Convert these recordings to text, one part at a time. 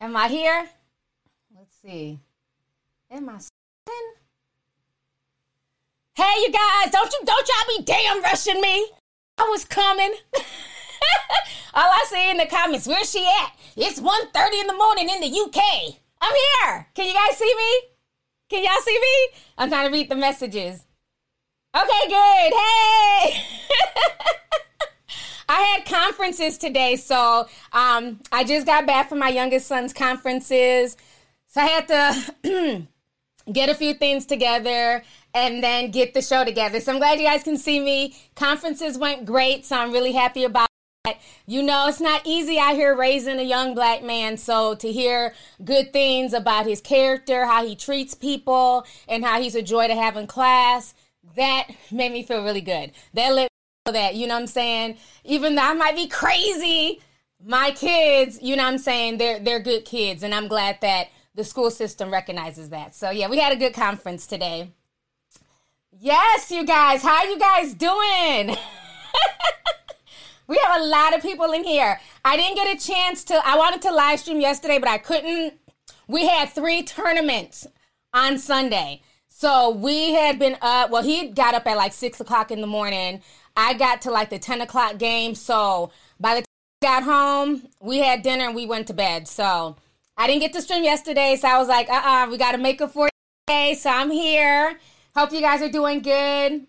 Am I here? Let's see. Am I? Hey, you guys! Don't you don't y'all be damn rushing me. I was coming. All I see in the comments, where's she at? It's 1.30 in the morning in the UK. I'm here. Can you guys see me? Can y'all see me? I'm trying to read the messages. Okay, good. Hey. I had conferences today, so um, I just got back from my youngest son's conferences. So I had to get a few things together and then get the show together. So I'm glad you guys can see me. Conferences went great, so I'm really happy about that. You know, it's not easy out here raising a young black man. So to hear good things about his character, how he treats people, and how he's a joy to have in class, that made me feel really good. That let that, you know what I'm saying? Even though I might be crazy, my kids, you know what I'm saying, they're they're good kids and I'm glad that the school system recognizes that. So yeah, we had a good conference today. Yes, you guys, how you guys doing? we have a lot of people in here. I didn't get a chance to I wanted to live stream yesterday, but I couldn't. We had three tournaments on Sunday. So we had been up. Well, he got up at like six o'clock in the morning. I got to like the 10 o'clock game. So by the time I got home, we had dinner and we went to bed. So I didn't get to stream yesterday. So I was like, uh uh-uh, uh we got to make it for today. So I'm here. Hope you guys are doing good.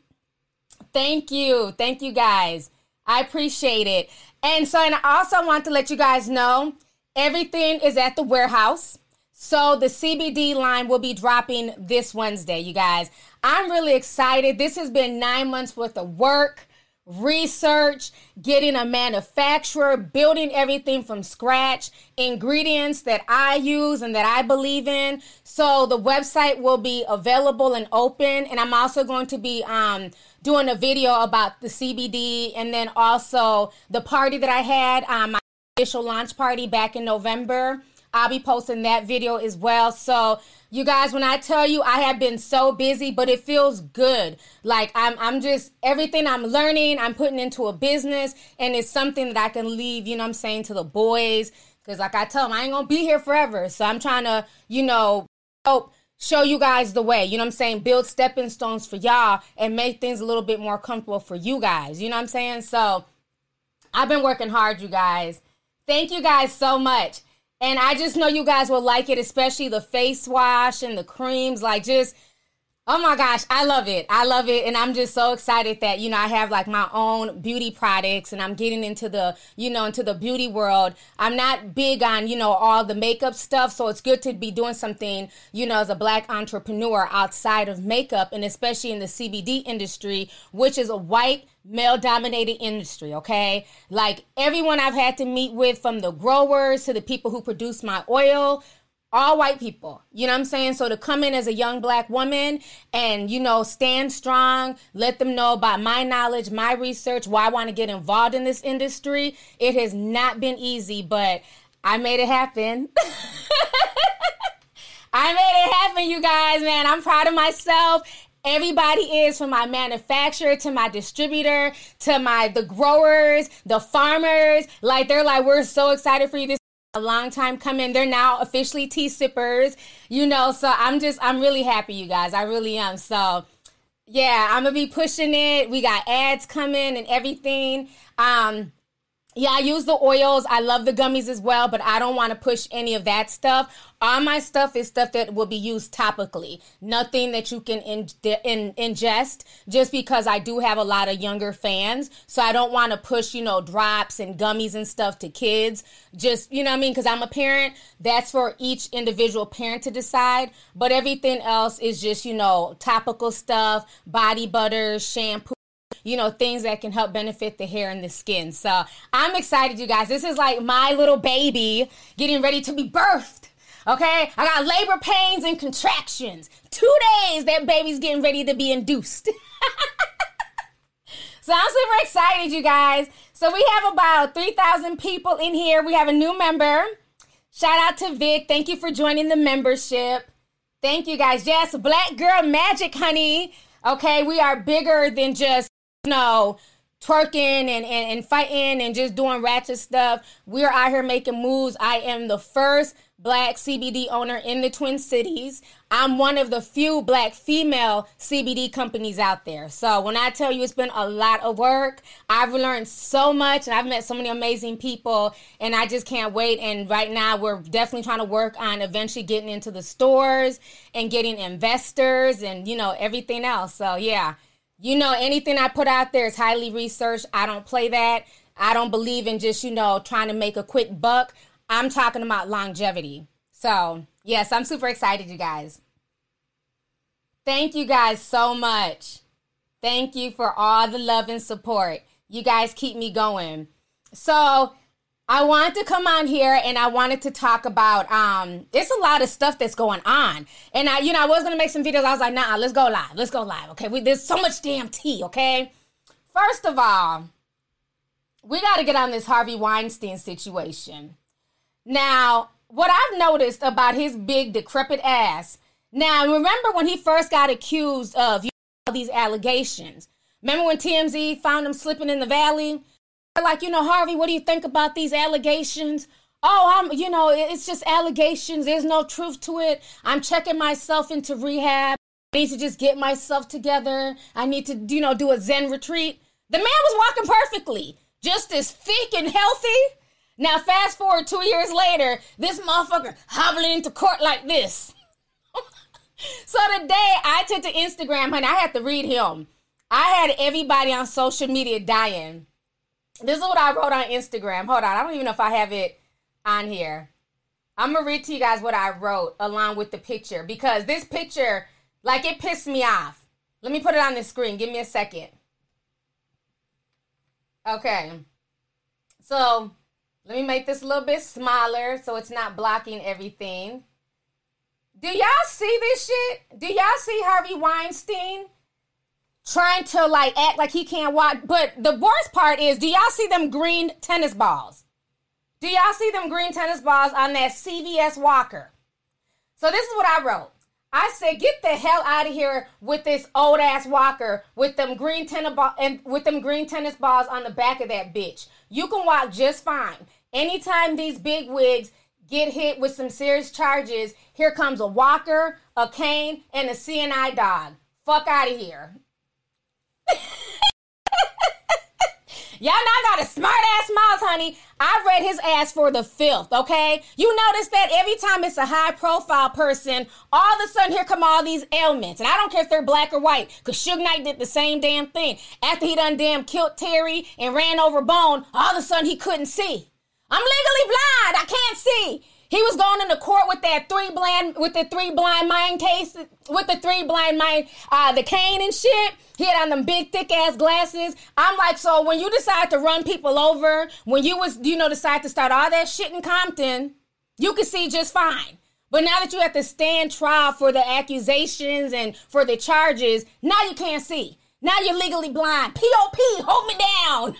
Thank you. Thank you guys. I appreciate it. And so, and I also want to let you guys know everything is at the warehouse. So the CBD line will be dropping this Wednesday, you guys. I'm really excited. This has been nine months worth of work research, getting a manufacturer, building everything from scratch, ingredients that I use and that I believe in. So the website will be available and open. And I'm also going to be um, doing a video about the CBD and then also the party that I had, um, my official launch party back in November. I'll be posting that video as well. So you guys, when I tell you I have been so busy, but it feels good. Like I'm I'm just everything I'm learning, I'm putting into a business and it's something that I can leave, you know I'm saying, to the boys. Cause like I tell them, I ain't gonna be here forever. So I'm trying to, you know, help show you guys the way. You know I'm saying? Build stepping stones for y'all and make things a little bit more comfortable for you guys. You know I'm saying? So I've been working hard, you guys. Thank you guys so much. And I just know you guys will like it, especially the face wash and the creams. Like, just, oh my gosh, I love it. I love it. And I'm just so excited that, you know, I have like my own beauty products and I'm getting into the, you know, into the beauty world. I'm not big on, you know, all the makeup stuff. So it's good to be doing something, you know, as a black entrepreneur outside of makeup and especially in the CBD industry, which is a white, male dominated industry, okay? Like everyone I've had to meet with, from the growers to the people who produce my oil, all white people. You know what I'm saying? So to come in as a young black woman and, you know, stand strong, let them know about my knowledge, my research, why I want to get involved in this industry. It has not been easy, but I made it happen. I made it happen, you guys, man. I'm proud of myself. Everybody is from my manufacturer to my distributor to my the growers, the farmers. Like they're like, we're so excited for you. This a long time coming. They're now officially tea sippers, you know. So I'm just I'm really happy, you guys. I really am. So yeah, I'm gonna be pushing it. We got ads coming and everything. Um yeah, I use the oils. I love the gummies as well, but I don't want to push any of that stuff. All my stuff is stuff that will be used topically. Nothing that you can in, in, ingest just because I do have a lot of younger fans. So I don't want to push, you know, drops and gummies and stuff to kids. Just, you know I mean? Because I'm a parent. That's for each individual parent to decide. But everything else is just, you know, topical stuff, body butter, shampoo you know, things that can help benefit the hair and the skin. So I'm excited, you guys. This is like my little baby getting ready to be birthed. Okay, I got labor pains and contractions. Two days that baby's getting ready to be induced. so I'm super excited, you guys. So we have about 3,000 people in here. We have a new member. Shout out to Vic. Thank you for joining the membership. Thank you guys. Yes, Black Girl Magic, honey. Okay, we are bigger than just know, twerking and, and, and fighting and just doing ratchet stuff. We're out here making moves. I am the first black CBD owner in the Twin Cities. I'm one of the few black female CBD companies out there. So when I tell you it's been a lot of work, I've learned so much and I've met so many amazing people and I just can't wait. And right now we're definitely trying to work on eventually getting into the stores and getting investors and, you know, everything else. So yeah, you know, anything I put out there is highly researched. I don't play that. I don't believe in just, you know, trying to make a quick buck. I'm talking about longevity. So, yes, I'm super excited, you guys. Thank you guys so much. Thank you for all the love and support. You guys keep me going. So, I wanted to come on here and I wanted to talk about um there's a lot of stuff that's going on. And I you know I was gonna make some videos. I was like, nah, let's go live. Let's go live. Okay. We, there's so much damn tea, okay? First of all, we gotta get on this Harvey Weinstein situation. Now, what I've noticed about his big decrepit ass. Now, remember when he first got accused of you know, these allegations? Remember when TMZ found him slipping in the valley? Like, you know, Harvey, what do you think about these allegations? Oh, I'm, you know, it's just allegations. There's no truth to it. I'm checking myself into rehab. I need to just get myself together. I need to, you know, do a Zen retreat. The man was walking perfectly, just as thick and healthy. Now, fast forward two years later, this motherfucker hobbling into court like this. so today I took to Instagram, honey. I had to read him. I had everybody on social media dying. This is what I wrote on Instagram. Hold on. I don't even know if I have it on here. I'm going to read to you guys what I wrote along with the picture because this picture, like, it pissed me off. Let me put it on the screen. Give me a second. Okay. So let me make this a little bit smaller so it's not blocking everything. Do y'all see this shit? Do y'all see Harvey Weinstein trying to like act like he can't watch? But the worst part is, do y'all see them green tennis balls? Do y'all see them green tennis balls on that CVS walker? So this is what I wrote. I said, get the hell out of here with this old ass walker with them green tennis ball and with them green tennis balls on the back of that bitch. You can walk just fine. Anytime these big wigs get hit with some serious charges, here comes a walker, a cane, and a seeing eye dog. Fuck out of here. Y'all now got a smart ass mouth, honey. I read his ass for the filth, okay? You notice that every time it's a high profile person, all of a sudden here come all these ailments. And I don't care if they're black or white, because Suge Knight did the same damn thing. After he done damn killed Terry and ran over Bone, all of a sudden he couldn't see. I'm legally blind. I can't see. He was going into court with that three blind with the three blind mind case with the three blind mind uh the cane and shit. He had on them big thick ass glasses. I'm like, so when you decide to run people over, when you was you know decide to start all that shit in Compton, you could see just fine. But now that you have to stand trial for the accusations and for the charges, now you can't see. Now you're legally blind. POP, hold me down.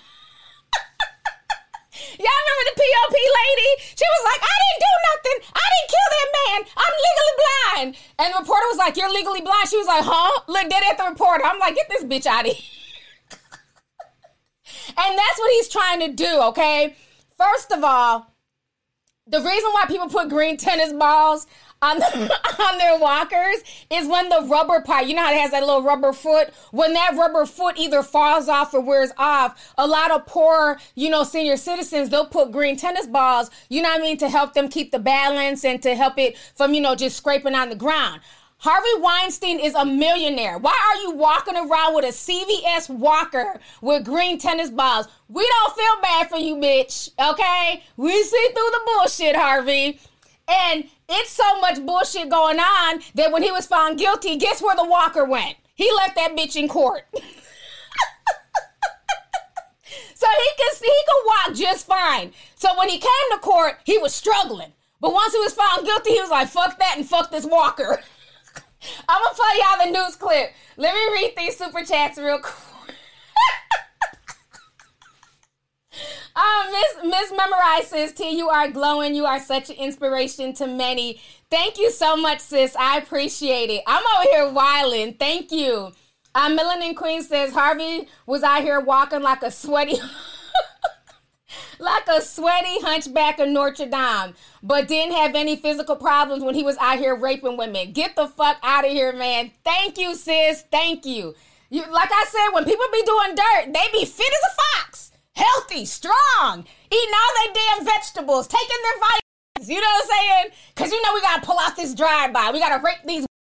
Y'all remember the POP lady? She was like, I didn't do nothing. I didn't kill that man. I'm legally blind. And the reporter was like, You're legally blind. She was like, Huh? Look dead at the reporter. I'm like, Get this bitch out of here. and that's what he's trying to do, okay? First of all, the reason why people put green tennis balls on, the, on their walkers is when the rubber part, you know how it has that little rubber foot? When that rubber foot either falls off or wears off, a lot of poor, you know, senior citizens, they'll put green tennis balls, you know what I mean, to help them keep the balance and to help it from, you know, just scraping on the ground. Harvey Weinstein is a millionaire. Why are you walking around with a CVS walker with green tennis balls? We don't feel bad for you, bitch. Okay? We see through the bullshit, Harvey. And it's so much bullshit going on that when he was found guilty, guess where the walker went? He left that bitch in court. so he can he could walk just fine. So when he came to court, he was struggling. But once he was found guilty, he was like, fuck that and fuck this walker. I'm gonna play y'all the news clip. Let me read these super chats real quick. Um, Miss Miss Memorize says, T, you are glowing. You are such an inspiration to many. Thank you so much, sis. I appreciate it. I'm over here wilding. Thank you. Uh, Melanin Queen says Harvey was out here walking like a sweaty. like a sweaty hunchback of Notre Dame, but didn't have any physical problems when he was out here raping women. Get the fuck out of here, man. Thank you, sis. Thank you. You like I said, when people be doing dirt, they be fit as a fox, healthy, strong, eating all their damn vegetables, taking their vitamins. You know what I'm saying? Because you know we gotta pull out this drive-by. We gotta rape these.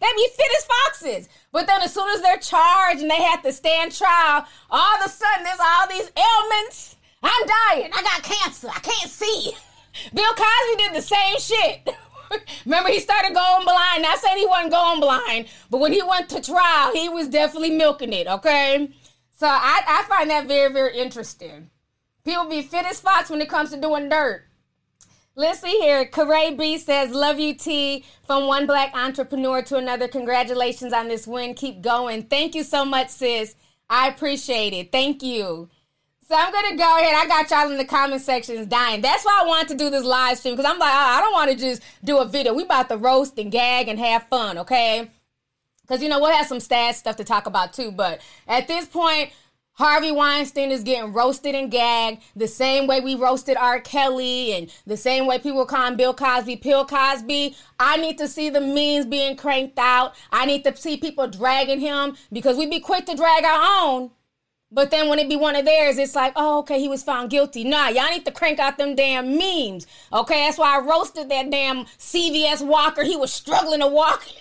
They be fit as foxes. But then as soon as they're charged and they have to stand trial, all of a sudden there's all these ailments I'm dying. I got cancer. I can't see. Bill Cosby did the same shit. Remember, he started going blind. Not saying he wasn't going blind, but when he went to trial, he was definitely milking it, okay? So I, I find that very, very interesting. People be fit as fox when it comes to doing dirt. Let's see here. Corey B says, Love you, T. From one black entrepreneur to another. Congratulations on this win. Keep going. Thank you so much, sis. I appreciate it. Thank you. So I'm gonna go ahead. I got y'all in the comment sections dying. That's why I wanted to do this live stream because I'm like, oh, I don't want to just do a video. We about to roast and gag and have fun, okay? Because you know we'll have some stats stuff to talk about too. But at this point, Harvey Weinstein is getting roasted and gagged the same way we roasted R. Kelly and the same way people call him Bill Cosby, Pill Cosby. I need to see the memes being cranked out. I need to see people dragging him because we'd be quick to drag our own. But then when it be one of theirs, it's like, oh, okay, he was found guilty. Nah, y'all need to crank out them damn memes. Okay, that's why I roasted that damn CVS walker. He was struggling to walk.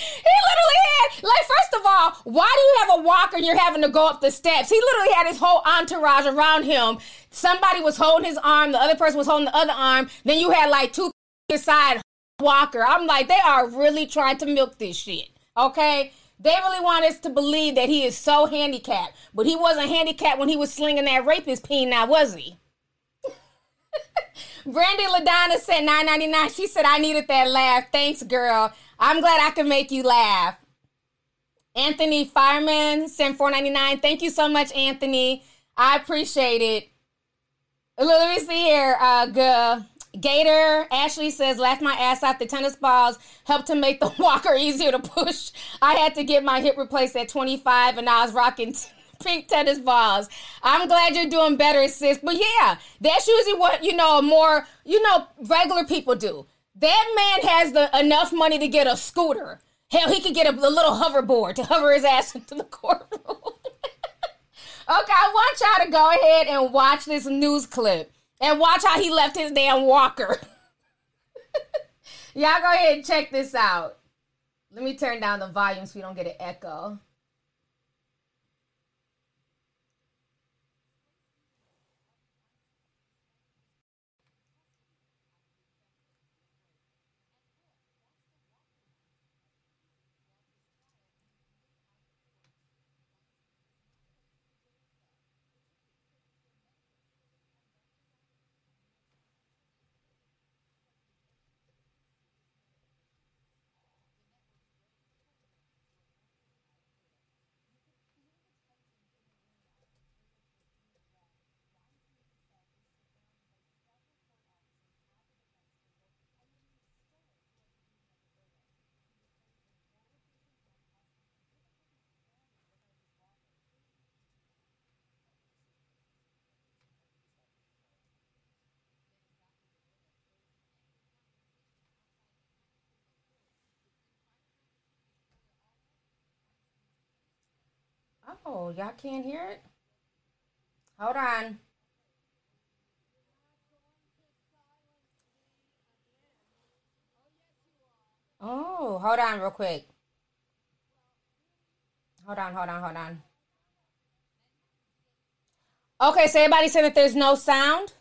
he literally had, like, first of all, why do you have a walker and you're having to go up the steps? He literally had his whole entourage around him. Somebody was holding his arm, the other person was holding the other arm. Then you had like two side walker. I'm like, they are really trying to milk this shit. Okay? They really want us to believe that he is so handicapped, but he wasn't handicapped when he was slinging that rapist peen. Now was he? Brandy Ladonna said 9.99. She said I needed that laugh. Thanks, girl. I'm glad I could make you laugh. Anthony Fireman sent 4.99. Thank you so much, Anthony. I appreciate it. Let me see here. Uh, Gator Ashley says, laughed my ass off. The tennis balls helped to make the walker easier to push. I had to get my hip replaced at 25, and I was rocking pink tennis balls. I'm glad you're doing better, sis. But yeah, that's usually what you know more you know regular people do. That man has the enough money to get a scooter. Hell, he could get a, a little hoverboard to hover his ass into the courtroom. okay, I want y'all to go ahead and watch this news clip. And watch how he left his damn walker. Y'all go ahead and check this out. Let me turn down the volume so we don't get an echo. Oh, y'all can't hear it? Hold on. Oh, hold on real quick. Hold on, hold on, hold on. Okay, so everybody said that there's no sound?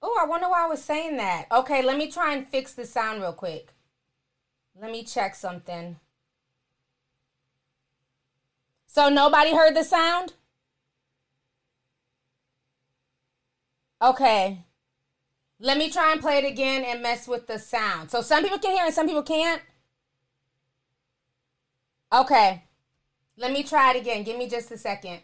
Oh, I wonder why I was saying that. Okay, let me try and fix the sound real quick. Let me check something. So nobody heard the sound? Okay. Let me try and play it again and mess with the sound. So some people can hear and some people can't. Okay. Let me try it again. Give me just a second.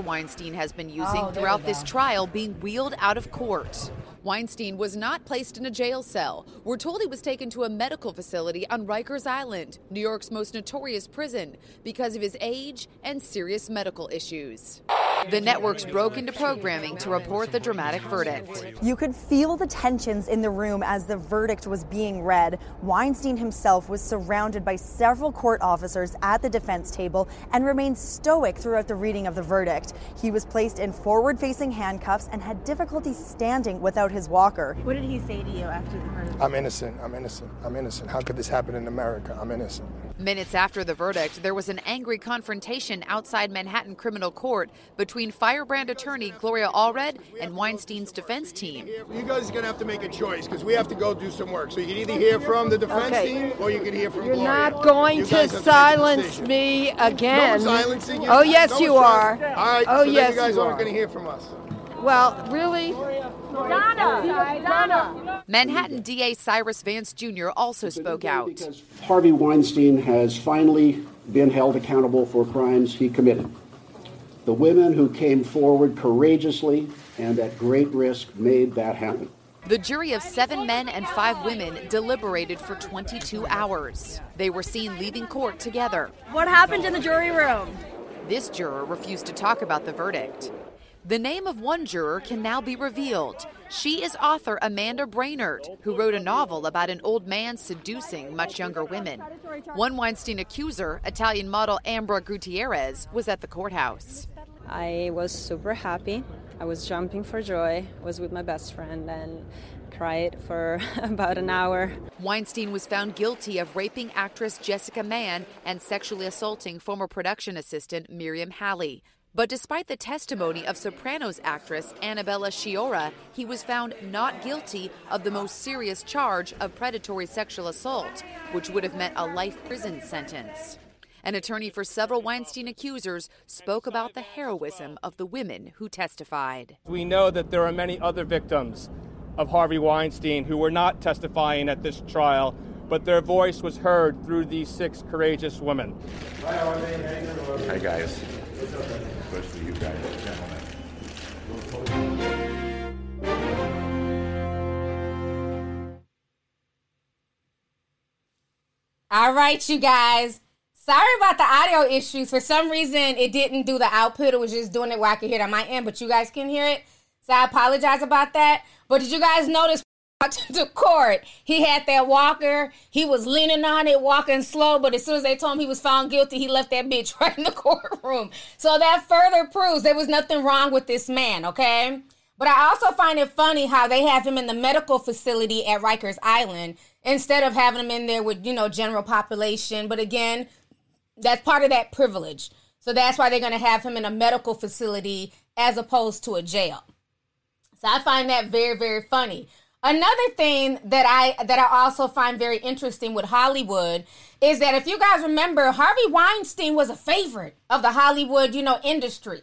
Weinstein has been using oh, throughout this trial being wheeled out of court. Weinstein was not placed in a jail cell. We're told he was taken to a medical facility on Rikers Island, New York's most notorious prison, because of his age and serious medical issues. The networks broke into programming to report the dramatic verdict. You could feel the tensions in the room as the verdict was being read. Weinstein himself was surrounded by several court officers at the defense table and remained stoic throughout the reading of the verdict. He was placed in forward facing handcuffs and had difficulty standing without his walker. What did he say to you after the verdict? I'm innocent. I'm innocent. I'm innocent. How could this happen in America? I'm innocent. Minutes after the verdict, there was an angry confrontation outside Manhattan Criminal Court between firebrand attorney Gloria Allred and Weinstein's defense team. You guys are going to have to make a choice because we have to go do some work. So you can either hear from the defense okay. team or you can hear from You're Gloria. not going you to silence me again. No silencing you. Oh, yes, no you are. All right, oh, so yes, you guys you aren't going to hear from us. Well, really? Donna. Donna. Manhattan DA Cyrus Vance Jr. also spoke out. Because Harvey Weinstein has finally been held accountable for crimes he committed. The women who came forward courageously and at great risk made that happen. The jury of seven men and five women deliberated for 22 hours. They were seen leaving court together. What happened in the jury room? This juror refused to talk about the verdict. The name of one juror can now be revealed. She is author Amanda Brainerd, who wrote a novel about an old man seducing much younger women. One Weinstein accuser, Italian model Ambra Gutierrez, was at the courthouse. I was super happy. I was jumping for joy. I was with my best friend and cried for about an hour. Weinstein was found guilty of raping actress Jessica Mann and sexually assaulting former production assistant Miriam Haley. But despite the testimony of Sopranos actress Annabella Sciorra, he was found not guilty of the most serious charge of predatory sexual assault, which would have meant a life prison sentence. An attorney for several Weinstein accusers spoke about the heroism of the women who testified. We know that there are many other victims of Harvey Weinstein who were not testifying at this trial, but their voice was heard through these six courageous women. Hi, guys you guys, gentlemen. All right, you guys. Sorry about the audio issues. For some reason, it didn't do the output. It was just doing it where I could hear it on my end, but you guys can hear it. So I apologize about that. But did you guys notice to court. He had that walker. He was leaning on it, walking slow. But as soon as they told him he was found guilty, he left that bitch right in the courtroom. So that further proves there was nothing wrong with this man, okay? But I also find it funny how they have him in the medical facility at Rikers Island instead of having him in there with, you know, general population. But again, that's part of that privilege. So that's why they're going to have him in a medical facility as opposed to a jail. So I find that very, very funny. Another thing that I that I also find very interesting with Hollywood is that if you guys remember, Harvey Weinstein was a favorite of the Hollywood, you know, industry.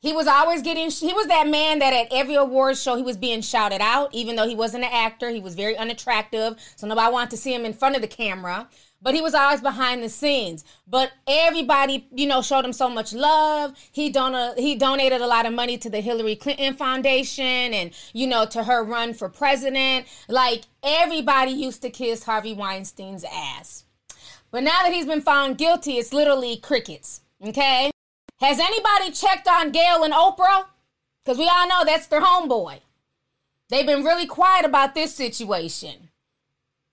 He was always getting he was that man that at every award show he was being shouted out, even though he wasn't an actor. He was very unattractive, so nobody wanted to see him in front of the camera but he was always behind the scenes. But everybody, you know, showed him so much love. He don- he donated a lot of money to the Hillary Clinton Foundation and, you know, to her run for president. Like everybody used to kiss Harvey Weinstein's ass. But now that he's been found guilty, it's literally crickets. Okay? Has anybody checked on Gayle and Oprah? Because we all know that's their homeboy. They've been really quiet about this situation.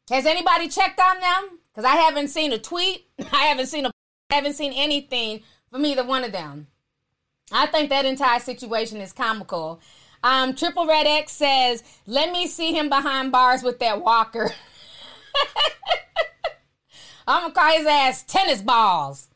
Has anybody checked on them? Because I haven't seen a tweet. I haven't seen a I haven't seen anything from either one of them. I think that entire situation is comical. Um, Triple Red X says, let me see him behind bars with that walker. I'm gonna call his ass tennis balls.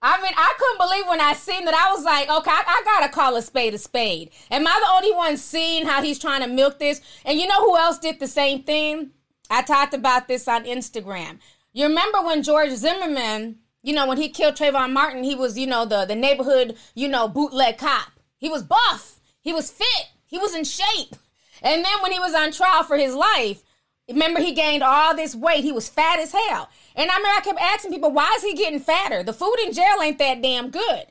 I mean, I couldn't believe when I seen that. I was like, okay, I, I, gotta call a spade a spade. Am I the only one seeing how he's trying to milk this? And you know who else did the same thing? I talked about this on Instagram. You remember when George Zimmerman, you know, when he killed Trayvon Martin, he was, you know, the, the neighborhood, you know, bootleg cop. He was buff. He was fit. He was in shape. And then when he was on trial for his life, remember he gained all this weight. He was fat as hell. And I mean, I kept asking people, why is he getting fatter? The food in jail ain't that damn good.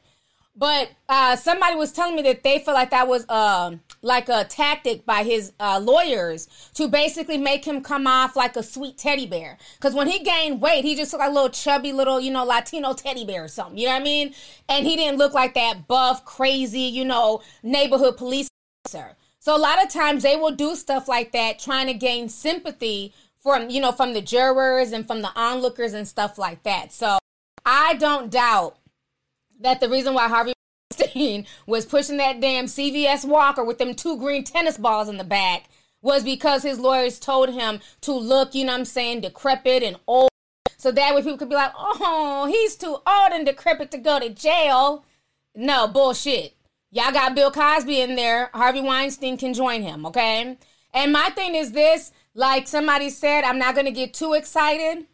But uh, somebody was telling me that they feel like that was uh, like a tactic by his uh, lawyers to basically make him come off like a sweet teddy bear. Because when he gained weight, he just looked like a little chubby little, you know, Latino teddy bear or something. You know what I mean? And he didn't look like that buff, crazy, you know, neighborhood police officer. So a lot of times they will do stuff like that, trying to gain sympathy from, you know, from the jurors and from the onlookers and stuff like that. So I don't doubt that the reason why Harvey Weinstein was pushing that damn CVS walker with them two green tennis balls in the back was because his lawyers told him to look, you know what I'm saying, decrepit and old. So that way people could be like, oh, he's too old and decrepit to go to jail. No, bullshit. Y'all got Bill Cosby in there. Harvey Weinstein can join him, okay? And my thing is this like somebody said, I'm not going to get too excited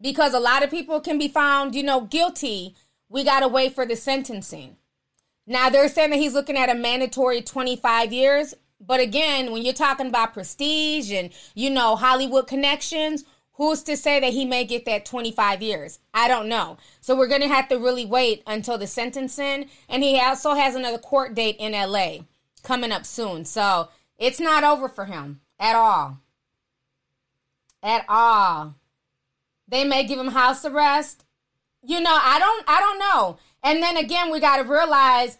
because a lot of people can be found, you know, guilty we got to wait for the sentencing. Now, they're saying that he's looking at a mandatory 25 years. But again, when you're talking about prestige and, you know, Hollywood connections, who's to say that he may get that 25 years? I don't know. So we're going to have to really wait until the sentencing. And he also has another court date in LA coming up soon. So it's not over for him at all. At all. They may give him house arrest you know, I don't I don't know. And then again, we got to realize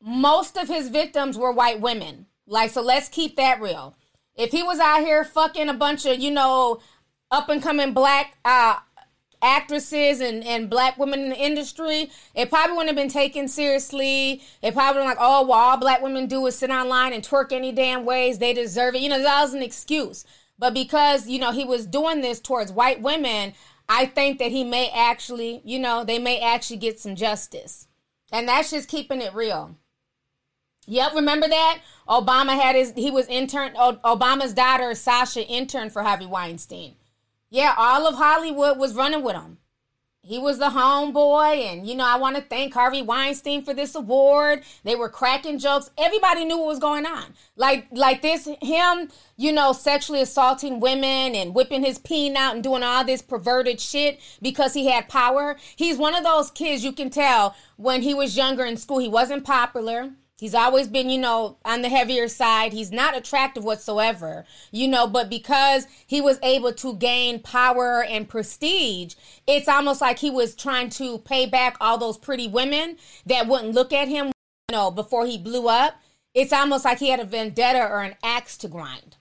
most of his victims were white women. Like so let's keep that real. If he was out here fucking a bunch of, you know, up and coming black uh actresses and, and black women in the industry, it probably wouldn't have been taken seriously. It probably would like, oh, well, all black women do is sit online and twerk any damn ways. They deserve it. You know, that was an excuse. But because, you know, he was doing this towards white women, I think that he may actually, you know, they may actually get some justice. And that's just keeping it real. Yep, remember that? Obama had his, he was intern, Obama's daughter, Sasha, interned for Harvey Weinstein. Yeah, all of Hollywood was running with him he was the homeboy and you know i want to thank harvey weinstein for this award. They were cracking jokes. Everybody knew what was going on. Like like this him you know sexually assaulting women and whipping his peen out and doing all this perverted shit because he had power. He's one of those kids you can tell when he was younger in school he wasn't popular He's always been, you know, on the heavier side. He's not attractive whatsoever, you know, but because he was able to gain power and prestige, it's almost like he was trying to pay back all those pretty women that wouldn't look at him, you know, before he blew up. It's almost like he had a vendetta or an axe to grind.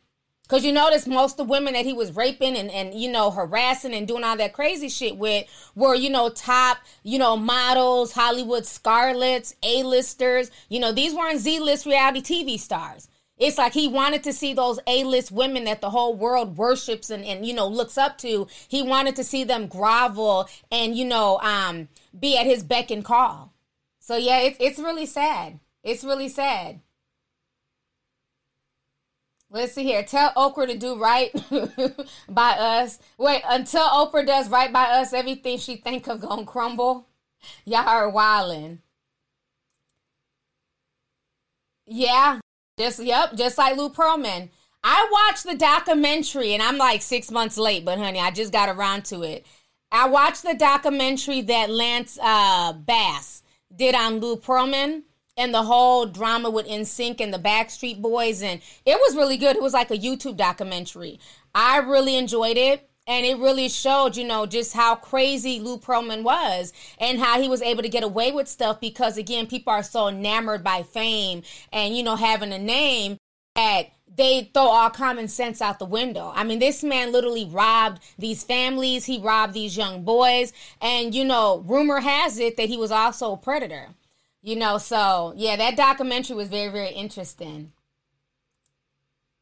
Because you notice most of the women that he was raping and, and, you know, harassing and doing all that crazy shit with were, you know, top, you know, models, Hollywood scarlets, A-listers. You know, these weren't Z-list reality TV stars. It's like he wanted to see those A-list women that the whole world worships and, and you know, looks up to. He wanted to see them grovel and, you know, um, be at his beck and call. So yeah, it's it's really sad. It's really sad. Let's see here. Tell Oprah to do right by us. Wait, until Oprah does right by us, everything she think of gonna crumble. Y'all are wildin'. Yeah, just yep, just like Lou Pearlman. I watched the documentary and I'm like six months late, but honey, I just got around to it. I watched the documentary that Lance uh, Bass did on Lou Pearlman and the whole drama with NSYNC and the Backstreet Boys, and it was really good. It was like a YouTube documentary. I really enjoyed it. And it really showed, you know, just how crazy Lou Pearlman was and how he was able to get away with stuff because, again, people are so enamored by fame and, you know, having a name that they throw all common sense out the window. I mean, this man literally robbed these families, he robbed these young boys, and, you know, rumor has it that he was also a predator. You know, so yeah, that documentary was very, very interesting.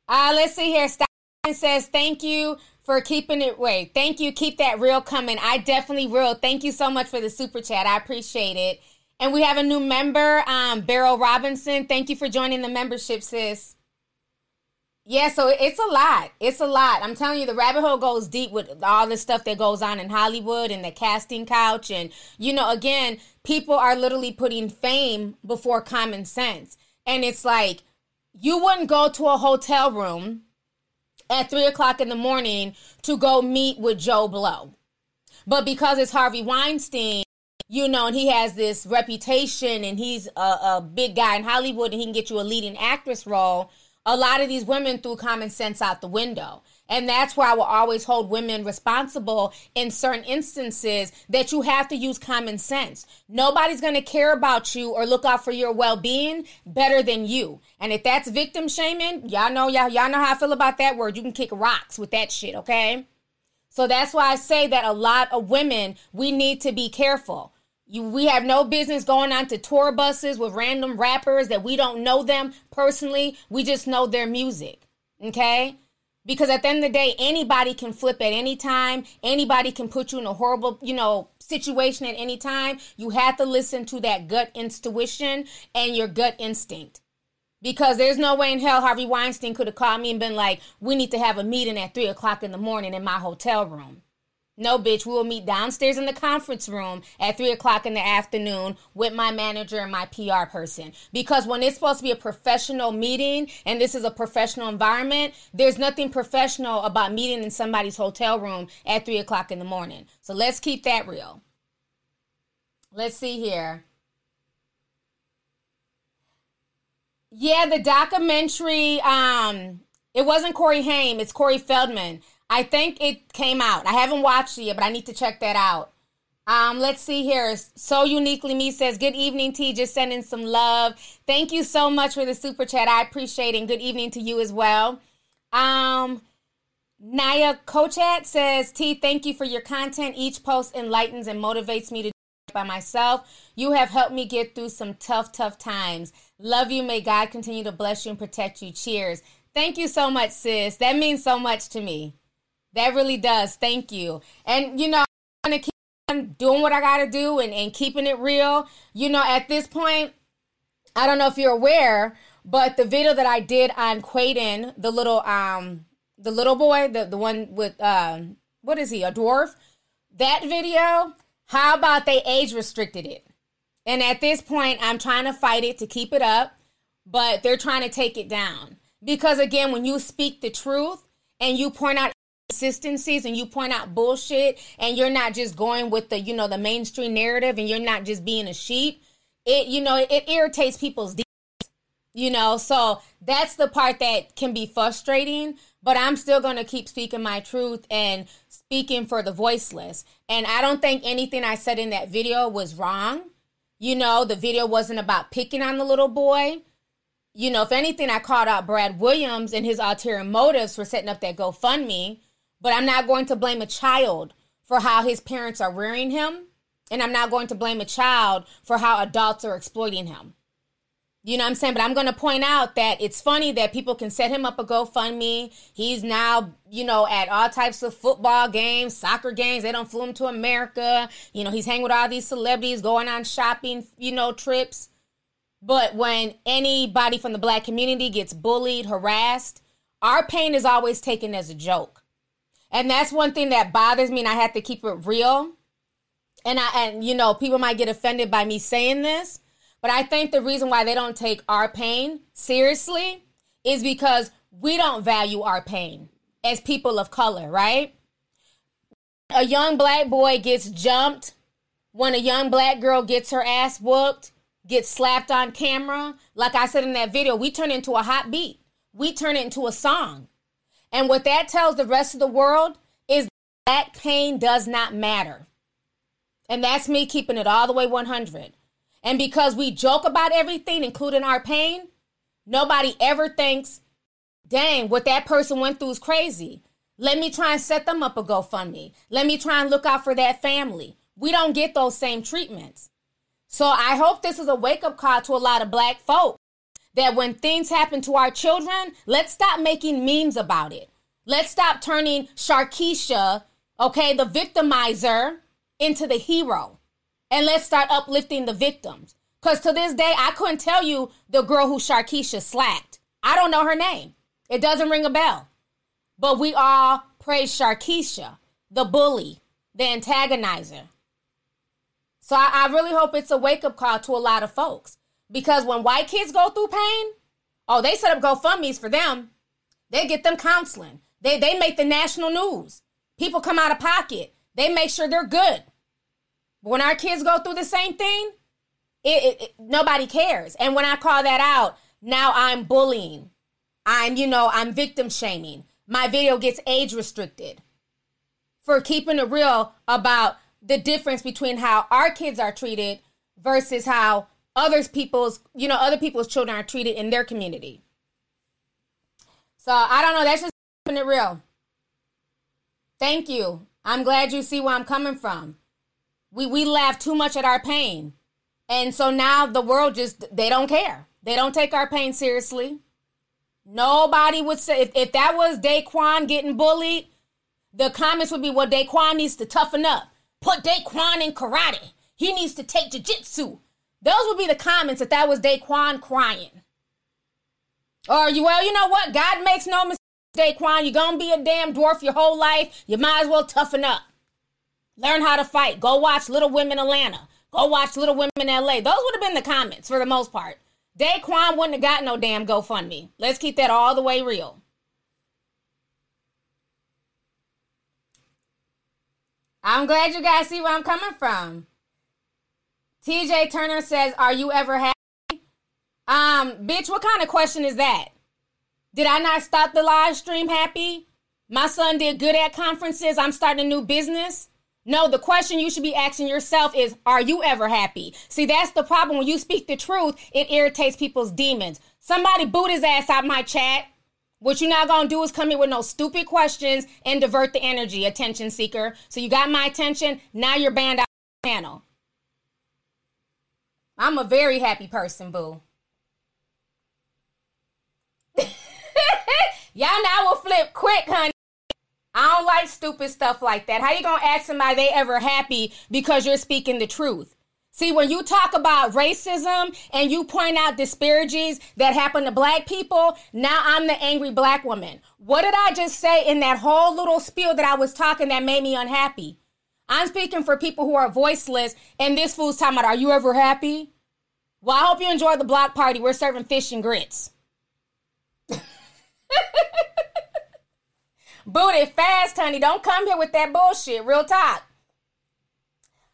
Uh, let's see here. Stein says, thank you for keeping it. Wait, thank you. Keep that real coming. I definitely will. Thank you so much for the super chat. I appreciate it. And we have a new member, um, Beryl Robinson. Thank you for joining the membership, sis. Yeah, so it's a lot. It's a lot. I'm telling you, the rabbit hole goes deep with all the stuff that goes on in Hollywood and the casting couch. And, you know, again, people are literally putting fame before common sense. And it's like, you wouldn't go to a hotel room at three o'clock in the morning to go meet with Joe Blow. But because it's Harvey Weinstein, you know, and he has this reputation and he's a, a big guy in Hollywood and he can get you a leading actress role, a lot of these women threw common sense out the window. And that's why I will always hold women responsible in certain instances that you have to use common sense. Nobody's going to care about you or look out for your well-being better than you. And if that's victim shaming, y'all know y'all y'all know how I feel about that word. You can kick rocks with that shit, okay? So that's why I say that a lot of women, we need to be careful. You, we have no business going on to tour buses with random rappers that we don't know them personally. We just know their music. Okay? Because at the end of the day, anybody can flip at any time. Anybody can put you in a horrible, you know, situation at any time. You have to listen to that gut intuition and your gut instinct. Because there's no way in hell Harvey Weinstein could have called me and been like, we need to have a meeting at three o'clock in the morning in my hotel room. No, bitch, we will meet downstairs in the conference room at three o'clock in the afternoon with my manager and my PR person. Because when it's supposed to be a professional meeting and this is a professional environment, there's nothing professional about meeting in somebody's hotel room at three o'clock in the morning. So let's keep that real. Let's see here. Yeah, the documentary, um, it wasn't Corey Haim, it's Corey Feldman. I think it came out. I haven't watched it yet, but I need to check that out. Um, let's see here. So uniquely me says, Good evening, T. Just sending some love. Thank you so much for the super chat. I appreciate it. And good evening to you as well. Um, Naya Kochat says, T, thank you for your content. Each post enlightens and motivates me to by myself. You have helped me get through some tough, tough times. Love you. May God continue to bless you and protect you. Cheers. Thank you so much, sis. That means so much to me. That really does. Thank you. And, you know, I'm going to keep doing what I got to do and, and keeping it real. You know, at this point, I don't know if you're aware, but the video that I did on Quaden, the little, um, the little boy, the, the one with, um, what is he, a dwarf? That video, how about they age restricted it? And at this point, I'm trying to fight it to keep it up, but they're trying to take it down. Because again, when you speak the truth and you point out consistencies and you point out bullshit and you're not just going with the you know the mainstream narrative and you're not just being a sheep it you know it, it irritates people's you know? So that's the part that can be frustrating but i'm still going to keep speaking my truth and speaking for the voiceless. And i don't think anything i said in that video was wrong. You know the video wasn't about picking on the little boy. You know if anything i called out brad williams and his ulterior motives for setting up that gofundme but I'm not going to blame a child for how his parents are rearing him. And I'm not going to blame a child for how adults are exploiting him. You know what I'm saying? But I'm going to point out that it's funny that people can set him up a GoFundMe. He's now, you know, at all types of football games, soccer games. They don't flew him to America. You know, he's hanging with all these celebrities, going on shopping, you know, trips. But when anybody from the black community gets bullied, harassed, our pain is always taken as a joke. And that's one thing that bothers me, and I have to keep it real. And I and you know, people might get offended by me saying this, but I think the reason why they don't take our pain seriously is because we don't value our pain as people of color, right? A young black boy gets jumped, when a young black girl gets her ass whooped, gets slapped on camera, like I said in that video, we turn into a hot beat. We turn it into a song. And what that tells the rest of the world is that pain does not matter. And that's me keeping it all the way 100. And because we joke about everything, including our pain, nobody ever thinks, dang, what that person went through is crazy. Let me try and set them up a GoFundMe. Let me try and look out for that family. We don't get those same treatments. So I hope this is a wake up call to a lot of black folk that when things happen to our children, let's stop making memes about it. Let's stop turning Sharkeisha, okay, the victimizer, into the hero. And let's start uplifting the victims. Because to this day, I couldn't tell you the girl who Sharkeisha slapped. I don't know her name. It doesn't ring a bell. But we all praise Sharkeisha, the bully, the antagonizer. So I, I really hope it's a wake up call to a lot of folks. Because when white kids go through pain, oh, they set up GoFundMe's for them. They get them counseling. They they make the national news. People come out of pocket. They make sure they're good. But when our kids go through the same thing, it, it, it, nobody cares. And when I call that out, now I'm bullying. I'm, you know, I'm victim shaming. My video gets age restricted for keeping it real about the difference between how our kids are treated versus how others people's, you know, other people's children are treated in their community. So I don't know. That's just keeping it real. Thank you. I'm glad you see where I'm coming from. We we laugh too much at our pain. And so now the world just they don't care. They don't take our pain seriously. Nobody would say if, if that was Daquan getting bullied, the comments would be, well, Daquan needs to toughen up. Put Daquan in karate. He needs to take jiu-jitsu. Those would be the comments if that was Daquan crying. Or you well, you know what? God makes no mistakes, Daquan. You're gonna be a damn dwarf your whole life. You might as well toughen up. Learn how to fight. Go watch Little Women Atlanta. Go watch Little Women LA. Those would have been the comments for the most part. Daquan wouldn't have got no damn GoFundMe. Let's keep that all the way real. I'm glad you guys see where I'm coming from. TJ Turner says, Are you ever happy? Um, bitch, what kind of question is that? Did I not start the live stream happy? My son did good at conferences. I'm starting a new business. No, the question you should be asking yourself is, Are you ever happy? See, that's the problem. When you speak the truth, it irritates people's demons. Somebody boot his ass out my chat. What you're not gonna do is come here with no stupid questions and divert the energy, attention seeker. So you got my attention. Now you're banned out of the panel. I'm a very happy person, boo. Y'all know now will flip quick, honey. I don't like stupid stuff like that. How you gonna ask somebody they ever happy because you're speaking the truth? See, when you talk about racism and you point out disparities that happen to black people, now I'm the angry black woman. What did I just say in that whole little spiel that I was talking that made me unhappy? I'm speaking for people who are voiceless, and this fool's talking about, are you ever happy? Well, I hope you enjoy the block party. We're serving fish and grits. Boot it fast, honey. Don't come here with that bullshit. Real talk.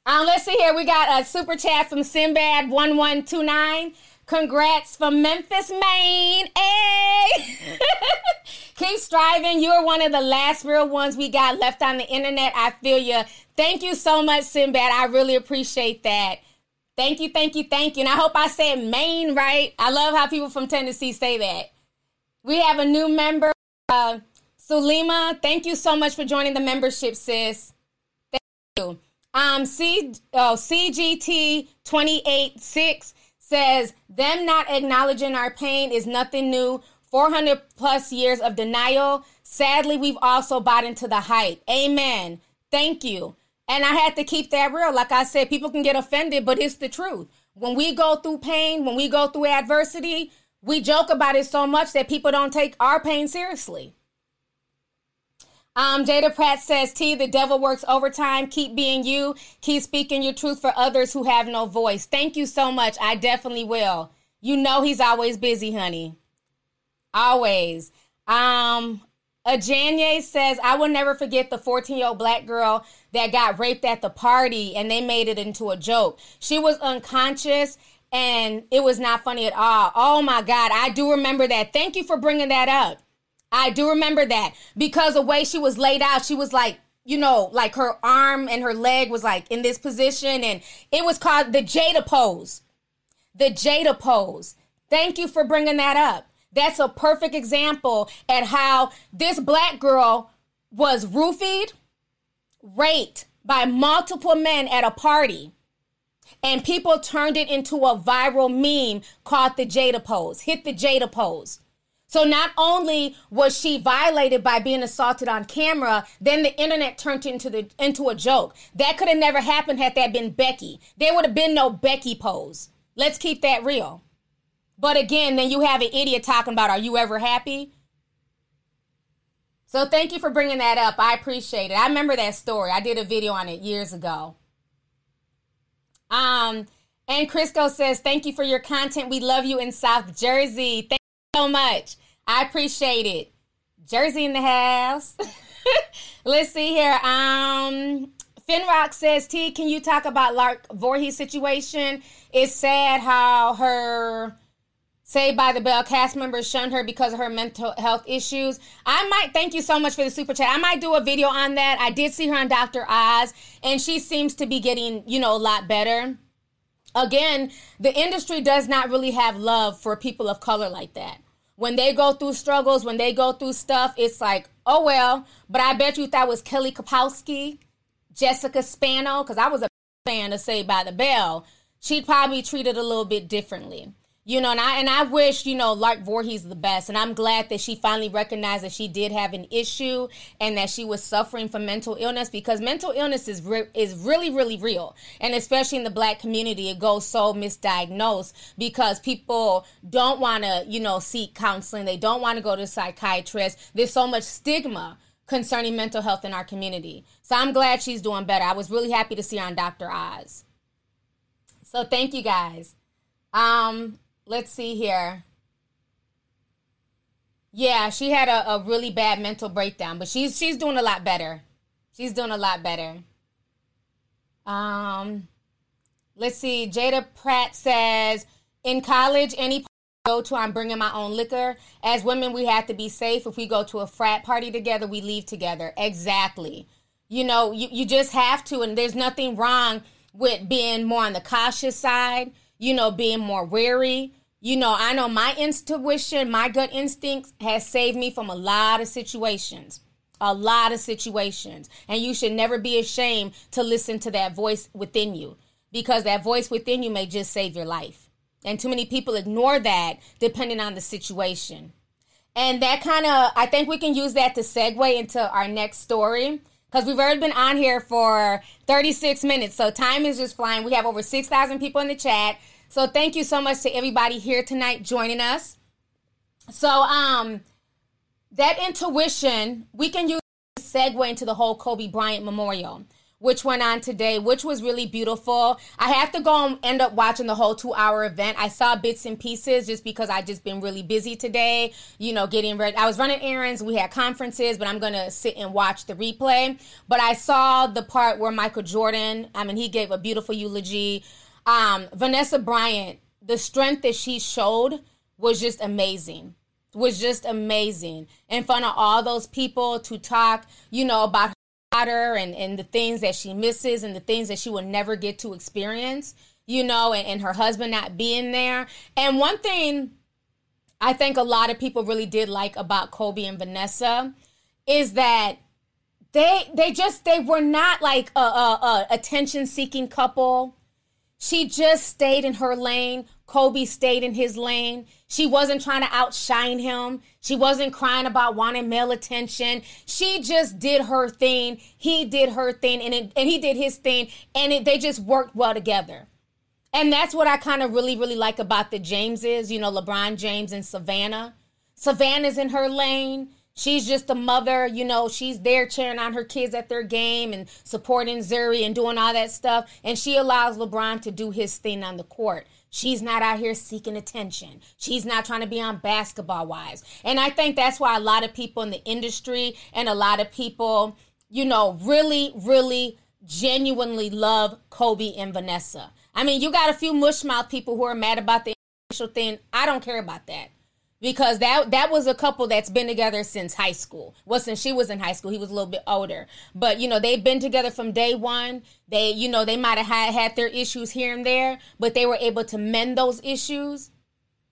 Um, let's see here. We got a super chat from Sinbad1129. Congrats from Memphis, Maine. Hey! Keep striving. You are one of the last real ones we got left on the internet. I feel you. Thank you so much, Sinbad. I really appreciate that. Thank you, thank you, thank you. And I hope I said Maine right. I love how people from Tennessee say that. We have a new member, uh, Sulima. Thank you so much for joining the membership, sis. Thank you. Um, C, oh, CGT 286 says, them not acknowledging our pain is nothing new. 400 plus years of denial. Sadly, we've also bought into the hype. Amen. Thank you. And I had to keep that real. Like I said, people can get offended, but it's the truth. When we go through pain, when we go through adversity, we joke about it so much that people don't take our pain seriously. Um, Jada Pratt says, T, the devil works overtime. Keep being you. Keep speaking your truth for others who have no voice. Thank you so much. I definitely will. You know he's always busy, honey. Always. Um, Ajanye says, I will never forget the 14 year old black girl that got raped at the party and they made it into a joke. She was unconscious and it was not funny at all. Oh my God. I do remember that. Thank you for bringing that up. I do remember that because the way she was laid out, she was like, you know, like her arm and her leg was like in this position, and it was called the Jada pose. The Jada pose. Thank you for bringing that up. That's a perfect example at how this black girl was roofied, raped by multiple men at a party. And people turned it into a viral meme called the Jada pose. Hit the Jada pose. So not only was she violated by being assaulted on camera, then the internet turned into the into a joke. That could have never happened had that been Becky. There would have been no Becky pose. Let's keep that real. But again, then you have an idiot talking about, "Are you ever happy?" So thank you for bringing that up. I appreciate it. I remember that story. I did a video on it years ago. Um, and Crisco says, "Thank you for your content. We love you in South Jersey. Thank you so much." I appreciate it. Jersey in the house. Let's see here. Um, Finrock says, T, can you talk about Lark Voorhees situation? It's sad how her Saved by the Bell cast members shunned her because of her mental health issues. I might thank you so much for the super chat. I might do a video on that. I did see her on Dr. Oz, and she seems to be getting, you know, a lot better. Again, the industry does not really have love for people of color like that. When they go through struggles, when they go through stuff, it's like, oh well. But I bet you that was Kelly Kapowski, Jessica Spano, because I was a fan of Saved by the Bell, she'd probably treat it a little bit differently. You know, and I and I wish you know Lark Voorhees the best, and I'm glad that she finally recognized that she did have an issue and that she was suffering from mental illness because mental illness is re- is really really real, and especially in the Black community, it goes so misdiagnosed because people don't want to you know seek counseling, they don't want to go to a psychiatrist. There's so much stigma concerning mental health in our community, so I'm glad she's doing better. I was really happy to see her on Dr. Oz. So thank you guys. Um, let's see here. Yeah, she had a, a really bad mental breakdown, but she's she's doing a lot better. She's doing a lot better. Um, let's see. Jada Pratt says, in college, any go to, I'm bringing my own liquor. As women, we have to be safe. If we go to a frat party together, we leave together. Exactly. You know, you, you just have to, and there's nothing wrong with being more on the cautious side you know, being more wary. You know, I know my intuition, my gut instincts has saved me from a lot of situations. A lot of situations. And you should never be ashamed to listen to that voice within you because that voice within you may just save your life. And too many people ignore that depending on the situation. And that kind of, I think we can use that to segue into our next story because we've already been on here for 36 minutes. So time is just flying. We have over 6,000 people in the chat. So thank you so much to everybody here tonight joining us. So um that intuition, we can use segue into the whole Kobe Bryant memorial which went on today, which was really beautiful. I have to go and end up watching the whole two hour event. I saw bits and pieces just because I just been really busy today, you know, getting ready. I was running errands, we had conferences, but I'm to sit and watch the replay. But I saw the part where Michael Jordan, I mean, he gave a beautiful eulogy. Um, Vanessa Bryant, the strength that she showed was just amazing was just amazing in front of all those people to talk, you know, about her and, and the things that she misses and the things that she will never get to experience, you know, and, and her husband not being there. And one thing I think a lot of people really did like about Kobe and Vanessa is that they they just they were not like a, a, a attention seeking couple. She just stayed in her lane. Kobe stayed in his lane. She wasn't trying to outshine him. She wasn't crying about wanting male attention. She just did her thing. He did her thing, and it, and he did his thing, and it, they just worked well together. And that's what I kind of really, really like about the Jameses. You know, LeBron James and Savannah. Savannah's in her lane. She's just a mother, you know, she's there cheering on her kids at their game and supporting Zuri and doing all that stuff. And she allows LeBron to do his thing on the court. She's not out here seeking attention. She's not trying to be on basketball wives. And I think that's why a lot of people in the industry and a lot of people, you know, really, really genuinely love Kobe and Vanessa. I mean, you got a few mushmouth people who are mad about the initial thing. I don't care about that because that that was a couple that's been together since high school. Well, since she was in high school, he was a little bit older. But you know, they've been together from day one. They, you know, they might have had, had their issues here and there, but they were able to mend those issues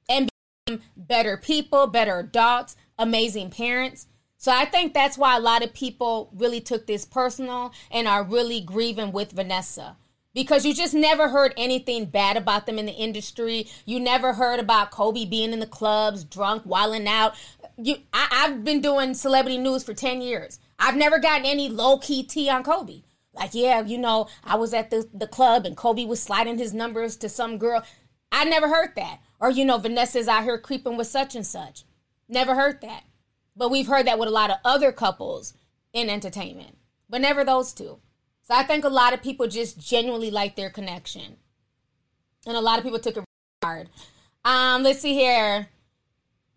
and become better people, better adults, amazing parents. So I think that's why a lot of people really took this personal and are really grieving with Vanessa because you just never heard anything bad about them in the industry. You never heard about Kobe being in the clubs, drunk, wilding out. You, I, I've been doing celebrity news for ten years. I've never gotten any low key tea on Kobe. Like, yeah, you know, I was at the, the club and Kobe was sliding his numbers to some girl. I never heard that. Or, you know, Vanessa's out here creeping with such and such. Never heard that. But we've heard that with a lot of other couples in entertainment, but never those two. So I think a lot of people just genuinely like their connection. And a lot of people took it hard. Um, let's see here.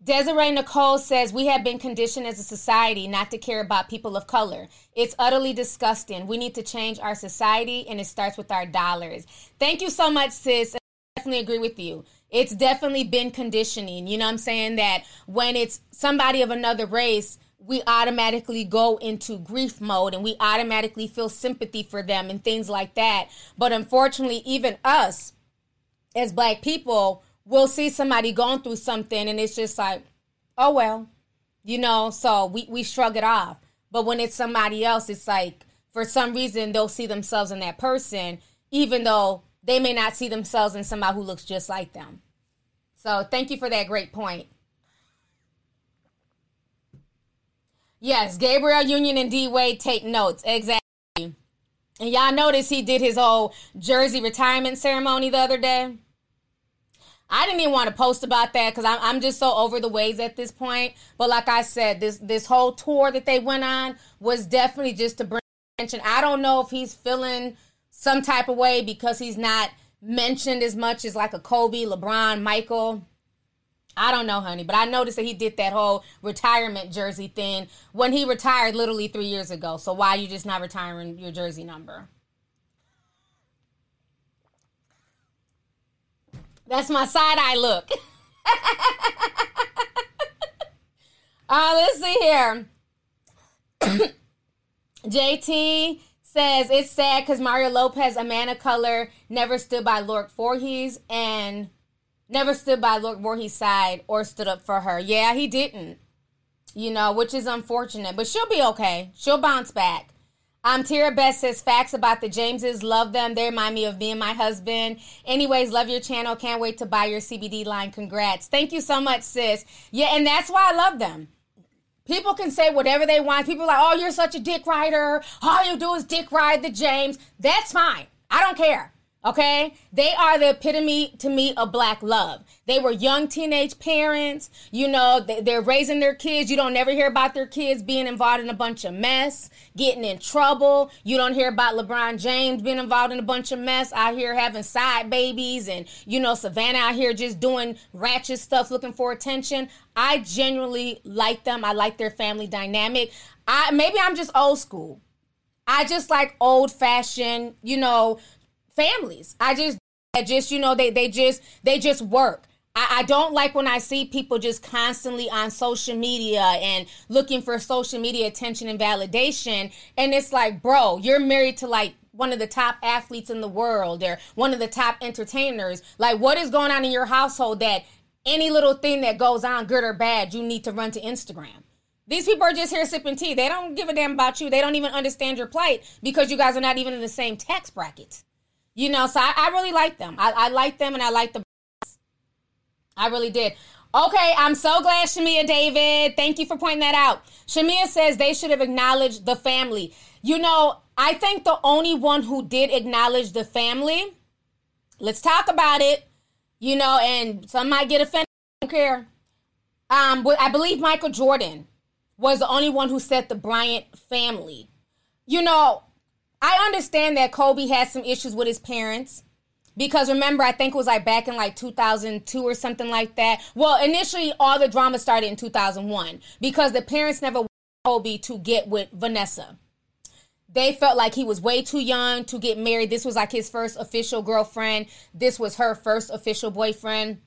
Desiree Nicole says, We have been conditioned as a society not to care about people of color. It's utterly disgusting. We need to change our society, and it starts with our dollars. Thank you so much, sis. I definitely agree with you. It's definitely been conditioning. You know what I'm saying? That when it's somebody of another race, we automatically go into grief mode and we automatically feel sympathy for them and things like that. But unfortunately, even us as black people will see somebody going through something and it's just like, oh well, you know, so we, we shrug it off. But when it's somebody else, it's like for some reason they'll see themselves in that person, even though they may not see themselves in somebody who looks just like them. So thank you for that great point. Yes, Gabrielle Union and D Wade take notes. Exactly. And y'all notice he did his whole jersey retirement ceremony the other day. I didn't even want to post about that because I'm, I'm just so over the ways at this point. But like I said, this this whole tour that they went on was definitely just to bring attention. I don't know if he's feeling some type of way because he's not mentioned as much as like a Kobe, LeBron, Michael. I don't know, honey, but I noticed that he did that whole retirement jersey thing when he retired literally three years ago. So why are you just not retiring your jersey number? That's my side eye look. uh, let's see here. JT says it's sad because Mario Lopez, a man of color, never stood by Lord Voorhees and never stood by Lord Voorhees' side or stood up for her. Yeah, he didn't. You know, which is unfortunate, but she'll be okay. She'll bounce back. Um, Tira Best says facts about the Jameses. Love them. They remind me of me and my husband. Anyways, love your channel. Can't wait to buy your CBD line. Congrats. Thank you so much, sis. Yeah, and that's why I love them. People can say whatever they want. People like, oh, you're such a dick rider. All you do is dick ride the James. That's fine. I don't care. Okay? They are the epitome to me of black love. They were young teenage parents. You know, they're raising their kids. You don't never hear about their kids being involved in a bunch of mess, getting in trouble. You don't hear about LeBron James being involved in a bunch of mess out here having side babies and, you know, Savannah out here just doing ratchet stuff looking for attention. I genuinely like them. I like their family dynamic. I maybe I'm just old school. I just like old fashioned, you know, families. I just, I just, you know, they they just they just work. I, I don't like when I see people just constantly on social media and looking for social media attention and validation. And it's like, bro, you're married to like one of the top athletes in the world or one of the top entertainers. Like, what is going on in your household that any little thing that goes on, good or bad, you need to run to Instagram? These people are just here sipping tea. They don't give a damn about you. They don't even understand your plight because you guys are not even in the same tax bracket. You know, so I, I really like them. I, I like them and I like the. I really did. Okay, I'm so glad, Shamia David. Thank you for pointing that out. Shamia says they should have acknowledged the family. You know, I think the only one who did acknowledge the family, let's talk about it, you know, and some might get offended. I don't care. Um, but I believe Michael Jordan was the only one who said the Bryant family. You know, I understand that Kobe had some issues with his parents. Because remember, I think it was like back in like 2002 or something like that. Well, initially, all the drama started in 2001 because the parents never Kobe to get with Vanessa. They felt like he was way too young to get married. This was like his first official girlfriend. This was her first official boyfriend.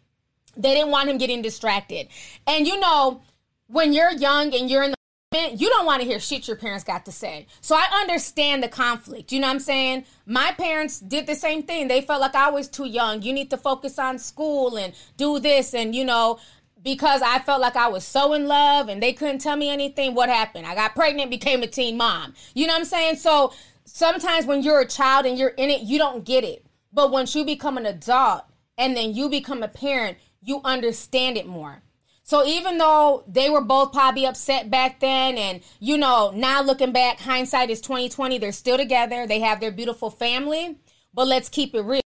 They didn't want him getting distracted. And you know, when you're young and you're in the you don't want to hear shit your parents got to say. So I understand the conflict. You know what I'm saying? My parents did the same thing. They felt like I was too young. You need to focus on school and do this. And, you know, because I felt like I was so in love and they couldn't tell me anything, what happened? I got pregnant, became a teen mom. You know what I'm saying? So sometimes when you're a child and you're in it, you don't get it. But once you become an adult and then you become a parent, you understand it more. So even though they were both probably upset back then, and you know, now looking back, hindsight is 2020, they're still together. They have their beautiful family. But let's keep it real.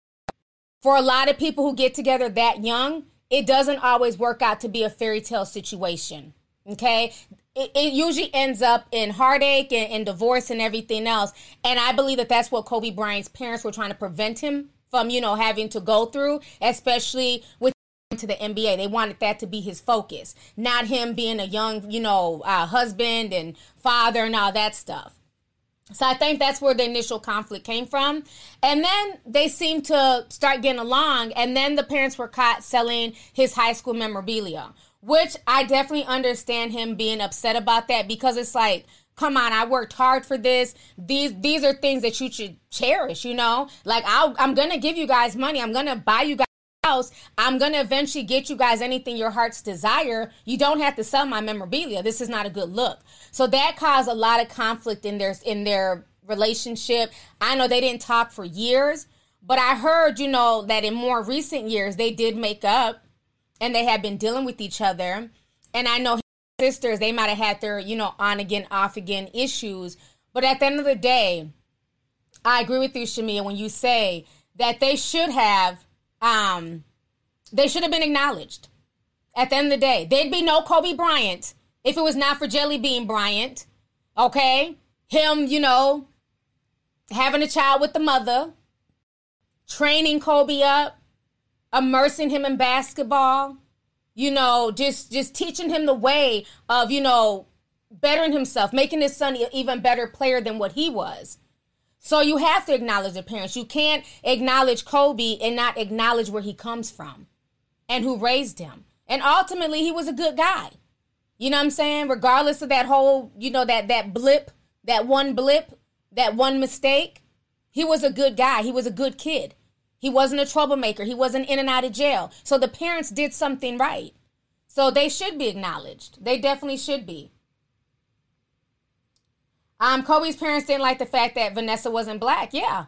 For a lot of people who get together that young, it doesn't always work out to be a fairy tale situation. Okay. It, it usually ends up in heartache and, and divorce and everything else. And I believe that that's what Kobe Bryant's parents were trying to prevent him from, you know, having to go through, especially with to the NBA. They wanted that to be his focus, not him being a young, you know, uh, husband and father and all that stuff. So I think that's where the initial conflict came from. And then they seemed to start getting along. And then the parents were caught selling his high school memorabilia, which I definitely understand him being upset about that because it's like, come on, I worked hard for this. These these are things that you should cherish, you know? Like i I'm gonna give you guys money. I'm gonna buy you guys house. I'm gonna eventually get you guys anything your heart's desire. You don't have to sell my memorabilia. This is not a good look. So that caused a lot of conflict in their in their relationship. I know they didn't talk for years, but I heard, you know, that in more recent years they did make up and they had been dealing with each other. And I know sisters, they might have had their, you know, on again, off again issues. But at the end of the day, I agree with you, Shamia, when you say that they should have um they should have been acknowledged. At the end of the day, there'd be no Kobe Bryant if it was not for Jelly Bean Bryant. Okay? Him, you know, having a child with the mother, training Kobe up, immersing him in basketball, you know, just just teaching him the way of, you know, bettering himself, making his son an even better player than what he was. So you have to acknowledge the parents. You can't acknowledge Kobe and not acknowledge where he comes from and who raised him. And ultimately he was a good guy. You know what I'm saying? Regardless of that whole, you know, that that blip, that one blip, that one mistake, he was a good guy. He was a good kid. He wasn't a troublemaker. He wasn't in and out of jail. So the parents did something right. So they should be acknowledged. They definitely should be. Um, Kobe's parents didn't like the fact that Vanessa wasn't black. Yeah.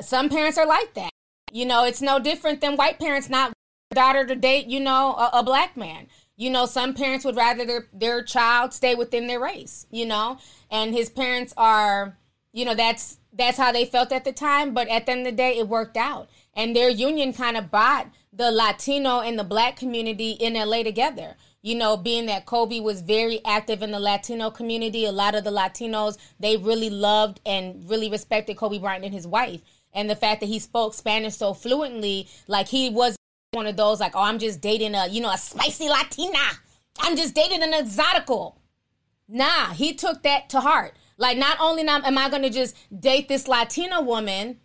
Some parents are like that. You know, it's no different than white parents not daughter to date, you know, a, a black man. You know, some parents would rather their their child stay within their race, you know, and his parents are, you know, that's that's how they felt at the time, but at the end of the day it worked out. And their union kind of brought the Latino and the black community in LA together. You know, being that Kobe was very active in the Latino community, a lot of the Latinos, they really loved and really respected Kobe Bryant and his wife. And the fact that he spoke Spanish so fluently, like he was one of those like, oh, I'm just dating a, you know, a spicy Latina. I'm just dating an exotical. Nah, he took that to heart. Like, not only am I going to just date this Latina woman,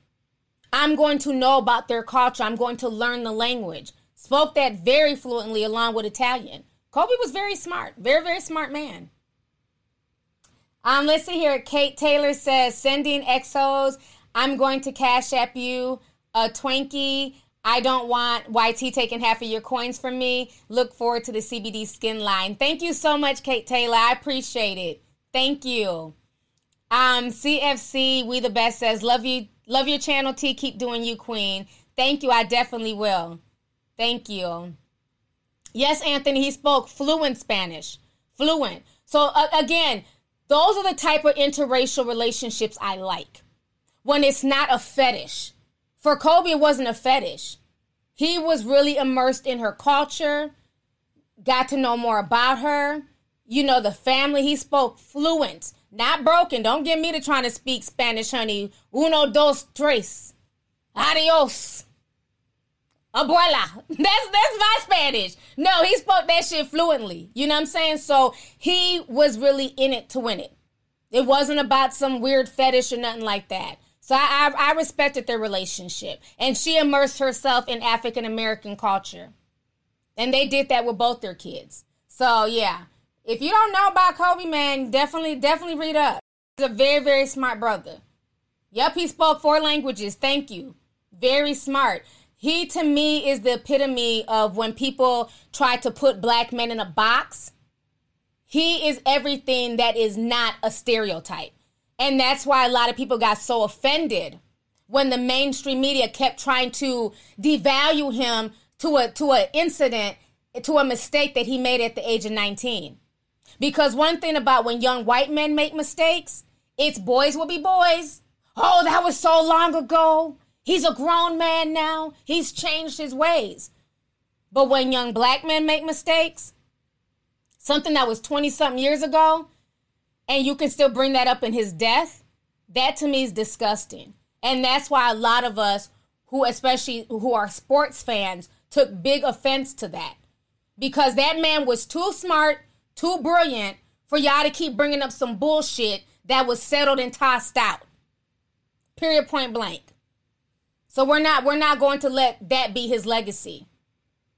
I'm going to know about their culture. I'm going to learn the language. Spoke that very fluently along with Italian. Kobe was very smart, very, very smart man. Um, let's see here. Kate Taylor says, sending exos. I'm going to cash app you a Twinkie. I don't want YT taking half of your coins from me. Look forward to the CBD skin line. Thank you so much, Kate Taylor. I appreciate it. Thank you. Um, CFC, we the best says, love you, love your channel, T. Keep doing you, Queen. Thank you. I definitely will. Thank you. Yes, Anthony, he spoke fluent Spanish. Fluent. So uh, again, those are the type of interracial relationships I like. When it's not a fetish for Kobe, it wasn't a fetish. He was really immersed in her culture, got to know more about her. You know, the family, he spoke fluent, not broken. Don't get me to trying to speak Spanish, honey. Uno, dos, tres. Adios. Abuela. That's that's my Spanish. No, he spoke that shit fluently. You know what I'm saying? So he was really in it to win it. It wasn't about some weird fetish or nothing like that. So I, I, I respected their relationship. And she immersed herself in African American culture. And they did that with both their kids. So yeah. If you don't know about Kobe, man, definitely, definitely read up. He's a very, very smart brother. Yep, he spoke four languages. Thank you. Very smart. He to me is the epitome of when people try to put black men in a box. He is everything that is not a stereotype. And that's why a lot of people got so offended when the mainstream media kept trying to devalue him to a to an incident, to a mistake that he made at the age of 19. Because one thing about when young white men make mistakes, it's boys will be boys. Oh, that was so long ago. He's a grown man now. He's changed his ways. But when young black men make mistakes, something that was 20 something years ago, and you can still bring that up in his death, that to me is disgusting. And that's why a lot of us who especially who are sports fans took big offense to that because that man was too smart, too brilliant for y'all to keep bringing up some bullshit that was settled and tossed out. Period point blank. So we're not we're not going to let that be his legacy.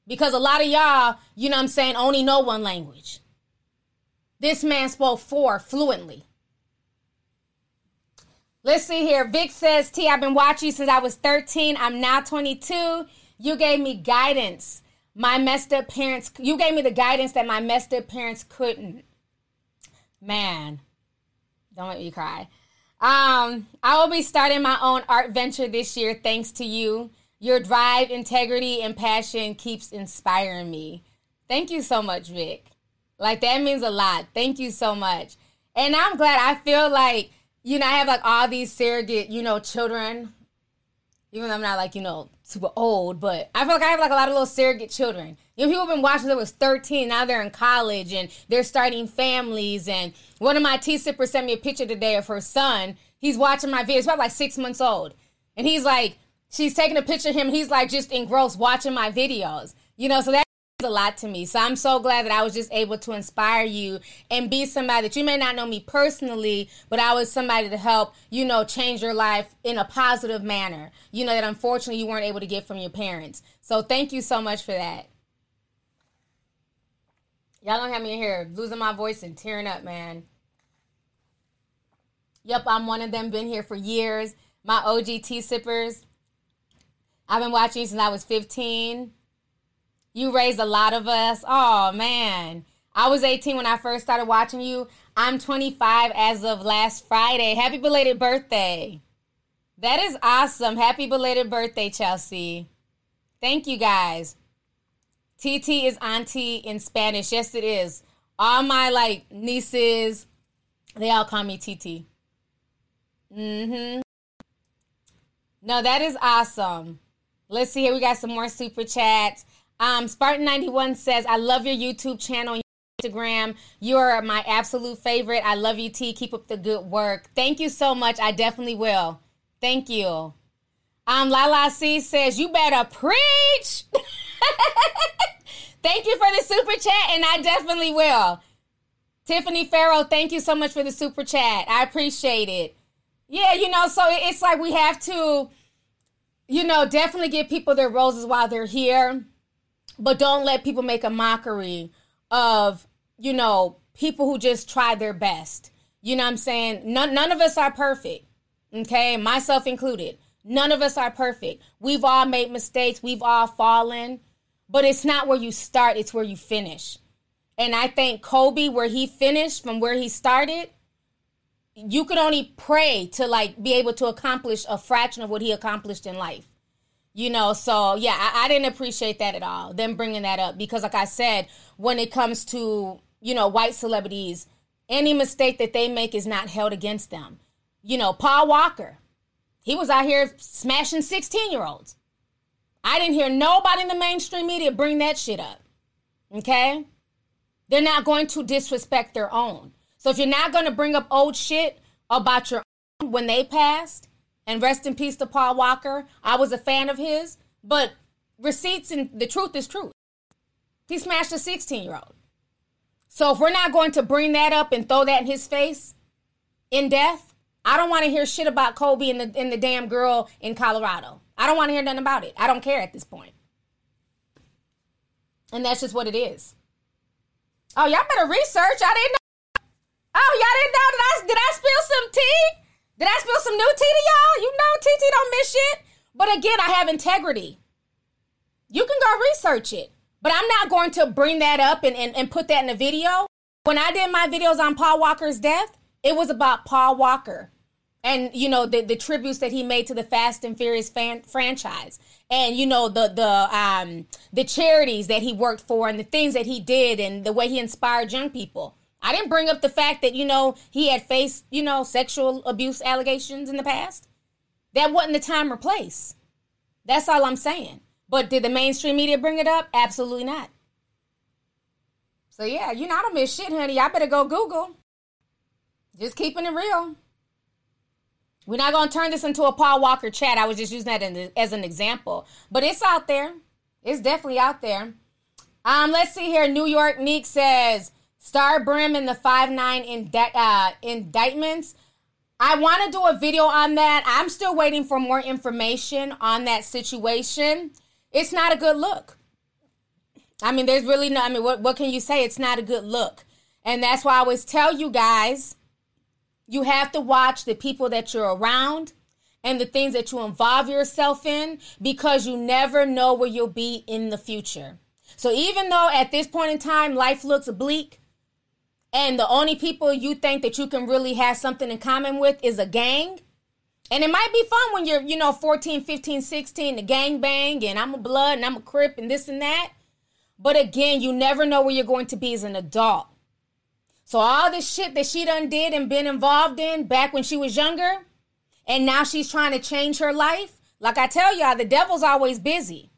Because a lot of y'all, you know I'm saying, only know one language. This man spoke four fluently. Let's see here. Vic says, T, I've been watching you since I was 13. I'm now 22. You gave me guidance. My messed up parents, you gave me the guidance that my messed up parents couldn't. Man, don't make me cry. Um, I will be starting my own art venture this year thanks to you. Your drive, integrity, and passion keeps inspiring me. Thank you so much, Vic. Like that means a lot. Thank you so much. And I'm glad I feel like, you know, I have like all these surrogate, you know, children. Even though I'm not like, you know, super old, but I feel like I have like a lot of little surrogate children. You know, people have been watching they was 13, now they're in college and they're starting families. And one of my T sippers sent me a picture today of her son. He's watching my videos, probably like six months old. And he's like, she's taking a picture of him. He's like just engrossed watching my videos. You know, so that a lot to me. So I'm so glad that I was just able to inspire you and be somebody that you may not know me personally, but I was somebody to help, you know, change your life in a positive manner. You know, that unfortunately you weren't able to get from your parents. So thank you so much for that. Y'all don't have me in here losing my voice and tearing up, man. Yep, I'm one of them, been here for years. My OG tea sippers. I've been watching since I was 15. You raised a lot of us. Oh, man. I was 18 when I first started watching you. I'm 25 as of last Friday. Happy belated birthday. That is awesome. Happy belated birthday, Chelsea. Thank you guys. TT is auntie in Spanish. Yes, it is. All my like nieces, they all call me TT. Mm-hmm. No, that is awesome. Let's see here. We got some more super chats. Um, Spartan91 says, I love your YouTube channel and Instagram. You are my absolute favorite. I love you, T. Keep up the good work. Thank you so much. I definitely will. Thank you. Um, Lala C says, You better preach. thank you for the super chat, and I definitely will. Tiffany Farrow, thank you so much for the super chat. I appreciate it. Yeah, you know, so it's like we have to, you know, definitely give people their roses while they're here but don't let people make a mockery of you know people who just try their best. You know what i'm saying? None, none of us are perfect okay? Myself included. None of us are perfect. We've all made mistakes. We've all fallen but it's not where you start it's where you finish and i think kobe where he finished from where he started you could only pray to like be able to accomplish a fraction of what he accomplished in life you know, so yeah, I, I didn't appreciate that at all. Them bringing that up because, like I said, when it comes to you know white celebrities, any mistake that they make is not held against them. You know, Paul Walker, he was out here smashing sixteen year olds. I didn't hear nobody in the mainstream media bring that shit up. Okay, they're not going to disrespect their own. So if you're not going to bring up old shit about your own when they passed and rest in peace to Paul Walker. I was a fan of his, but receipts and the truth is truth. He smashed a 16 year old. So if we're not going to bring that up and throw that in his face in death, I don't want to hear shit about Kobe and the, and the damn girl in Colorado. I don't want to hear nothing about it. I don't care at this point. And that's just what it is. Oh, y'all better research. I didn't know. Oh, y'all didn't know. Did I, did I spill some tea? Did I spill some new tea to y'all? You know TT don't miss shit. But again, I have integrity. You can go research it. But I'm not going to bring that up and, and, and put that in a video. When I did my videos on Paul Walker's death, it was about Paul Walker and you know the, the tributes that he made to the Fast and Furious fan, franchise, and you know the the um the charities that he worked for and the things that he did and the way he inspired young people. I didn't bring up the fact that, you know, he had faced, you know, sexual abuse allegations in the past. That wasn't the time or place. That's all I'm saying. But did the mainstream media bring it up? Absolutely not. So yeah, you know, I don't miss shit, honey. I better go Google. Just keeping it real. We're not going to turn this into a Paul Walker chat. I was just using that as an example. But it's out there. It's definitely out there. Um, let's see here. New York Neek says Star Brim and the five nine indi- uh, indictments. I want to do a video on that. I'm still waiting for more information on that situation. It's not a good look. I mean, there's really no. I mean, what what can you say? It's not a good look, and that's why I always tell you guys, you have to watch the people that you're around and the things that you involve yourself in because you never know where you'll be in the future. So even though at this point in time life looks bleak and the only people you think that you can really have something in common with is a gang, and it might be fun when you're, you know, 14, 15, 16, the gang bang and I'm a blood and I'm a crip and this and that. But again, you never know where you're going to be as an adult. So all this shit that she done did and been involved in back when she was younger, and now she's trying to change her life. Like I tell y'all, the devil's always busy.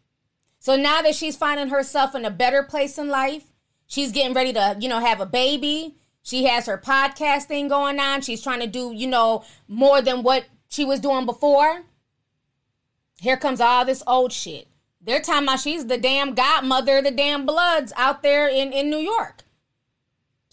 So now that she's finding herself in a better place in life, she's getting ready to, you know, have a baby. She has her podcast thing going on. She's trying to do, you know, more than what she was doing before. Here comes all this old shit. They're talking about she's the damn godmother of the damn bloods out there in, in New York.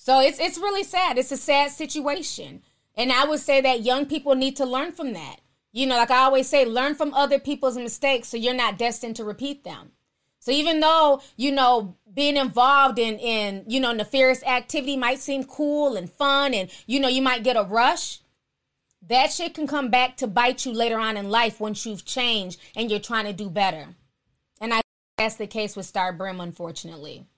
So it's it's really sad. It's a sad situation. And I would say that young people need to learn from that. You know, like I always say, learn from other people's mistakes so you're not destined to repeat them. So even though, you know, being involved in in, you know, nefarious activity might seem cool and fun and you know, you might get a rush, that shit can come back to bite you later on in life once you've changed and you're trying to do better. And I that's the case with Star Brim, unfortunately.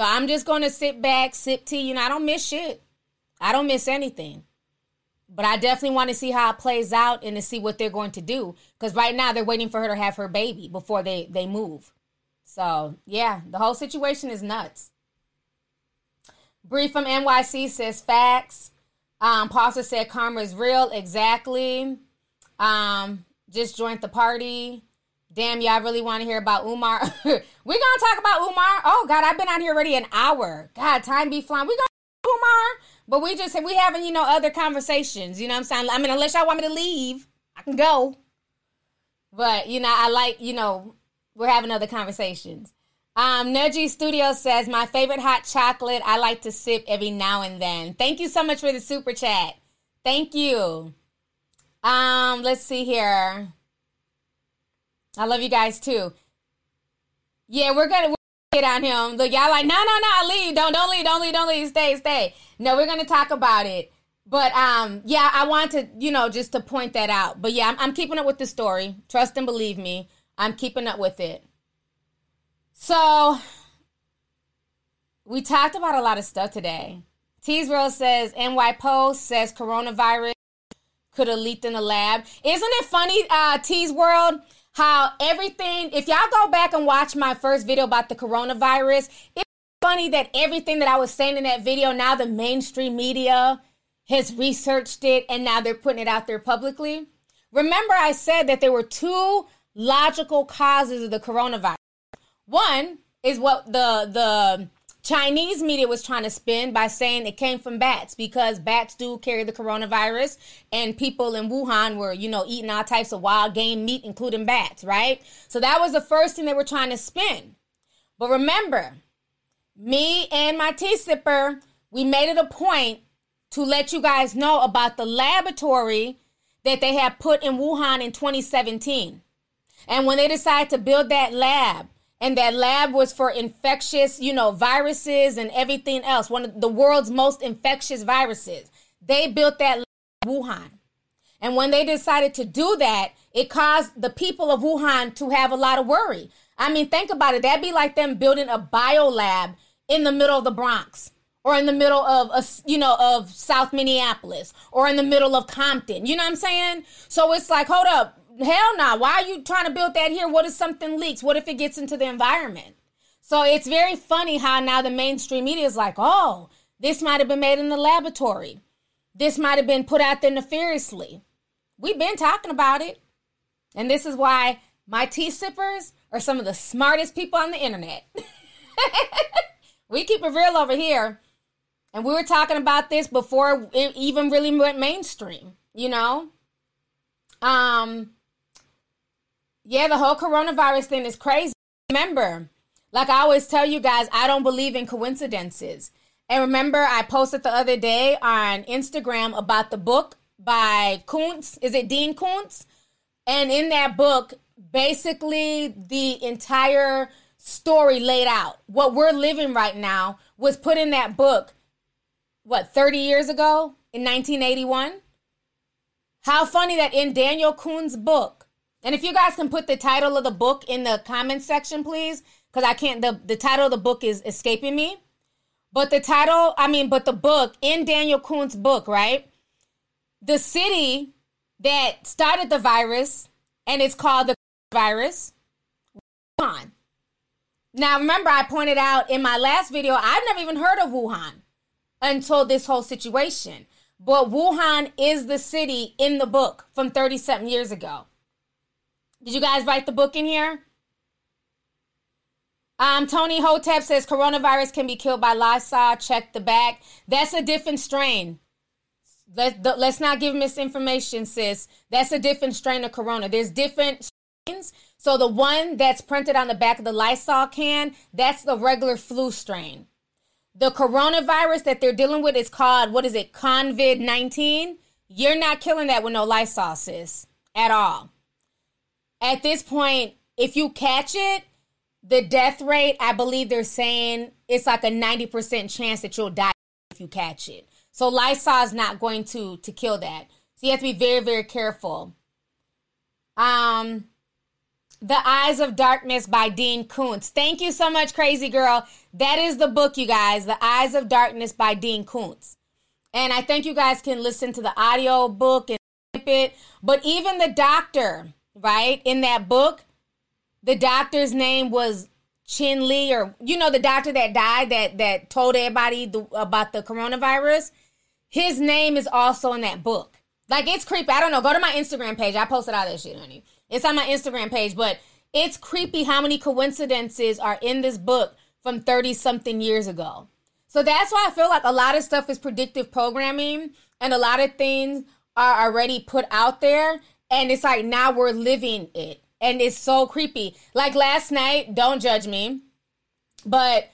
So I'm just going to sit back, sip tea. You know, I don't miss shit. I don't miss anything. But I definitely want to see how it plays out and to see what they're going to do. Because right now they're waiting for her to have her baby before they, they move. So, yeah, the whole situation is nuts. Brief from NYC says facts. Um, Pastor said karma is real. Exactly. Um, just joined the party. Damn, y'all really want to hear about Umar? We're gonna talk about Umar. Oh God, I've been on here already an hour. God, time be flying. We gonna Umar, but we just we having you know other conversations. You know what I'm saying? I mean, unless y'all want me to leave, I can go. But you know, I like you know we're having other conversations. Um, Nudgy Studio says my favorite hot chocolate. I like to sip every now and then. Thank you so much for the super chat. Thank you. Um, let's see here. I love you guys too. Yeah, we're gonna get on him. Look, y'all like, no, no, no, leave. Don't, don't leave, don't leave, don't leave. Stay, stay. No, we're gonna talk about it. But um, yeah, I want to, you know, just to point that out. But yeah, I'm, I'm keeping up with the story. Trust and believe me, I'm keeping up with it. So we talked about a lot of stuff today. World says NY Post says coronavirus could have leaked in the lab. Isn't it funny, uh, Tees World? How everything, if y'all go back and watch my first video about the coronavirus, it's funny that everything that I was saying in that video, now the mainstream media has researched it and now they're putting it out there publicly. Remember, I said that there were two logical causes of the coronavirus. One is what the the Chinese media was trying to spin by saying it came from bats because bats do carry the coronavirus and people in Wuhan were, you know, eating all types of wild game meat, including bats, right? So that was the first thing they were trying to spin. But remember, me and my tea sipper, we made it a point to let you guys know about the laboratory that they had put in Wuhan in 2017. And when they decided to build that lab, and that lab was for infectious, you know, viruses and everything else. One of the world's most infectious viruses. They built that lab in Wuhan. And when they decided to do that, it caused the people of Wuhan to have a lot of worry. I mean, think about it. That'd be like them building a bio lab in the middle of the Bronx or in the middle of a, you know of South Minneapolis or in the middle of Compton. You know what I'm saying? So it's like, hold up, hell no. Nah. Why are you trying to build that here? What if something leaks? What if it gets into the environment? So it's very funny how now the mainstream media is like, oh, this might have been made in the laboratory. This might have been put out there nefariously. We've been talking about it. And this is why my tea sippers are some of the smartest people on the internet. we keep it real over here. And we were talking about this before it even really went mainstream, you know? Um, yeah, the whole coronavirus thing is crazy. remember, like I always tell you guys, I don't believe in coincidences. And remember, I posted the other day on Instagram about the book by Koontz. Is it Dean Koontz? And in that book, basically the entire story laid out. What we're living right now was put in that book, what, 30 years ago in 1981? How funny that in Dean Koontz's book, and if you guys can put the title of the book in the comment section, please, because I can't, the, the title of the book is escaping me. But the title, I mean, but the book in Dean Koontz's book, right? The city that started the virus, and it's called the virus, Wuhan. Now, remember, I pointed out in my last video, I've never even heard of Wuhan until this whole situation. But Wuhan is the city in the book from 30 something years ago. Did you guys write the book in here? Um, Tony Hotep says coronavirus can be killed by Lysol. Check the back. That's a different strain. Let, let's not give misinformation, sis. That's a different strain of corona. There's different strains. So the one that's printed on the back of the Lysol can, that's the regular flu strain. The coronavirus that they're dealing with is called, what is it, COVID 19? You're not killing that with no Lysol, sis, at all. At this point, if you catch it, the death rate, I believe they're saying it's like a 90% chance that you'll die if you catch it. So Lysol is not going to to kill that. So you have to be very very careful. Um The Eyes of Darkness by Dean Koontz. Thank you so much Crazy Girl. That is the book you guys, The Eyes of Darkness by Dean Koontz. And I think you guys can listen to the audio book and it. But even the doctor, right, in that book, the doctor's name was Chin Lee, or you know, the doctor that died that that told everybody the, about the coronavirus. His name is also in that book. Like it's creepy. I don't know. Go to my Instagram page. I posted all that shit, honey. It's on my Instagram page, but it's creepy how many coincidences are in this book from 30 something years ago. So that's why I feel like a lot of stuff is predictive programming and a lot of things are already put out there. And it's like now we're living it. And it's so creepy. Like last night, don't judge me, but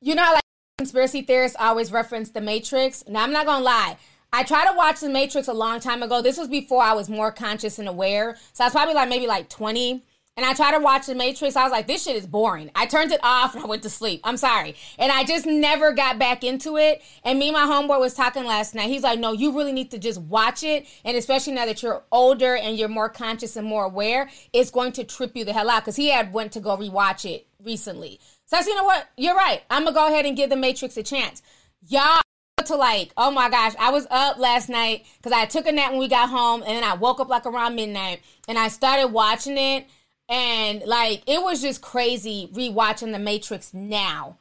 you know, like conspiracy theorists always reference the Matrix. Now, I'm not gonna lie. I tried to watch the Matrix a long time ago. This was before I was more conscious and aware. So I was probably like maybe like 20. And I tried to watch the Matrix. I was like, this shit is boring. I turned it off and I went to sleep. I'm sorry. And I just never got back into it. And me and my homeboy was talking last night. He's like, no, you really need to just watch it. And especially now that you're older and you're more conscious and more aware, it's going to trip you the hell out. Cause he had went to go rewatch it recently. So I said, you know what? You're right. I'm gonna go ahead and give the Matrix a chance. Y'all to like, oh my gosh, I was up last night because I took a nap when we got home, and then I woke up like around midnight, and I started watching it, and like it was just crazy rewatching the Matrix now.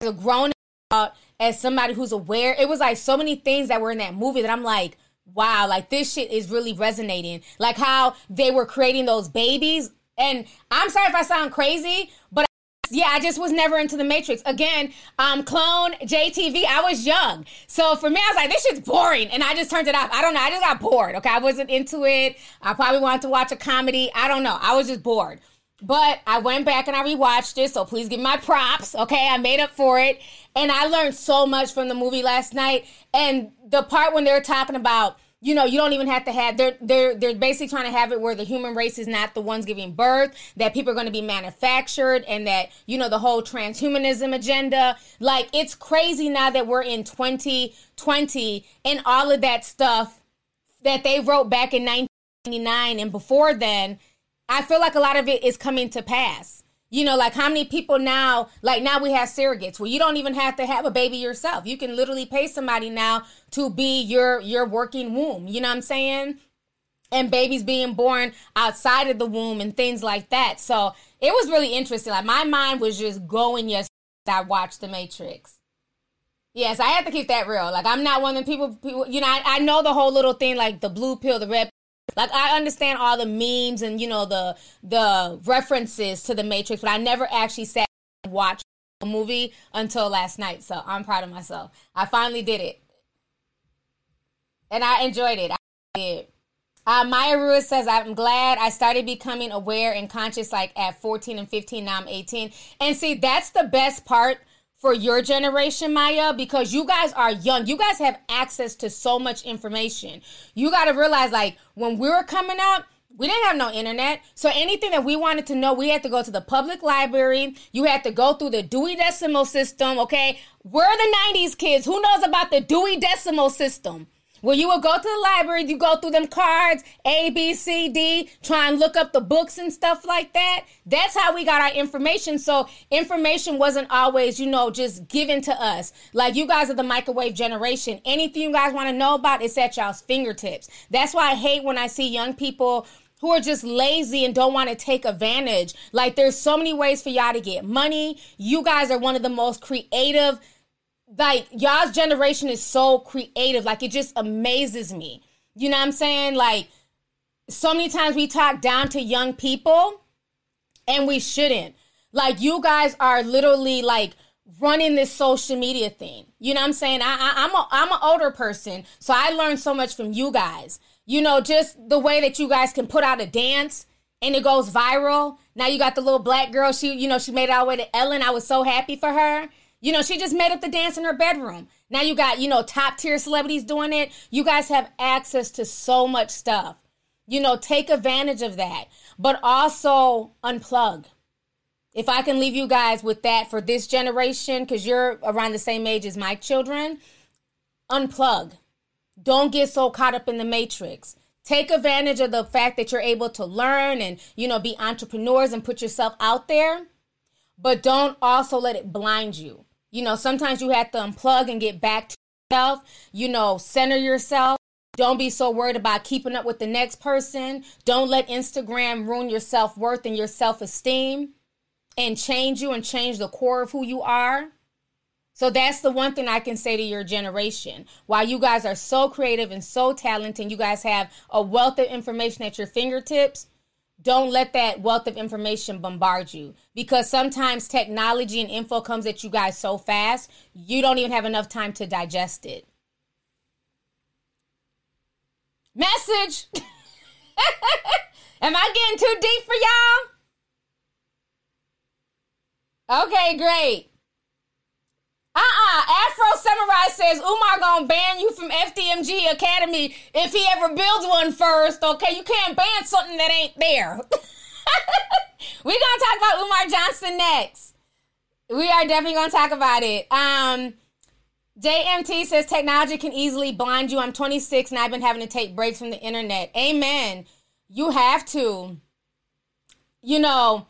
As a grown up, as somebody who's aware, it was like so many things that were in that movie that I'm like, wow, like this shit is really resonating. Like how they were creating those babies. And I'm sorry if I sound crazy, but yeah, I just was never into the Matrix. Again, um, clone JTV. I was young, so for me, I was like, this shit's boring, and I just turned it off. I don't know. I just got bored. Okay, I wasn't into it. I probably wanted to watch a comedy. I don't know. I was just bored. But I went back and I rewatched it, so please give me my props. Okay, I made up for it, and I learned so much from the movie last night. And the part when they were talking about you know, you don't even have to have they're they're they're basically trying to have it where the human race is not the ones giving birth, that people are going to be manufactured and that, you know, the whole transhumanism agenda. Like it's crazy now that we're in 2020 and all of that stuff that they wrote back in 1999 and before then, I feel like a lot of it is coming to pass. You know, like how many people now, like now we have surrogates where you don't even have to have a baby yourself. You can literally pay somebody now to be your your working womb. You know what I'm saying? And babies being born outside of the womb and things like that. So it was really interesting. Like my mind was just going yes I watched The Matrix. Yes, I have to keep that real. Like I'm not one of the people people you know, I, I know the whole little thing like the blue pill, the red like I understand all the memes and you know the the references to the Matrix, but I never actually sat and watched a movie until last night. So I'm proud of myself. I finally did it. And I enjoyed it. I did. Uh, Maya Ruiz says, I'm glad I started becoming aware and conscious like at 14 and 15. Now I'm 18. And see, that's the best part for your generation, Maya, because you guys are young. You guys have access to so much information. You got to realize, like, when we were coming up, we didn't have no internet. So anything that we wanted to know, we had to go to the public library. You had to go through the Dewey Decimal System, okay? We're the 90s kids. Who knows about the Dewey Decimal System? Well, you would go to the library, you go through them cards, A, B, C, D, try and look up the books and stuff like that. That's how we got our information. So information wasn't always, you know, just given to us. Like you guys are the microwave generation. Anything you guys want to know about, it's at y'all's fingertips. That's why I hate when I see young people who are just lazy and don't want to take advantage. Like there's so many ways for y'all to get money. You guys are one of the most creative like y'all's generation is so creative. Like it just amazes me. You know what I'm saying? Like so many times we talk down to young people and we shouldn't. Like you guys are literally like running this social media thing. You know what I'm saying? I, I I'm a I'm an older person, so I learned so much from you guys. You know, just the way that you guys can put out a dance and it goes viral. Now you got the little black girl. She, you know, she made it all the way to Ellen. I was so happy for her. You know, she just made up the dance in her bedroom. Now you got, you know, top tier celebrities doing it. You guys have access to so much stuff. You know, take advantage of that, but also unplug. If I can leave you guys with that for this generation, because you're around the same age as my children, unplug. Don't get so caught up in the matrix. Take advantage of the fact that you're able to learn and, you know, be entrepreneurs and put yourself out there, but don't also let it blind you. You know, sometimes you have to unplug and get back to yourself, you know, center yourself. Don't be so worried about keeping up with the next person. Don't let Instagram ruin your self worth and your self esteem and change you and change the core of who you are. So that's the one thing I can say to your generation. While you guys are so creative and so talented, you guys have a wealth of information at your fingertips, don't let that wealth of information bombard you. Because sometimes technology and info comes at you guys so fast you don't even have enough time to digest it. Message. Am i getting too deep for y'all? Okay great uh-uh. Afro Samurai says Umar gonna ban you from FDMG Academy if he ever builds one first. Okay, you can't ban something that ain't there. We're gonna talk about Umar Johnson next. We are definitely gonna talk about it. Um, JMT says technology can easily blind you. I'm 26 and I've been having to take breaks from the internet. Amen. You have to. You know,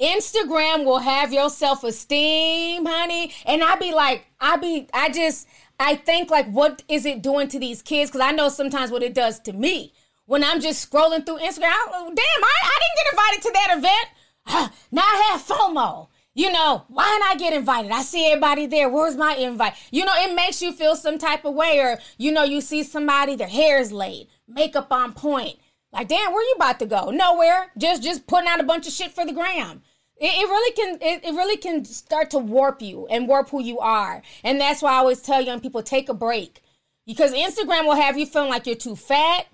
Instagram will have your self esteem, honey. And I be like, I be, I just, I think like, what is it doing to these kids? Because I know sometimes what it does to me when I'm just scrolling through Instagram. I, damn, I, I didn't get invited to that event. now I have FOMO. You know, why didn't I get invited? I see everybody there. Where's my invite? You know, it makes you feel some type of way, or you know, you see somebody, their hair is laid, makeup on point. Like, damn, where you about to go? Nowhere. Just just putting out a bunch of shit for the gram. It, it really can it, it really can start to warp you and warp who you are. And that's why I always tell young people take a break. Because Instagram will have you feeling like you're too fat,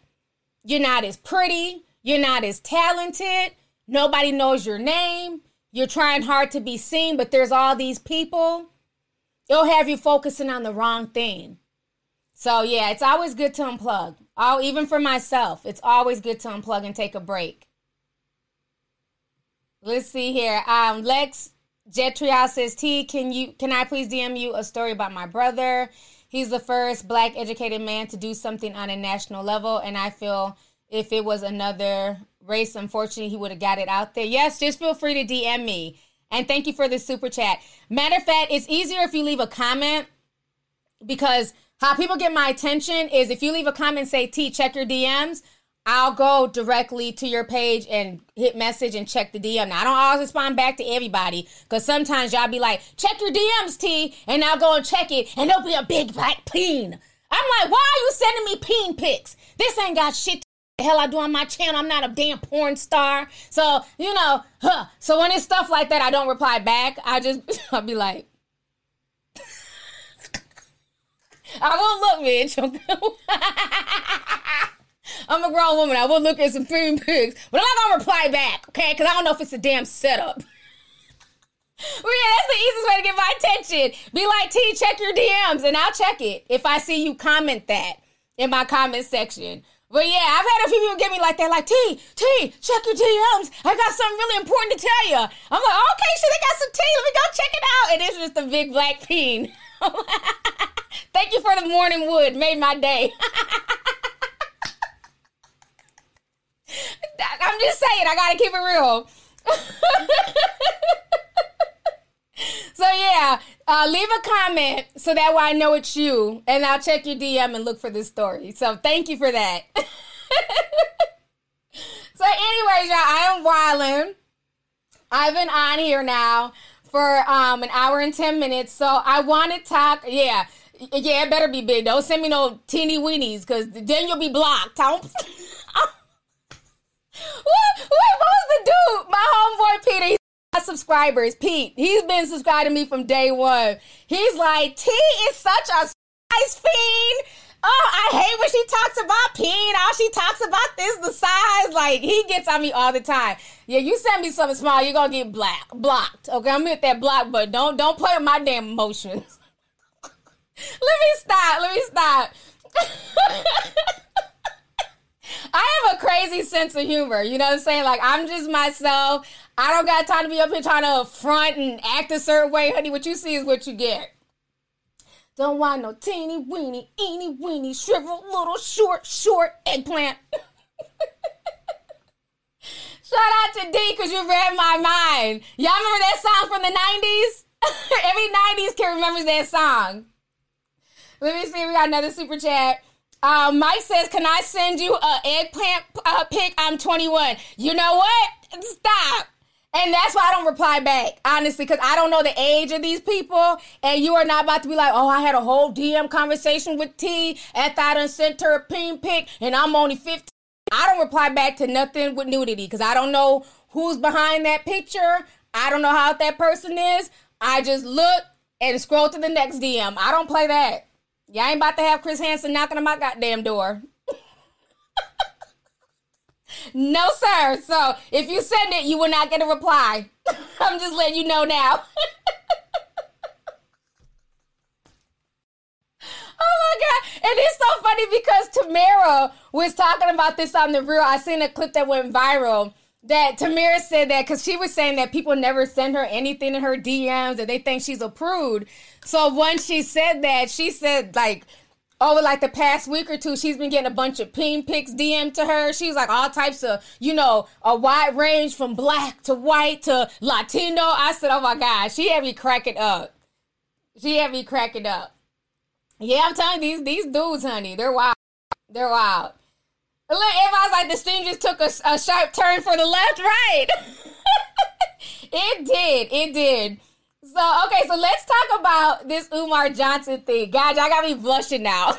you're not as pretty, you're not as talented, nobody knows your name, you're trying hard to be seen, but there's all these people. It'll have you focusing on the wrong thing. So yeah, it's always good to unplug. Oh, even for myself, it's always good to unplug and take a break. Let's see here. Um, Lex Jetrial says, T, can you can I please DM you a story about my brother? He's the first black educated man to do something on a national level, and I feel if it was another race, unfortunately, he would have got it out there. Yes, just feel free to DM me. And thank you for the super chat. Matter of fact, it's easier if you leave a comment because how people get my attention is if you leave a comment say T, check your DMs. I'll go directly to your page and hit message and check the DM. Now, I don't always respond back to everybody because sometimes y'all be like, check your DMs, T, and I'll go and check it, and there'll be a big black peen. I'm like, why are you sending me peen pics? This ain't got shit to the hell I do on my channel. I'm not a damn porn star. So, you know, huh. So when it's stuff like that, I don't reply back. I just, I'll be like, I won't look, bitch. I'm a grown woman. I will look at some food pics, but I'm not gonna reply back, okay? Because I don't know if it's a damn setup. Well, yeah, that's the easiest way to get my attention. Be like, T, check your DMs, and I'll check it if I see you comment that in my comment section. But yeah, I've had a few people get me like that, like, T, T, check your DMs. I got something really important to tell you. I'm like, okay, so they got some tea. Let me go check it out. And it's just a big black peen. Thank you for the morning wood. Made my day. I'm just saying, I gotta keep it real. so yeah, uh, leave a comment so that way I know it's you, and I'll check your DM and look for this story. So thank you for that. so, anyways, y'all, I am wildin'. I've been on here now for um an hour and ten minutes, so I want to talk. Yeah, yeah, it better be big. Don't send me no teeny weenies, cause then you'll be blocked. what, what, was the dude? My homeboy Peter subscribers. Pete, he's been subscribing to me from day one. He's like, T is such a size fiend. Oh, I hate when she talks about peen. All she talks about is the size. Like he gets on me all the time. Yeah, you send me something small, you're gonna get black blocked. Okay, I'm hit that block but Don't don't play with my damn emotions. Let me stop. Let me stop. I have a crazy sense of humor. You know what I'm saying? Like I'm just myself. I don't got time to be up here trying to front and act a certain way, honey. What you see is what you get. Don't want no teeny weeny, eeny weeny, shriveled little short, short eggplant. Shout out to D because you read my mind. Y'all remember that song from the 90s? Every 90s kid remembers that song. Let me see. We got another super chat. Uh, Mike says, "Can I send you a eggplant uh, pic? I'm 21. You know what? Stop." And that's why I don't reply back, honestly, because I don't know the age of these people. And you are not about to be like, oh, I had a whole DM conversation with T after I done sent her a pin pic and I'm only 15. I don't reply back to nothing with nudity because I don't know who's behind that picture. I don't know how that person is. I just look and scroll to the next DM. I don't play that. Y'all ain't about to have Chris Hansen knocking on my goddamn door. no, sir. So if you send it, you will not get a reply. I'm just letting you know now. Oh my god! And it's so funny because Tamara was talking about this on the real. I seen a clip that went viral. That Tamara said that because she was saying that people never send her anything in her DMs and they think she's a prude. So once she said that, she said like over like the past week or two, she's been getting a bunch of peen pics DM to her. She's like all types of, you know, a wide range from black to white to Latino. I said, oh my God, she had me cracking up. She had me cracking up. Yeah, I'm telling you, these these dudes, honey, they're wild. They're wild. Look, everybody's like the stream just took a, a sharp turn for the left, right? it did. It did. So, okay, so let's talk about this Umar Johnson thing. Guys, y'all got me blushing now.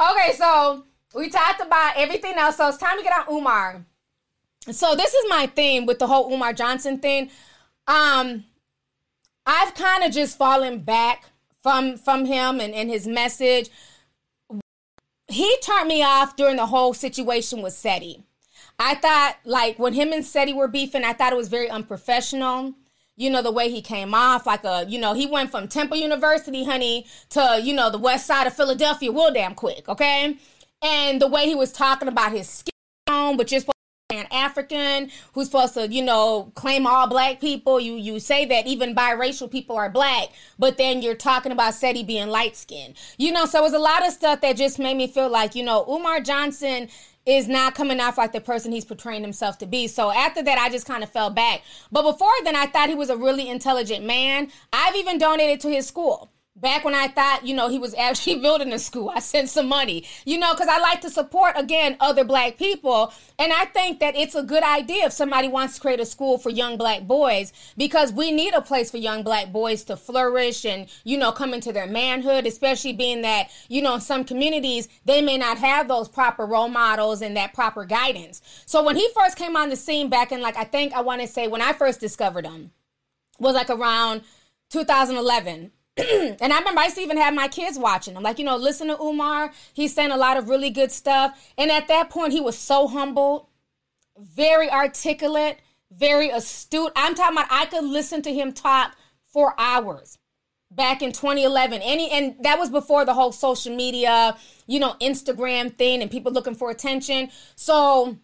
okay, so we talked about everything else. So it's time to get on Umar. So this is my thing with the whole Umar Johnson thing. Um, I've kind of just fallen back from from him and, and his message. He turned me off during the whole situation with Seti. I thought like when him and Seti were beefing, I thought it was very unprofessional you know, the way he came off, like a, you know, he went from Temple University, honey, to, you know, the west side of Philadelphia real damn quick, okay? And the way he was talking about his skin but you're supposed to be an African who's supposed to, you know, claim all black people. You you say that even biracial people are black, but then you're talking about Seti being light skinned. You know, so it was a lot of stuff that just made me feel like, you know, Umar Johnson is not coming off like the person he's portraying himself to be. So after that, I just kind of fell back. But before then, I thought he was a really intelligent man. I've even donated to his school. Back when I thought, you know, he was actually building a school, I sent some money, you know, because I like to support, again, other black people. And I think that it's a good idea if somebody wants to create a school for young black boys, because we need a place for young black boys to flourish and, you know, come into their manhood, especially being that, you know, in some communities, they may not have those proper role models and that proper guidance. So when he first came on the scene back in, like, I think I want to say when I first discovered him was like around 2011 and I remember I used to even have my kids watching. I'm like, you know, listen to Umar. He's saying a lot of really good stuff. And at that point, he was so humble, very articulate, very astute. I'm talking about I could listen to him talk for hours back in 2011. Any and that was before the whole social media, you know, Instagram thing and people looking for attention. So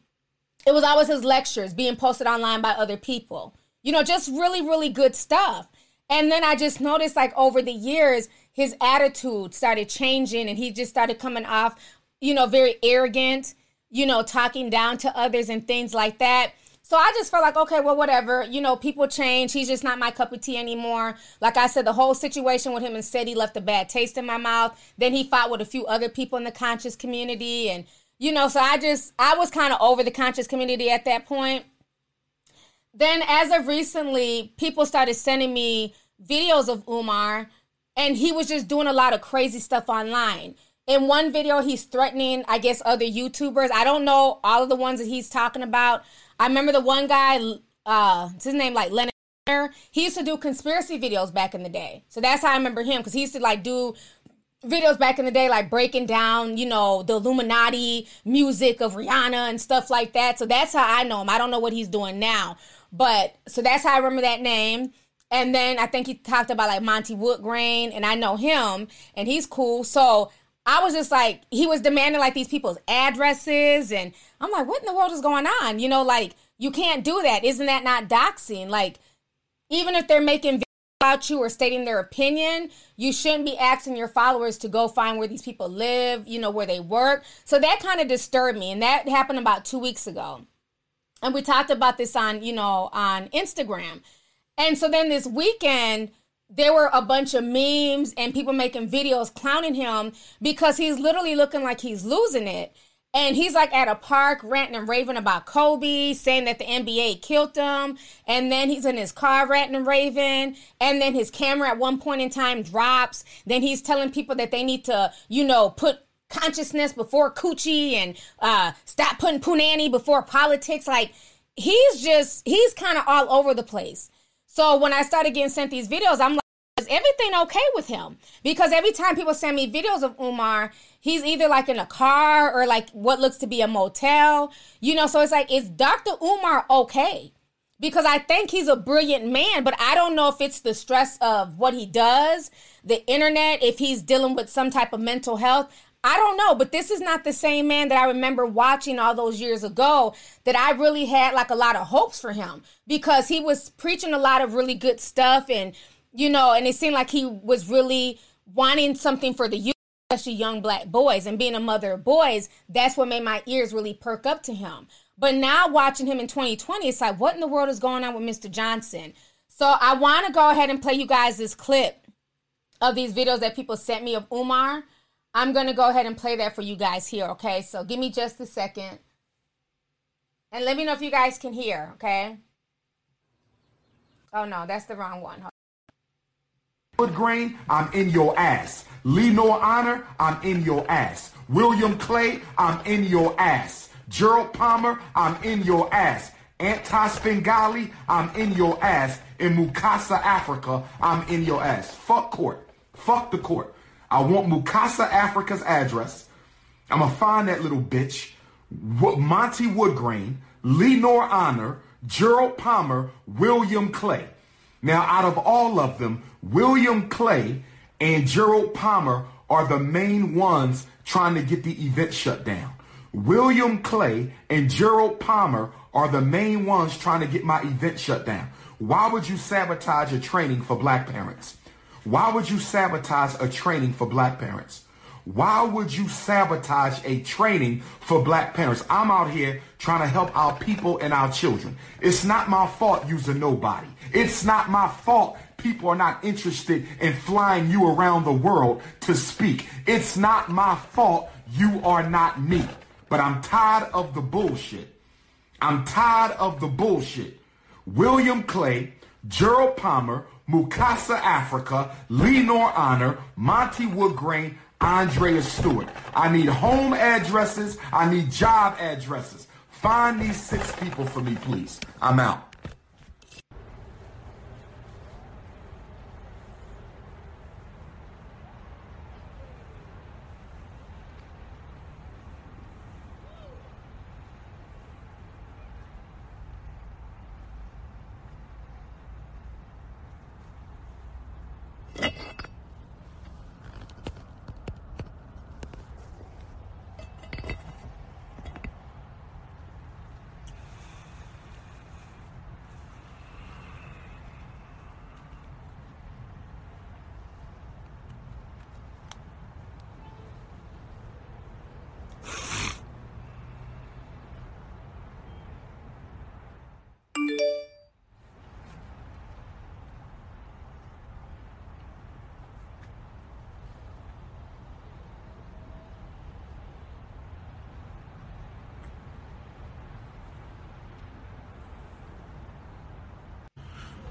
it was always his lectures being posted online by other people. You know, just really, really good stuff. And then I just noticed like over the years, his attitude started changing and he just started coming off, you know, very arrogant, you know, talking down to others and things like that. So I just felt like, okay, well, whatever. You know, people change. He's just not my cup of tea anymore. Like I said, the whole situation with him and he left a bad taste in my mouth. Then he fought with a few other people in the conscious community. And, you know, so I just, I was kind of over the conscious community at that point. Then, as of recently, people started sending me videos of Umar, and he was just doing a lot of crazy stuff online. In one video, he's threatening, I guess, other YouTubers. I don't know all of the ones that he's talking about. I remember the one guy, uh, his name like Leonard. He used to do conspiracy videos back in the day. So that's how I remember him because he used to like do videos back in the day, like breaking down, you know, the Illuminati music of Rihanna and stuff like that. So that's how I know him. I don't know what he's doing now. But so that's how I remember that name. And then I think he talked about like Monty Woodgrain, and I know him, and he's cool. So I was just like, he was demanding like these people's addresses, and I'm like, what in the world is going on? You know, like you can't do that. Isn't that not doxing? Like, even if they're making about you or stating their opinion, you shouldn't be asking your followers to go find where these people live, you know, where they work. So that kind of disturbed me, and that happened about two weeks ago. And we talked about this on, you know, on Instagram. And so then this weekend, there were a bunch of memes and people making videos clowning him because he's literally looking like he's losing it. And he's like at a park ranting and raving about Kobe, saying that the NBA killed him. And then he's in his car ranting and raving. And then his camera at one point in time drops. Then he's telling people that they need to, you know, put consciousness before coochie and uh, stop putting punani before politics. Like he's just he's kind of all over the place. So when I started getting sent these videos, I'm like, is everything okay with him? Because every time people send me videos of Umar, he's either like in a car or like what looks to be a motel, you know. So it's like, is Dr. Umar okay? Because I think he's a brilliant man, but I don't know if it's the stress of what he does, the internet, if he's dealing with some type of mental health. I don't know, but this is not the same man that I remember watching all those years ago that I really had like a lot of hopes for him because he was preaching a lot of really good stuff and you know, and it seemed like he was really wanting something for the youth, especially young black boys and being a mother of boys, that's what made my ears really perk up to him. But now watching him in 2020, it's like what in the world is going on with Mr. Johnson? So I want to go ahead and play you guys this clip of these videos that people sent me of Umar I'm going to go ahead and play that for you guys here, okay? So give me just a second. And let me know if you guys can hear, okay? Oh, no, that's the wrong one. Woodgrain, I'm in your ass. Lenore Honor, I'm in your ass. William Clay, I'm in your ass. Gerald Palmer, I'm in your ass. Anti Spengali, I'm in your ass. In Mukasa, Africa, I'm in your ass. Fuck court. Fuck the court. I want Mukasa Africa's address. I'm going to find that little bitch. Monty Woodgrain, Lenore Honor, Gerald Palmer, William Clay. Now, out of all of them, William Clay and Gerald Palmer are the main ones trying to get the event shut down. William Clay and Gerald Palmer are the main ones trying to get my event shut down. Why would you sabotage a training for black parents? Why would you sabotage a training for black parents? Why would you sabotage a training for black parents? I'm out here trying to help our people and our children. It's not my fault you're nobody. It's not my fault people are not interested in flying you around the world to speak. It's not my fault you are not me. But I'm tired of the bullshit. I'm tired of the bullshit. William Clay, Gerald Palmer, Mukasa Africa, Lenore Honor, Monty Woodgrain, Andrea Stewart. I need home addresses. I need job addresses. Find these six people for me, please. I'm out.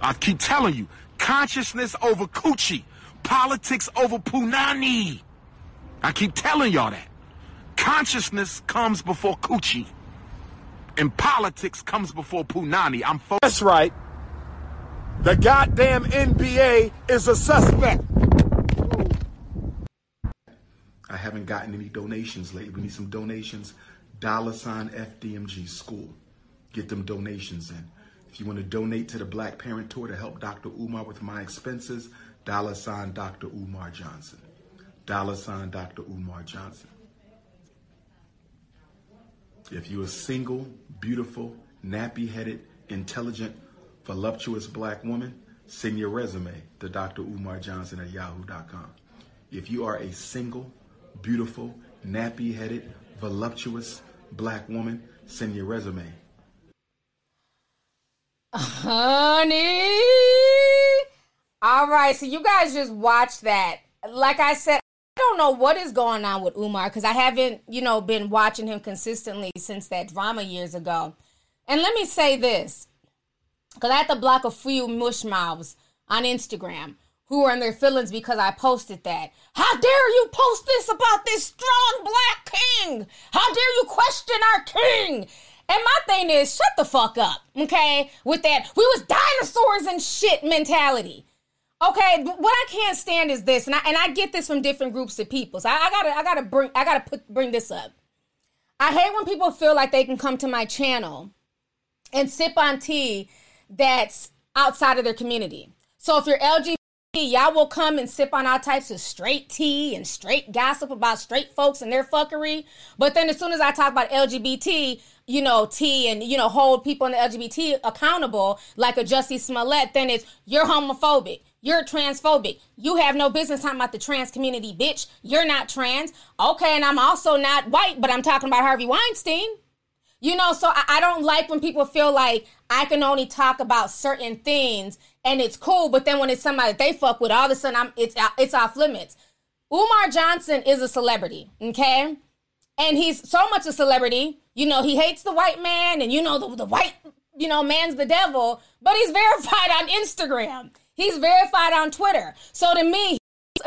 I keep telling you, consciousness over coochie, politics over punani. I keep telling y'all that. Consciousness comes before coochie, and politics comes before punani. I'm fo- That's right. The goddamn NBA is a suspect. I haven't gotten any donations lately. We need some donations. Dollar sign FDMG school. Get them donations in. If you want to donate to the Black Parent Tour to help Dr. Umar with my expenses, dollar sign Dr. Umar Johnson. Dollar sign Dr. Umar Johnson. If you're a single, beautiful, nappy headed, intelligent, voluptuous black woman, send your resume to Dr. Umar Johnson at yahoo.com. If you are a single, beautiful, nappy headed, voluptuous black woman, send your resume. Honey. All right, so you guys just watch that. Like I said, I don't know what is going on with Umar because I haven't, you know, been watching him consistently since that drama years ago. And let me say this because I had to block a few mush mouths on Instagram who were in their feelings because I posted that. How dare you post this about this strong black king? How dare you question our king? And my thing is, shut the fuck up, okay? With that, we was dinosaurs and shit mentality. Okay, what I can't stand is this, and I and I get this from different groups of people. So I, I gotta I gotta bring I gotta put bring this up. I hate when people feel like they can come to my channel and sip on tea that's outside of their community. So if you're LGBT, y'all will come and sip on all types of straight tea and straight gossip about straight folks and their fuckery. But then as soon as I talk about LGBT, you know, tea and, you know, hold people in the LGBT accountable, like a Jussie Smollett, then it's you're homophobic. You're transphobic. You have no business talking about the trans community, bitch. You're not trans. Okay, and I'm also not white, but I'm talking about Harvey Weinstein. You know, so I, I don't like when people feel like I can only talk about certain things and it's cool, but then when it's somebody they fuck with, all of a sudden I'm it's it's off limits. Umar Johnson is a celebrity, okay? And he's so much a celebrity. You know, he hates the white man, and you know the, the white, you know, man's the devil, but he's verified on Instagram. He's verified on Twitter. So to me,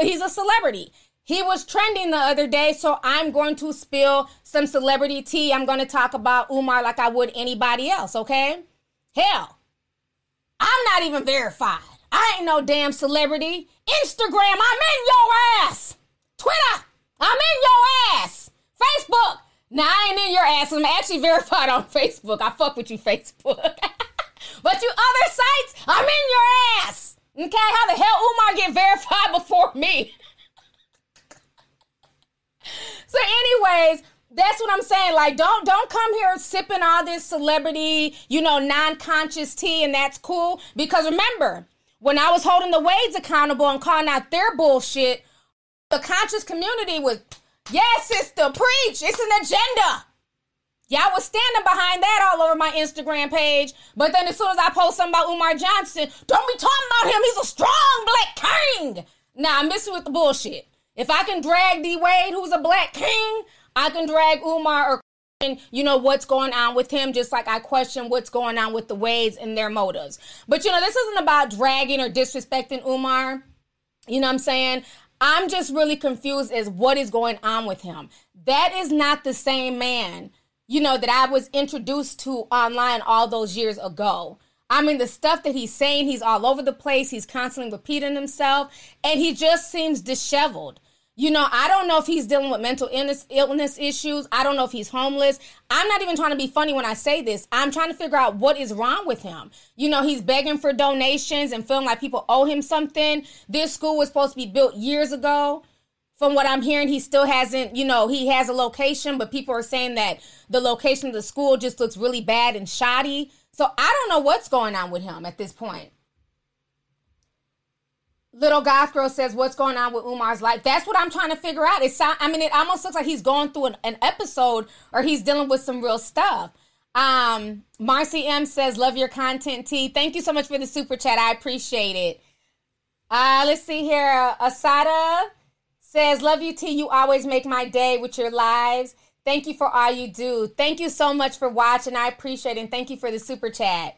he's a celebrity. He was trending the other day, so I'm going to spill some celebrity tea. I'm going to talk about Umar like I would anybody else, okay? Hell, I'm not even verified. I ain't no damn celebrity. Instagram, I'm in your ass. Twitter, I'm in your ass. Facebook, now I ain't in your ass. I'm actually verified on Facebook. I fuck with you, Facebook. but you other sites, I'm in your ass. Okay, how the hell Umar get verified before me? so, anyways, that's what I'm saying. Like, don't don't come here sipping all this celebrity, you know, non-conscious tea, and that's cool. Because remember, when I was holding the Wades accountable and calling out their bullshit, the conscious community was, yes, sister, preach. It's an agenda. Y'all was standing behind that all over my Instagram page. But then as soon as I post something about Umar Johnson, don't be talking about him. He's a strong black king. Nah, I'm missing with the bullshit. If I can drag D Wade, who's a black king, I can drag Umar or you know what's going on with him just like i question what's going on with the wades and their motives but you know this isn't about dragging or disrespecting umar you know what i'm saying i'm just really confused as what is going on with him that is not the same man you know, that I was introduced to online all those years ago. I mean, the stuff that he's saying, he's all over the place. He's constantly repeating himself, and he just seems disheveled. You know, I don't know if he's dealing with mental illness, issues. I don't know if he's homeless. I'm not even trying to be funny when I say this. I'm trying to figure out what is wrong with him. You know, he's begging for donations and feeling like people owe him something. This school was supposed to be built years ago from what I'm hearing, he still hasn't, you know, he has a location, but people are saying that the location of the school just looks really bad and shoddy. So I don't know what's going on with him at this point. Little Goth Girl says, What's going on with Umar's life? That's what I'm trying to figure out. It's, I mean, it almost looks like he's going through an, an episode or he's dealing with some real stuff. Um, Marcy M says, Love your content, T. Thank you so much for the super chat. I appreciate it. Uh, let's see here. Asada says, Love you, T. You always make my day with your lives. Thank you for all you do. Thank you so much for watching. I appreciate it. And thank you for the super chat.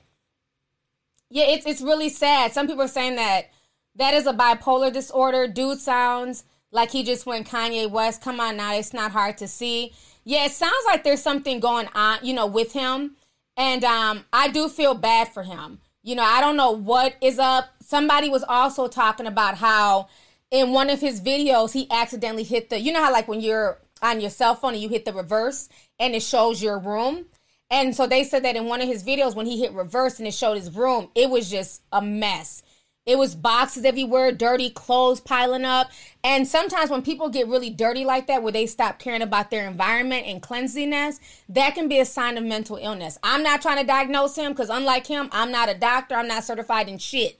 Yeah, it's it's really sad. Some people are saying that that is a bipolar disorder. Dude sounds like he just went Kanye West. Come on now, it's not hard to see. Yeah, it sounds like there's something going on, you know, with him. And um, I do feel bad for him. You know, I don't know what is up. Somebody was also talking about how in one of his videos he accidentally hit the you know how like when you're on your cell phone and you hit the reverse and it shows your room. And so they said that in one of his videos when he hit reverse and it showed his room, it was just a mess. It was boxes everywhere, dirty clothes piling up. And sometimes when people get really dirty like that, where they stop caring about their environment and cleanliness, that can be a sign of mental illness. I'm not trying to diagnose him because, unlike him, I'm not a doctor, I'm not certified in shit.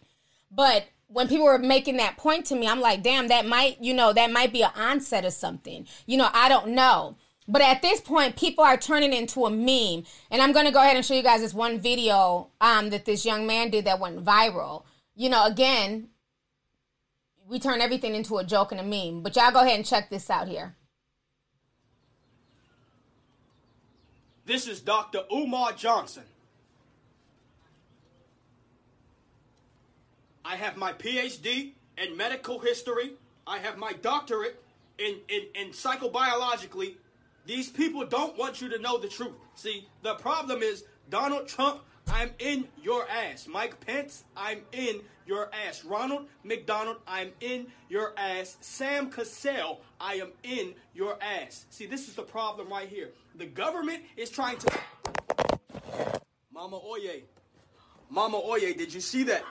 But when people were making that point to me, I'm like, damn, that might, you know, that might be an onset of something. You know, I don't know. But at this point, people are turning into a meme. And I'm going to go ahead and show you guys this one video um, that this young man did that went viral. You know, again, we turn everything into a joke and a meme. But y'all go ahead and check this out here. This is Dr. Umar Johnson. I have my PhD in medical history. I have my doctorate in, in, in psychobiologically. These people don't want you to know the truth. See, the problem is Donald Trump, I'm in your ass. Mike Pence, I'm in your ass. Ronald McDonald, I'm in your ass. Sam Cassell, I am in your ass. See, this is the problem right here. The government is trying to. Mama Oye. Mama Oye, did you see that?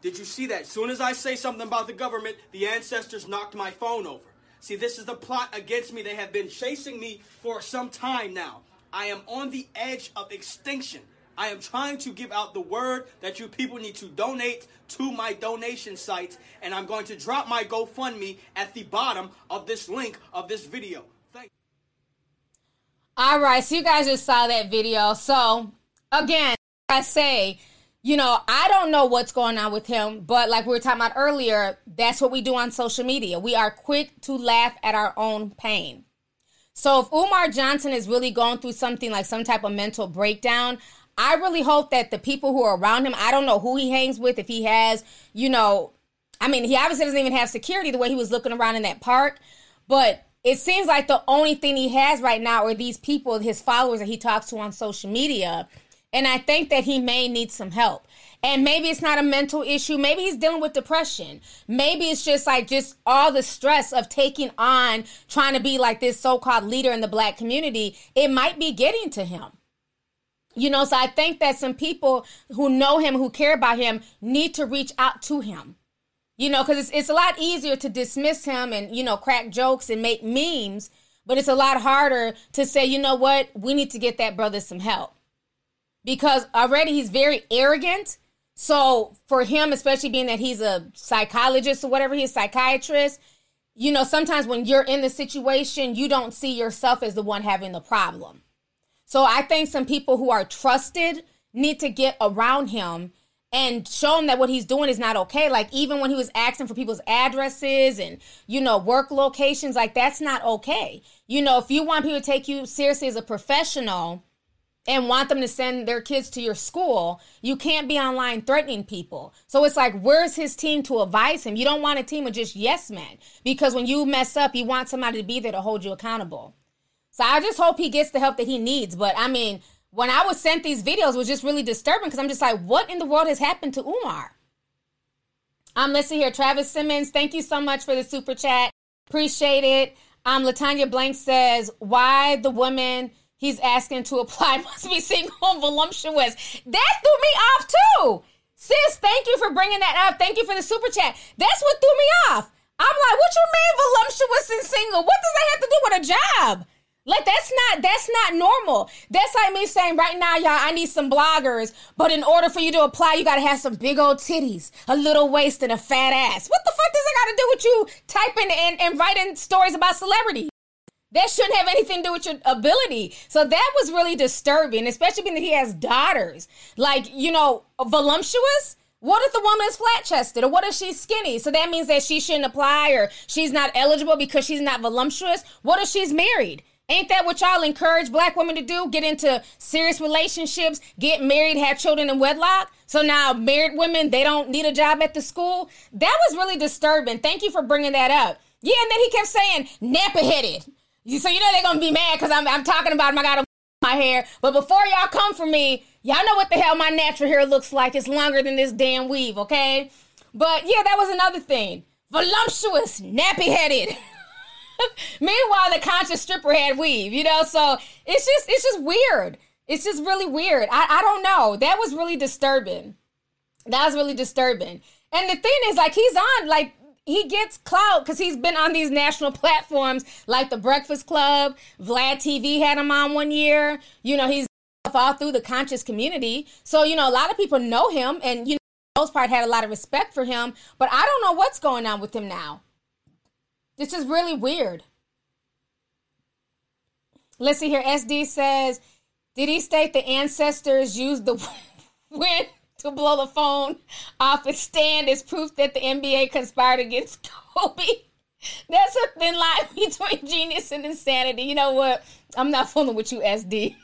Did you see that? As soon as I say something about the government, the ancestors knocked my phone over. See, this is the plot against me. They have been chasing me for some time now. I am on the edge of extinction. I am trying to give out the word that you people need to donate to my donation site, and I'm going to drop my GoFundMe at the bottom of this link of this video. Thank All right, so you guys just saw that video. So, again, I say, you know, I don't know what's going on with him, but like we were talking about earlier, that's what we do on social media. We are quick to laugh at our own pain. So if Umar Johnson is really going through something like some type of mental breakdown, I really hope that the people who are around him, I don't know who he hangs with, if he has, you know, I mean, he obviously doesn't even have security the way he was looking around in that park, but it seems like the only thing he has right now are these people, his followers that he talks to on social media. And I think that he may need some help. And maybe it's not a mental issue. Maybe he's dealing with depression. Maybe it's just like just all the stress of taking on trying to be like this so called leader in the black community. It might be getting to him. You know, so I think that some people who know him, who care about him, need to reach out to him. You know, because it's, it's a lot easier to dismiss him and, you know, crack jokes and make memes, but it's a lot harder to say, you know what, we need to get that brother some help. Because already he's very arrogant. So for him, especially being that he's a psychologist or whatever, he's a psychiatrist, you know, sometimes when you're in the situation, you don't see yourself as the one having the problem. So I think some people who are trusted need to get around him and show him that what he's doing is not okay. Like even when he was asking for people's addresses and you know work locations, like that's not okay. You know, if you want people to take you seriously as a professional and want them to send their kids to your school, you can't be online threatening people. So it's like, where's his team to advise him? You don't want a team of just yes men because when you mess up, you want somebody to be there to hold you accountable. So I just hope he gets the help that he needs. But I mean, when I was sent these videos, was just really disturbing because I'm just like, what in the world has happened to Umar? I'm um, listening here. Travis Simmons, thank you so much for the super chat. Appreciate it. Um, Latanya Blank says, why the woman he's asking to apply must be single and voluptuous. That threw me off too. Sis, thank you for bringing that up. Thank you for the super chat. That's what threw me off. I'm like, what you mean voluptuous and single? What does that have to do with a job? Like that's not that's not normal. That's like me saying right now, y'all, I need some bloggers, but in order for you to apply, you gotta have some big old titties, a little waist, and a fat ass. What the fuck does that gotta do with you typing and, and writing stories about celebrities? That shouldn't have anything to do with your ability. So that was really disturbing, especially being that he has daughters. Like, you know, voluptuous. What if the woman is flat chested or what if she's skinny? So that means that she shouldn't apply or she's not eligible because she's not voluptuous. What if she's married? Ain't that what y'all encourage black women to do? Get into serious relationships, get married, have children in wedlock? So now married women, they don't need a job at the school? That was really disturbing. Thank you for bringing that up. Yeah, and then he kept saying, nappa headed. So you know they're going to be mad because I'm, I'm talking about him. I got my hair. But before y'all come for me, y'all know what the hell my natural hair looks like. It's longer than this damn weave, okay? But yeah, that was another thing. Voluptuous, nappy headed. Meanwhile, the conscious stripper had weave, you know. So it's just it's just weird. It's just really weird. I I don't know. That was really disturbing. That was really disturbing. And the thing is, like, he's on like he gets clout because he's been on these national platforms like the Breakfast Club. Vlad TV had him on one year. You know, he's all through the conscious community. So, you know, a lot of people know him and, you know, most part had a lot of respect for him. But I don't know what's going on with him now. This is really weird. Let's see here. SD says, did he state the ancestors used the wind to blow the phone off its stand as proof that the NBA conspired against Kobe? That's a thin line between genius and insanity. You know what? I'm not fooling with you, SD.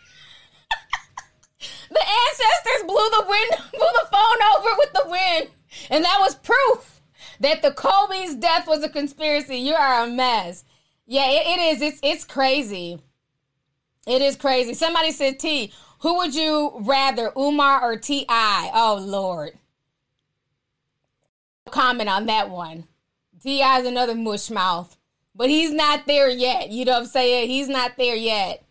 the ancestors blew the wind, blew the phone over with the wind, and that was proof that the Kobe's death was a conspiracy. You are a mess. Yeah, it, it is. It's it's crazy. It is crazy. Somebody said T. Who would you rather, Umar or T.I.? Oh Lord. Comment on that one. T.I. is another mush mouth, but he's not there yet. You know what I'm saying? He's not there yet.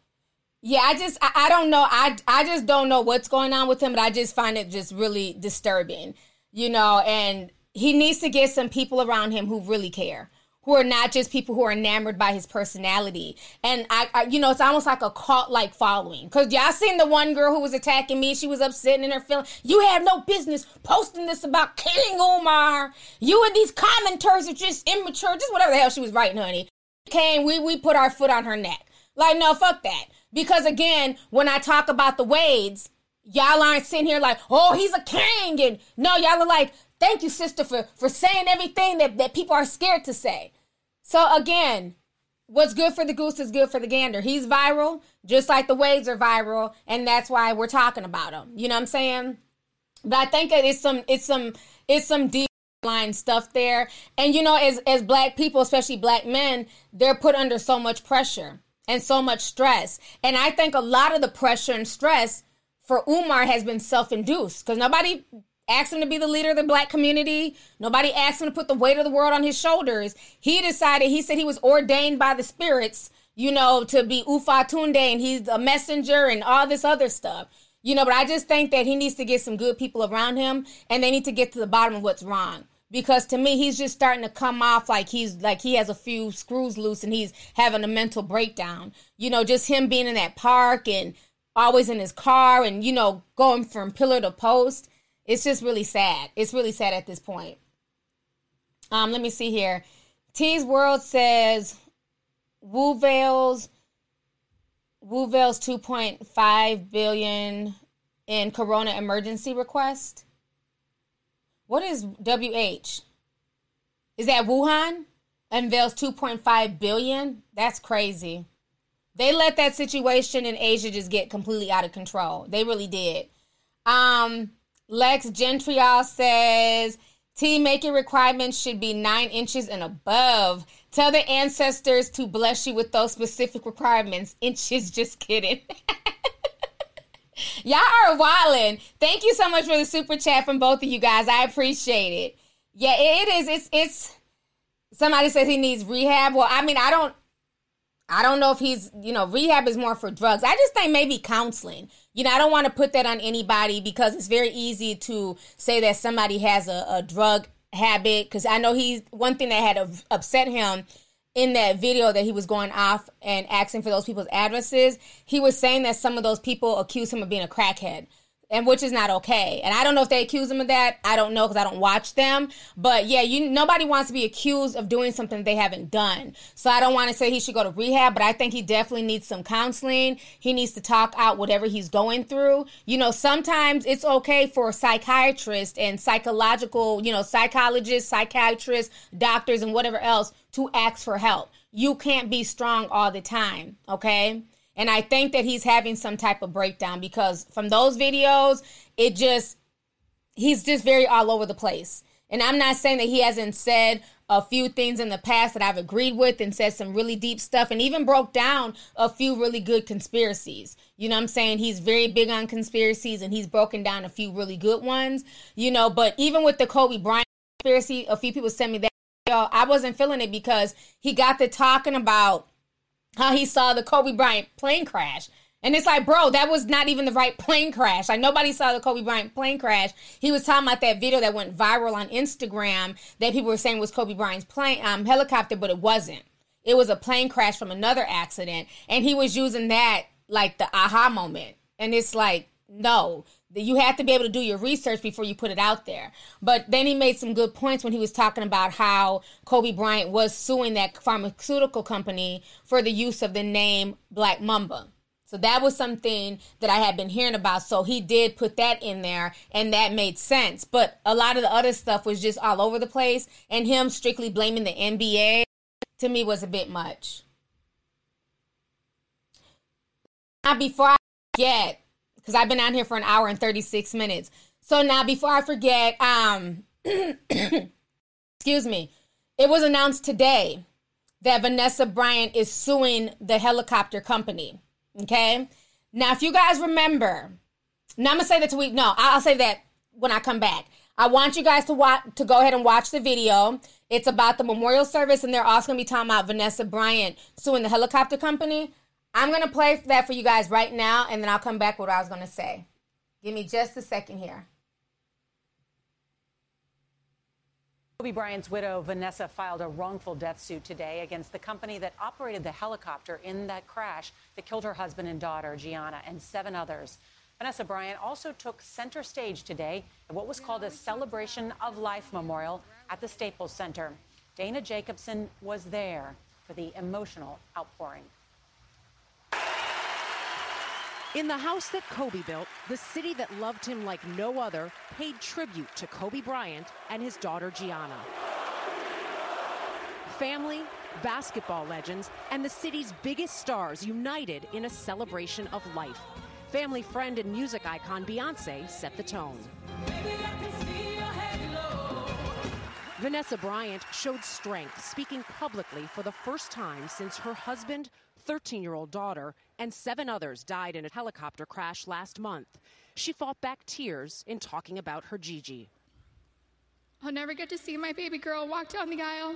Yeah, I just I, I don't know. I I just don't know what's going on with him, but I just find it just really disturbing. You know, and he needs to get some people around him who really care who are not just people who are enamored by his personality. And I, I you know, it's almost like a cult like following. Cause y'all seen the one girl who was attacking me. She was upset in her feeling. You have no business posting this about killing Umar. You and these commenters are just immature. Just whatever the hell she was writing, honey. Came, we we put our foot on her neck. Like, no, fuck that. Because again, when I talk about the Wades, y'all aren't sitting here like, oh, he's a king. And no, y'all are like, Thank you, sister, for, for saying everything that, that people are scared to say. So again, what's good for the goose is good for the gander. He's viral, just like the Wades are viral, and that's why we're talking about him. You know what I'm saying? But I think it's some it's some it's some deep line stuff there. And you know, as as black people, especially black men, they're put under so much pressure and so much stress. And I think a lot of the pressure and stress for Umar has been self-induced because nobody asked him to be the leader of the black community. Nobody asked him to put the weight of the world on his shoulders. He decided, he said he was ordained by the spirits, you know, to be Ufa Tunde and he's a messenger and all this other stuff. You know, but I just think that he needs to get some good people around him and they need to get to the bottom of what's wrong. Because to me, he's just starting to come off like he's like he has a few screws loose and he's having a mental breakdown. You know, just him being in that park and always in his car and, you know, going from pillar to post it's just really sad. It's really sad at this point. Um, let me see here. T's World says Woovale's Woovale's 2.5 billion in corona emergency request. What is WH? Is that Wuhan? Unveils 2.5 billion? That's crazy. They let that situation in Asia just get completely out of control. They really did. Um, Lex Gentrial says tea making requirements should be nine inches and above. Tell the ancestors to bless you with those specific requirements. Inches, just kidding. Y'all are wildin'. Thank you so much for the super chat from both of you guys. I appreciate it. Yeah, it is. It's it's. Somebody says he needs rehab. Well, I mean, I don't. I don't know if he's, you know, rehab is more for drugs. I just think maybe counseling. You know, I don't want to put that on anybody because it's very easy to say that somebody has a, a drug habit. Because I know he's one thing that had a, upset him in that video that he was going off and asking for those people's addresses. He was saying that some of those people accused him of being a crackhead and which is not okay. And I don't know if they accuse him of that. I don't know because I don't watch them. But yeah, you nobody wants to be accused of doing something they haven't done. So I don't want to say he should go to rehab, but I think he definitely needs some counseling. He needs to talk out whatever he's going through. You know, sometimes it's okay for psychiatrists and psychological, you know, psychologists, psychiatrists, doctors, and whatever else to ask for help you can't be strong all the time, okay? And I think that he's having some type of breakdown because from those videos, it just, he's just very all over the place. And I'm not saying that he hasn't said a few things in the past that I've agreed with and said some really deep stuff and even broke down a few really good conspiracies. You know I'm saying? He's very big on conspiracies and he's broken down a few really good ones, you know, but even with the Kobe Bryant conspiracy, a few people sent me that. I wasn't feeling it because he got to talking about how he saw the Kobe Bryant plane crash. And it's like, bro, that was not even the right plane crash. Like nobody saw the Kobe Bryant plane crash. He was talking about that video that went viral on Instagram that people were saying was Kobe Bryant's plane um, helicopter, but it wasn't. It was a plane crash from another accident, and he was using that like the aha moment. And it's like, no, you have to be able to do your research before you put it out there. But then he made some good points when he was talking about how Kobe Bryant was suing that pharmaceutical company for the use of the name Black Mamba. So that was something that I had been hearing about. So he did put that in there and that made sense. But a lot of the other stuff was just all over the place. And him strictly blaming the NBA to me was a bit much. Now, before I forget, because I've been out here for an hour and 36 minutes. So now, before I forget, um, excuse me, it was announced today that Vanessa Bryant is suing the helicopter company. Okay. Now, if you guys remember, now I'm gonna say that to week. No, I'll say that when I come back. I want you guys to watch to go ahead and watch the video. It's about the memorial service, and they're also gonna be talking about Vanessa Bryant suing the helicopter company. I'm gonna play that for you guys right now, and then I'll come back with what I was gonna say. Give me just a second here. Kobe Bryant's widow, Vanessa, filed a wrongful death suit today against the company that operated the helicopter in that crash that killed her husband and daughter, Gianna, and seven others. Vanessa Bryant also took center stage today at what was called a Celebration of Life memorial at the Staples Center. Dana Jacobson was there for the emotional outpouring. In the house that Kobe built, the city that loved him like no other paid tribute to Kobe Bryant and his daughter Gianna. Family, basketball legends, and the city's biggest stars united in a celebration of life. Family friend and music icon Beyonce set the tone. Vanessa Bryant showed strength, speaking publicly for the first time since her husband, 13 year old daughter, and seven others died in a helicopter crash last month. She fought back tears in talking about her Gigi. I'll never get to see my baby girl walk down the aisle,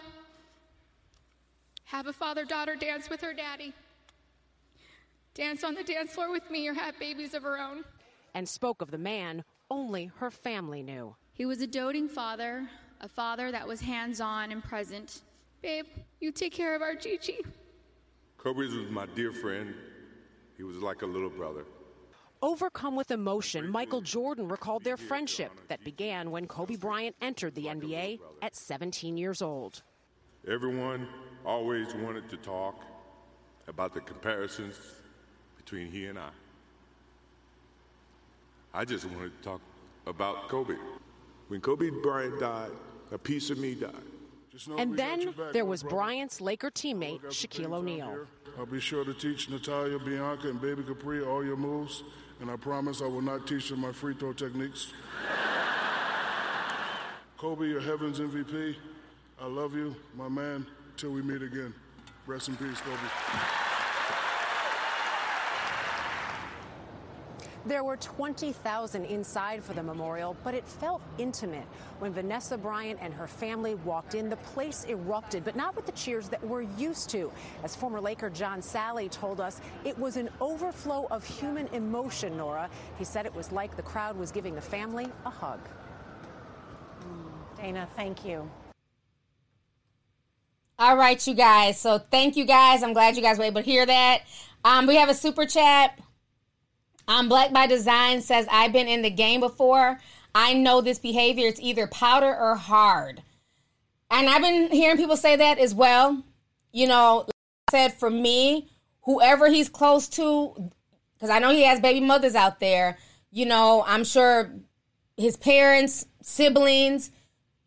have a father daughter dance with her daddy, dance on the dance floor with me, or have babies of her own. And spoke of the man only her family knew. He was a doting father, a father that was hands on and present. Babe, you take care of our Gigi. Kobe was my dear friend. He was like a little brother. Overcome with emotion, Michael Jordan recalled their friendship that began when Kobe Bryant entered the NBA at 17 years old. Everyone always wanted to talk about the comparisons between he and I. I just wanted to talk about Kobe. When Kobe Bryant died, a piece of me died. And then there was Bryant's Laker teammate, Shaquille O'Neal. I'll be sure to teach Natalia, Bianca, and Baby Capri all your moves, and I promise I will not teach them my free throw techniques. Kobe, your heavens MVP. I love you, my man. Till we meet again. Rest in peace, Kobe. There were 20,000 inside for the memorial, but it felt intimate. When Vanessa Bryant and her family walked in, the place erupted, but not with the cheers that we're used to. As former Laker John Salley told us, it was an overflow of human emotion, Norah. He said it was like the crowd was giving the family a hug. Dana, thank you. All right, you guys. So thank you guys. I'm glad you guys were able to hear that. Um, we have a super chat. Um, Black by Design says, I've been in the game before. I know this behavior. It's either powder or hard. And I've been hearing people say that as well. You know, like I said, for me, whoever he's close to, because I know he has baby mothers out there, you know, I'm sure his parents, siblings,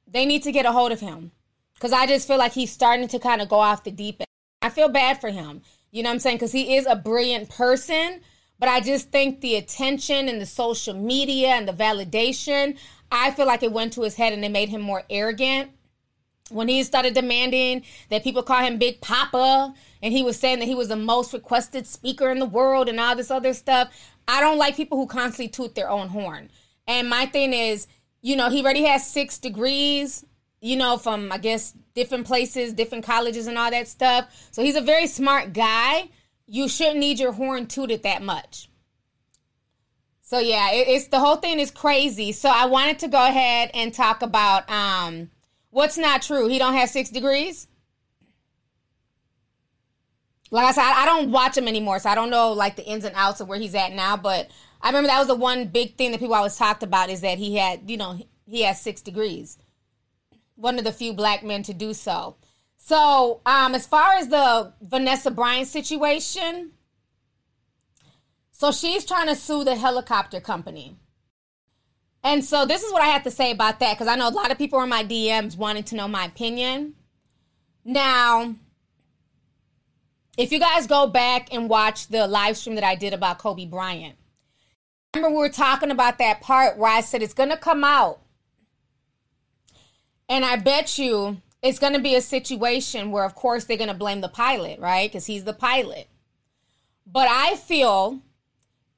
they need to get a hold of him. Because I just feel like he's starting to kind of go off the deep end. I feel bad for him. You know what I'm saying? Because he is a brilliant person. But I just think the attention and the social media and the validation, I feel like it went to his head and it made him more arrogant. When he started demanding that people call him Big Papa, and he was saying that he was the most requested speaker in the world and all this other stuff, I don't like people who constantly toot their own horn. And my thing is, you know, he already has six degrees, you know, from I guess different places, different colleges, and all that stuff. So he's a very smart guy you shouldn't need your horn tooted that much. So yeah, it, it's the whole thing is crazy. So I wanted to go ahead and talk about um what's not true. He don't have six degrees. Like I said, I, I don't watch him anymore, so I don't know like the ins and outs of where he's at now. But I remember that was the one big thing that people always talked about is that he had, you know, he has six degrees. One of the few black men to do so. So, um, as far as the Vanessa Bryant situation, so she's trying to sue the helicopter company. And so this is what I have to say about that because I know a lot of people are in my DMs wanting to know my opinion. Now, if you guys go back and watch the live stream that I did about Kobe Bryant, remember we were talking about that part where I said it's going to come out. And I bet you it's going to be a situation where, of course, they're going to blame the pilot, right? Because he's the pilot. But I feel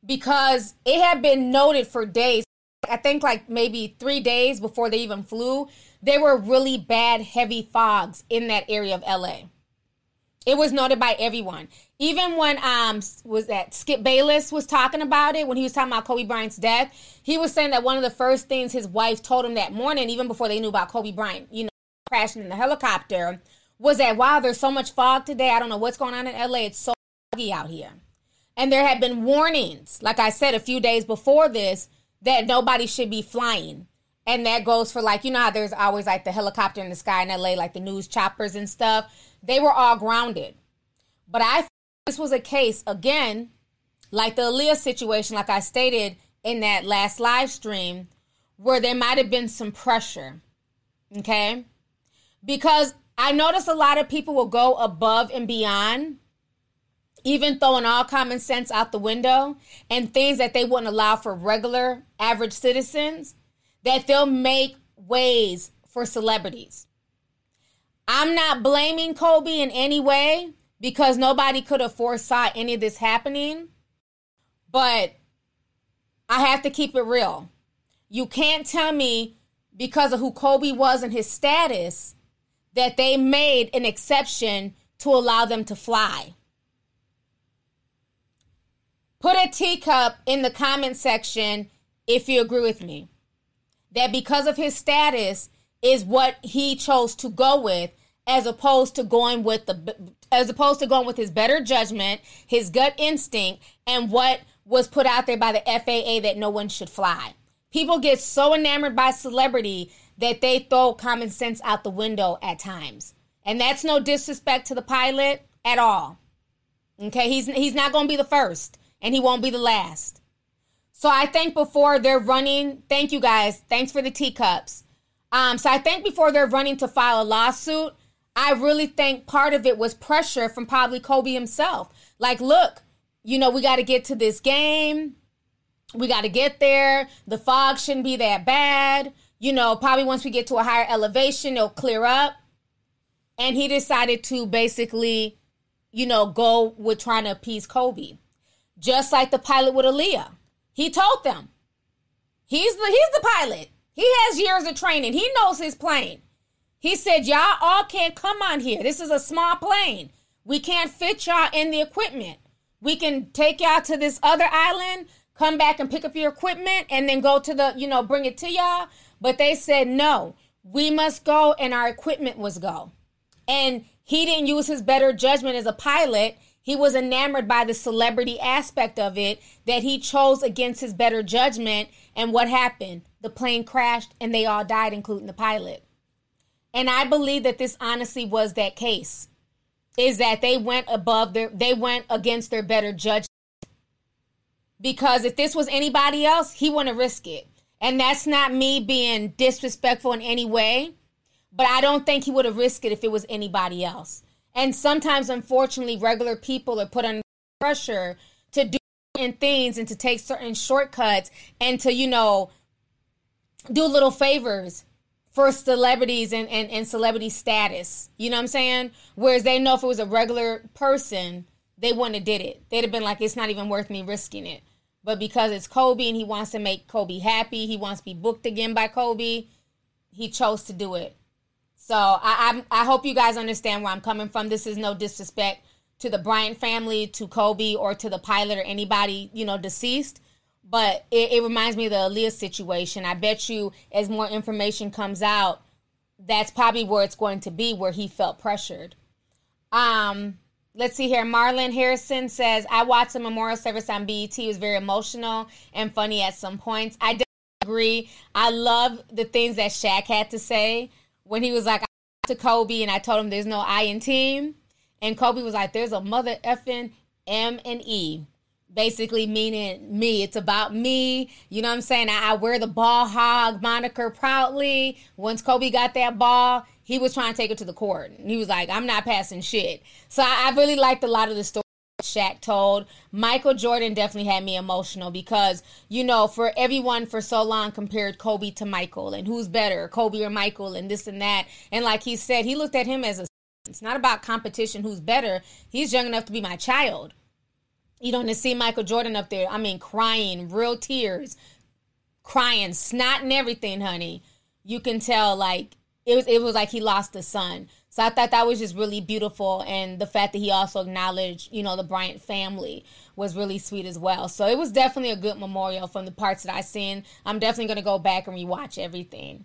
because it had been noted for days, I think like maybe three days before they even flew, there were really bad, heavy fogs in that area of LA. It was noted by everyone. Even when um was that Skip Bayless was talking about it when he was talking about Kobe Bryant's death, he was saying that one of the first things his wife told him that morning, even before they knew about Kobe Bryant, you know crashing in the helicopter was that wow, there's so much fog today. I don't know what's going on in LA. It's so foggy out here. And there had been warnings, like I said a few days before this, that nobody should be flying. And that goes for like, you know how there's always like the helicopter in the sky in LA, like the news choppers and stuff. They were all grounded. But I this was a case, again, like the Aaliyah situation, like I stated in that last live stream, where there might have been some pressure. Okay because I notice a lot of people will go above and beyond, even throwing all common sense out the window and things that they wouldn't allow for regular average citizens, that they'll make ways for celebrities. I'm not blaming Kobe in any way because nobody could have foresaw any of this happening. But I have to keep it real. You can't tell me because of who Kobe was and his status that they made an exception to allow them to fly. Put a teacup in the comment section if you agree with me. That because of his status is what he chose to go with as opposed to going with the as opposed to going with his better judgment, his gut instinct and what was put out there by the FAA that no one should fly. People get so enamored by celebrity that they throw common sense out the window at times. And that's no disrespect to the pilot at all. Okay, he's he's not going to be the first and he won't be the last. So I think before they're running, thank you guys. Thanks for the teacups. Um, so I think before they're running to file a lawsuit, I really think part of it was pressure from probably Kobe himself. Like, look, you know, we got to get to this game. We got to get there. The fog shouldn't be that bad you know, probably once we get to a higher elevation, it'll clear up. And he decided to basically, you know, go with trying to appease Kobe. Just like the pilot with Aaliyah. He told them. He's the he's the pilot. He has years of training. He knows his plane. He said, Y'all all can't come on here. This is a small plane. We can't fit y'all in the equipment. We can take y'all to this other island, come back and pick up your equipment, and then go to the, you know, bring it to y'all. But they said, no, we must go and our equipment was go. And he didn't use his better judgment as a pilot. He was enamored by the celebrity aspect of it that he chose against his better judgment. And what happened? The plane crashed and they all died, including the pilot. And I believe that this honestly was that case. Is that they went above their they went against their better judgment. Because if this was anybody else, he wouldn't risk it. And that's not me being disrespectful in any way, but I don't think he would have risked it if it was anybody else. And sometimes, unfortunately, regular people are put under pressure to do certain things and to take certain shortcuts and to, you know, do little favors for celebrities and, and, and celebrity status. You know what I'm saying? Whereas they know if it was a regular person, they wouldn't have did it. They'd have been like, it's not even worth me risking it. But because it's Kobe and he wants to make Kobe happy, he wants to be booked again by Kobe, he chose to do it. So I, I, I hope you guys understand where I'm coming from. This is no disrespect to the Bryant family, to Kobe, or to the pilot or anybody you know deceased. But it, it reminds me of the Aaliyah situation. I bet you, as more information comes out, that's probably where it's going to be, where he felt pressured. Um, let's see here. Marlon Harrison says, I watched the memorial service on BET. It was very emotional and funny at some points. I agree. I love the things that Shaq had to say when he was like to Kobe and I told him there's no I in team. And Kobe was like, there's a mother effing M and E. Basically meaning me. It's about me. You know what I'm saying? I, I wear the ball hog moniker proudly. Once Kobe got that ball, he was trying to take it to the court. He was like, I'm not passing shit. So I, I really liked a lot of the story Shaq told. Michael Jordan definitely had me emotional because, you know, for everyone for so long compared Kobe to Michael and who's better, Kobe or Michael and this and that. And like he said, he looked at him as a it's not about competition who's better. He's young enough to be my child. You know, to see Michael Jordan up there, I mean, crying, real tears, crying, snot and everything, honey. You can tell like it was it was like he lost a son. So I thought that was just really beautiful, and the fact that he also acknowledged, you know, the Bryant family was really sweet as well. So it was definitely a good memorial from the parts that I seen. I'm definitely gonna go back and rewatch everything.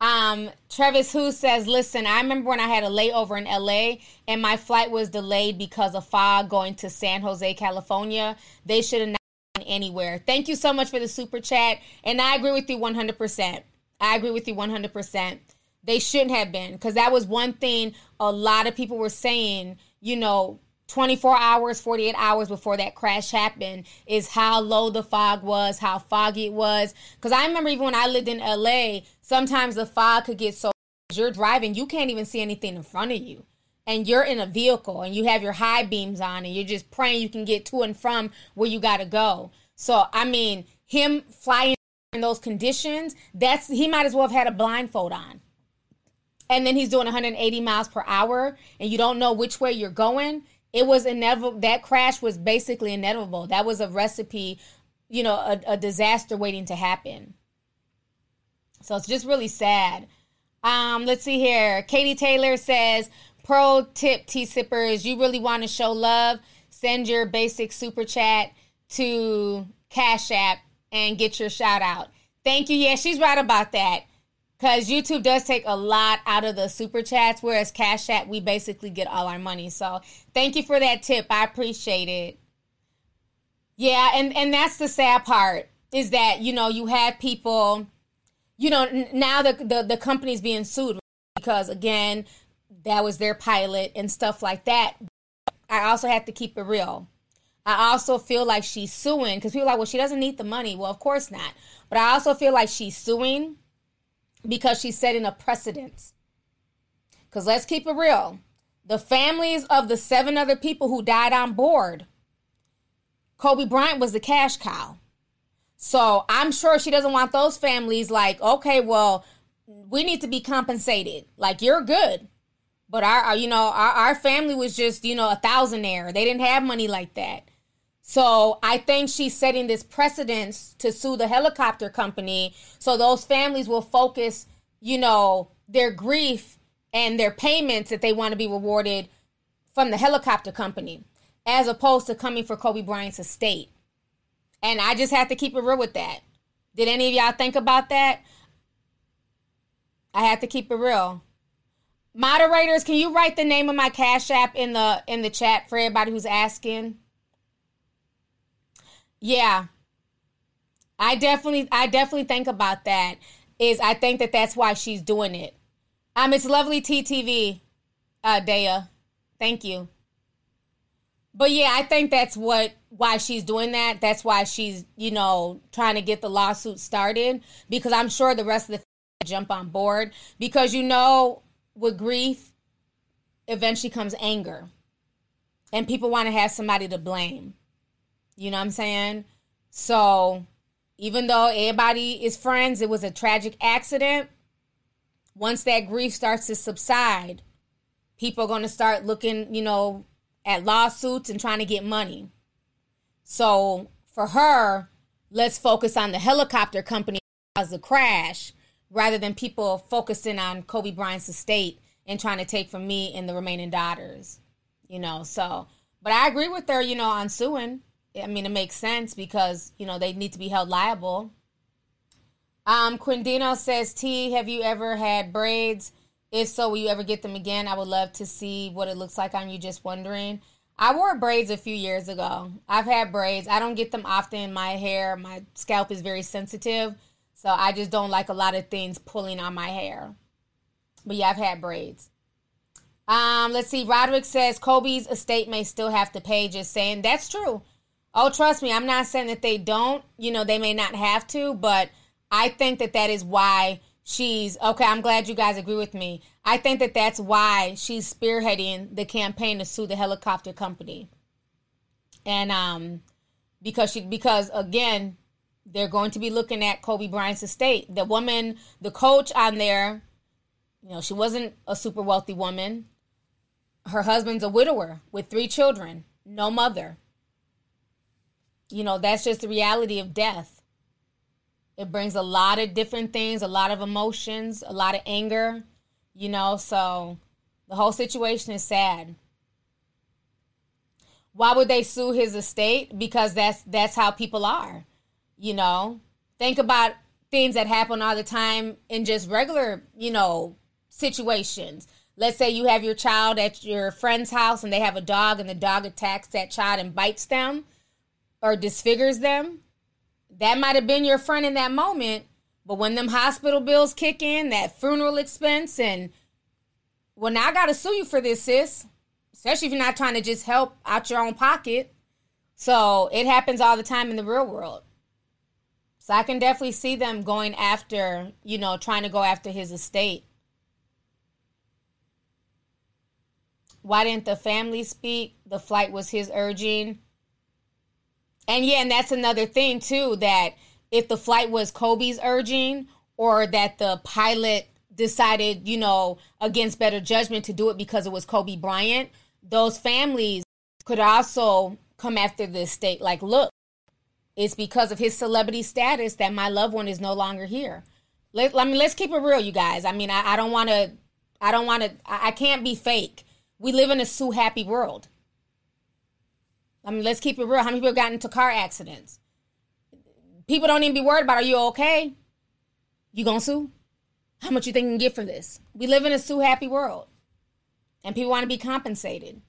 Um, Travis Who says, listen, I remember when I had a layover in LA and my flight was delayed because of fog going to San Jose, California. They should have not been anywhere. Thank you so much for the super chat. And I agree with you 100%. I agree with you 100%. They shouldn't have been because that was one thing a lot of people were saying, you know, 24 hours, 48 hours before that crash happened is how low the fog was, how foggy it was. Because I remember even when I lived in LA, sometimes the fog could get so you're driving, you can't even see anything in front of you. And you're in a vehicle and you have your high beams on and you're just praying you can get to and from where you got to go. So, I mean, him flying in those conditions, that's he might as well have had a blindfold on and then he's doing 180 miles per hour and you don't know which way you're going it was inevitable that crash was basically inevitable. That was a recipe you know a, a disaster waiting to happen. So it's just really sad. Um let's see here. Katie taylor says pro tip tea sippers you really want to show love? Send your basic super chat to cash app and get your shout out. Thank you. Yeah she's right about that because YouTube does take a lot out of the super chats, whereas Cash App, we basically get all our money. So thank you for that tip. I appreciate it. Yeah, and, and that's the sad part is that, you know, you have people, you know, now the, the, the company's being sued because, again, that was their pilot and stuff like that. I also have to keep it real. I also feel like she's suing because people are like, well, she doesn't need the money. Well, of course not. But I also feel like she's suing because she's setting a precedence. Because let's keep it real the families of the seven other people who died on board, Kobe Bryant was the cash cow. So I'm sure she doesn't want those families like, okay, well, we need to be compensated. Like you're good. But our, our you know, our, our family was just, you know, a thousandaire. They didn't have money like that. So I think she's setting this precedence to sue the helicopter company so those families will focus, you know, their grief and their payments that they want to be rewarded from the helicopter company as opposed to coming for Kobe Bryant's estate. And I just have to keep it real with that. Did any of y'all think about that? I have to keep it real. Moderators, can you write the name of my Cash App in the in the chat for everybody who's asking? Yeah. I definitely I definitely think about that is I think that that's why she's doing it. Um it's lovely TTV uh Daya. Thank you. But yeah, I think that's what why she's doing that. That's why she's, you know, trying to get the lawsuit started because I'm sure the rest of the jump on board because you know with grief eventually comes anger. And people want to have somebody to blame. You know what I'm saying? So even though everybody is friends, it was a tragic accident. Once that grief starts to subside, people are going to start looking, you know, at lawsuits and trying to get money. So for her, let's focus on the helicopter company as a crash rather than people focusing on Kobe Bryant's estate and trying to take from me and the remaining daughters. You know, so but I agree with her, you know, on suing. I mean, it makes sense because, you know, they need to be held liable. Um, Quindino says, T, have you ever had braids? If so, will you ever get them again? I would love to see what it looks like on you, just wondering. I wore braids a few years ago. I've had braids. I don't get them often. My hair, my scalp is very sensitive. So I just don't like a lot of things pulling on my hair. But yeah, I've had braids. Um, let's see. Roderick says Kobe's estate may still have to pay. Just saying that's true. Oh, trust me, I'm not saying that they don't. You know, they may not have to, but I think that that is why she's okay. I'm glad you guys agree with me. I think that that's why she's spearheading the campaign to sue the helicopter company, and um, because she because again, they're going to be looking at Kobe Bryant's estate. The woman, the coach on there, you know, she wasn't a super wealthy woman her husband's a widower with three children, no mother. You know, that's just the reality of death. It brings a lot of different things, a lot of emotions, a lot of anger, you know, so the whole situation is sad. Why would they sue his estate? Because that's that's how people are. You know, think about things that happen all the time in just regular, you know, situations let's say you have your child at your friend's house and they have a dog and the dog attacks that child and bites them or disfigures them that might have been your friend in that moment but when them hospital bills kick in that funeral expense and well now i gotta sue you for this sis especially if you're not trying to just help out your own pocket so it happens all the time in the real world so i can definitely see them going after you know trying to go after his estate Why didn't the family speak? The flight was his urging. And yeah, and that's another thing too that if the flight was Kobe's urging or that the pilot decided, you know, against better judgment to do it because it was Kobe Bryant, those families could also come after the state like, look, it's because of his celebrity status that my loved one is no longer here. Let, I mean, let's keep it real, you guys. I mean, I, don't want to, I don't want to, I, I can't be fake. We live in a sue happy world. I mean, let's keep it real. How many people got into car accidents? People don't even be worried about are you okay? You gonna sue? How much you think you can get for this? We live in a sue happy world. And people want to be compensated.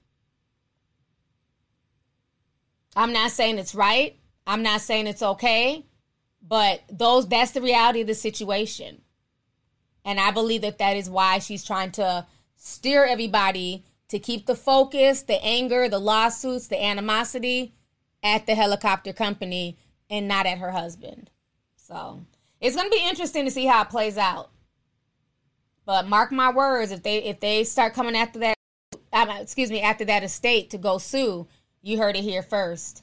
I'm not saying it's right. I'm not saying it's okay. But those that's the reality of the situation. And I believe that that is why she's trying to steer everybody to keep the focus, the anger, the lawsuits, the animosity at the helicopter company and not at her husband. So it's going to be interesting to see how it plays out. But mark my words, if they if they start coming after that, excuse me, after that estate to go sue, you heard it here first.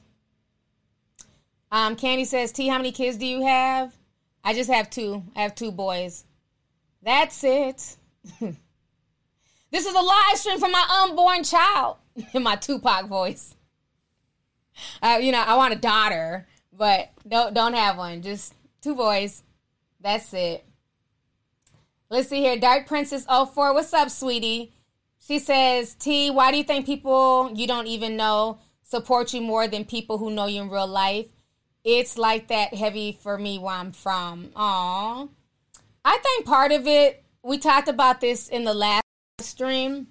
Um, Candy says, T, how many kids do you have? I just have two. I have two boys. That's it. This is a live stream for my unborn child in my Tupac voice. Uh, you know, I want a daughter, but don't don't have one. Just two boys. That's it. Let's see here. Dark Princess 04. What's up, sweetie? She says, T, why do you think people you don't even know support you more than people who know you in real life? It's like that heavy for me where I'm from. Aw. I think part of it, we talked about this in the last stream,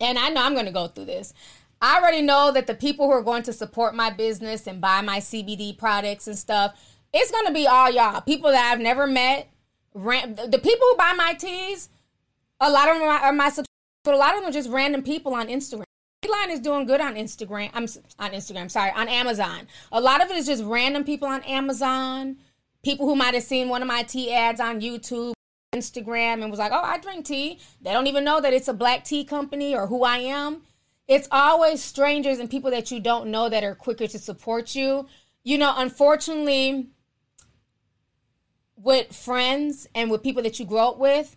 and I know I'm going to go through this. I already know that the people who are going to support my business and buy my CBD products and stuff, it's going to be all y'all. People that I've never met. The people who buy my teas, a lot of them are my but a lot of them are just random people on Instagram. Line is doing good on Instagram. I'm on Instagram. Sorry, on Amazon. A lot of it is just random people on Amazon. People who might have seen one of my tea ads on YouTube Instagram and was like, "Oh, I drink tea." They don't even know that it's a black tea company or who I am. It's always strangers and people that you don't know that are quicker to support you. You know, unfortunately, with friends and with people that you grow up with,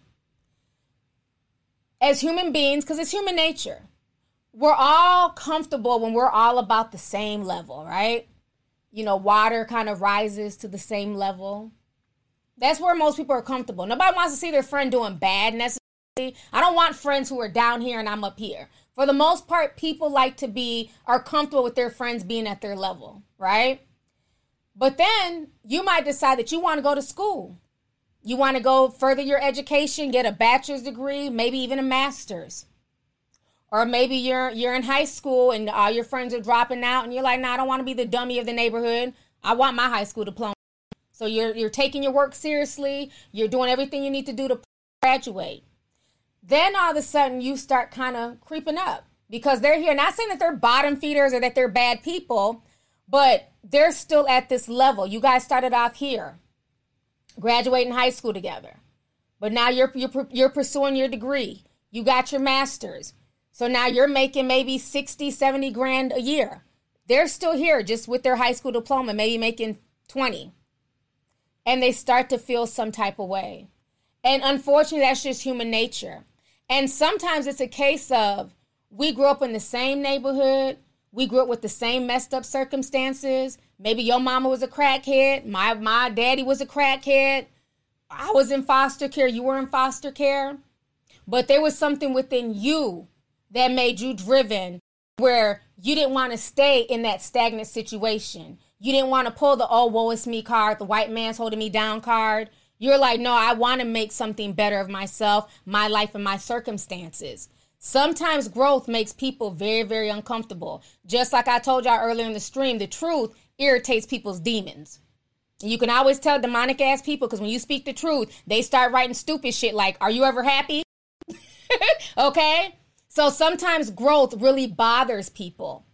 as human beings, because it's human nature, we're all comfortable when we're all about the same level, right? You know, water kind of rises to the same level. That's where most people are comfortable. Nobody wants to see their friend doing bad necessarily. I don't want friends who are down here and I'm up here. For the most part, people like to be are comfortable with their friends being at their level, right? But then you might decide that you want to go to school. You want to go further your education, get a bachelor's degree, maybe even a master's. Or maybe you're you're in high school and all your friends are dropping out and you're like, "No, nah, I don't want to be the dummy of the neighborhood. I want my high school diploma." So you're you're taking your work seriously, you're doing everything you need to do to graduate. Then all of a sudden you start kind of creeping up because they're here. Not saying that they're bottom feeders or that they're bad people, but they're still at this level. You guys started off here, graduating high school together. But now you're you're you're pursuing your degree. You got your masters. So now you're making maybe 60, 70 grand a year. They're still here just with their high school diploma, maybe making 20. And they start to feel some type of way. And unfortunately, that's just human nature. And sometimes it's a case of we grew up in the same neighborhood, we grew up with the same messed up circumstances. Maybe your mama was a crackhead, my my daddy was a crackhead. I was in foster care, you were in foster care. But there was something within you that made you driven where you didn't want to stay in that stagnant situation. You didn't want to pull the oh woe is me card, the white man's holding me down card. You're like, no, I want to make something better of myself, my life, and my circumstances. Sometimes growth makes people very, very uncomfortable. Just like I told y'all earlier in the stream, the truth irritates people's demons. You can always tell demonic ass people because when you speak the truth, they start writing stupid shit like, Are you ever happy? okay? So sometimes growth really bothers people.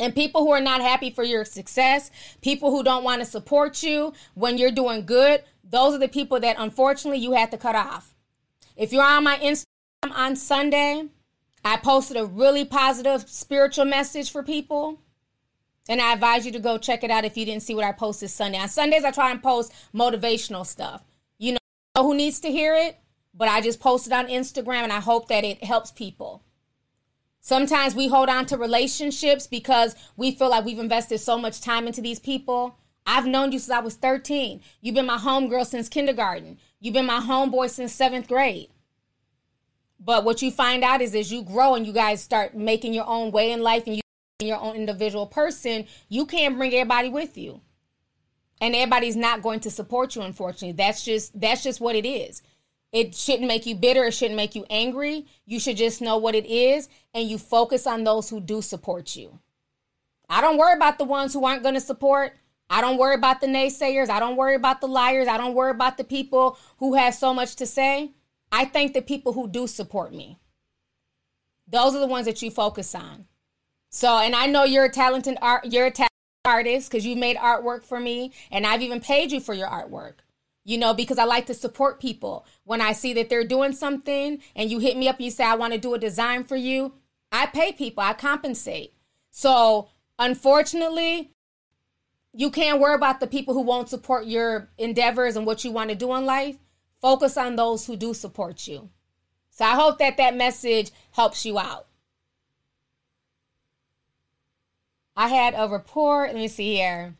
And people who are not happy for your success, people who don't want to support you when you're doing good, those are the people that unfortunately you have to cut off. If you're on my Instagram on Sunday, I posted a really positive spiritual message for people. And I advise you to go check it out if you didn't see what I posted Sunday. On Sundays, I try and post motivational stuff. You know who needs to hear it? but I just posted on Instagram and I hope that it helps people. Sometimes we hold on to relationships because we feel like we've invested so much time into these people. I've known you since I was 13. You've been my homegirl since kindergarten. You've been my homeboy since seventh grade. But what you find out is as you grow and you guys start making your own way in life and you your own individual person, you can't bring everybody with you. And everybody's not going to support you, unfortunately. That's just that's just what it is. It shouldn't make you bitter. It shouldn't make you angry. You should just know what it is and you focus on those who do support you. I don't worry about the ones who aren't going to support. I don't worry about the naysayers. I don't worry about the liars. I don't worry about the people who have so much to say. I thank the people who do support me. Those are the ones that you focus on. So, and I know you're a talented art, you're a talented artist because you made artwork for me, and I've even paid you for your artwork you know, because I like to support people. When I see that they're doing something and you hit me up and you say, I want to do a design for you, I pay people, I compensate. So, unfortunately, you can't worry about the people who won't support your endeavors and what you want to do in life. Focus on those who do support you. So, I hope that that message helps you out. I had a report, let me see here.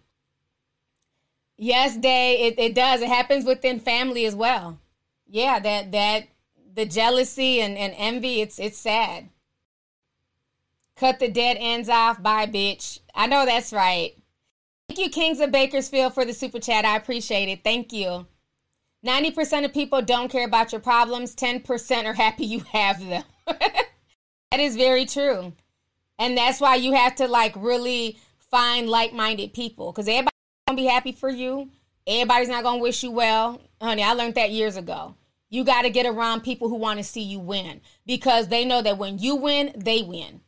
Yes, Day, it, it does. It happens within family as well. Yeah, that that the jealousy and, and envy, it's it's sad. Cut the dead ends off, bye bitch. I know that's right. Thank you, Kings of Bakersfield, for the super chat. I appreciate it. Thank you. 90% of people don't care about your problems, 10% are happy you have them. that is very true. And that's why you have to like really find like minded people because everybody gonna be happy for you. Everybody's not gonna wish you well. Honey, I learned that years ago. You got to get around people who want to see you win because they know that when you win, they win.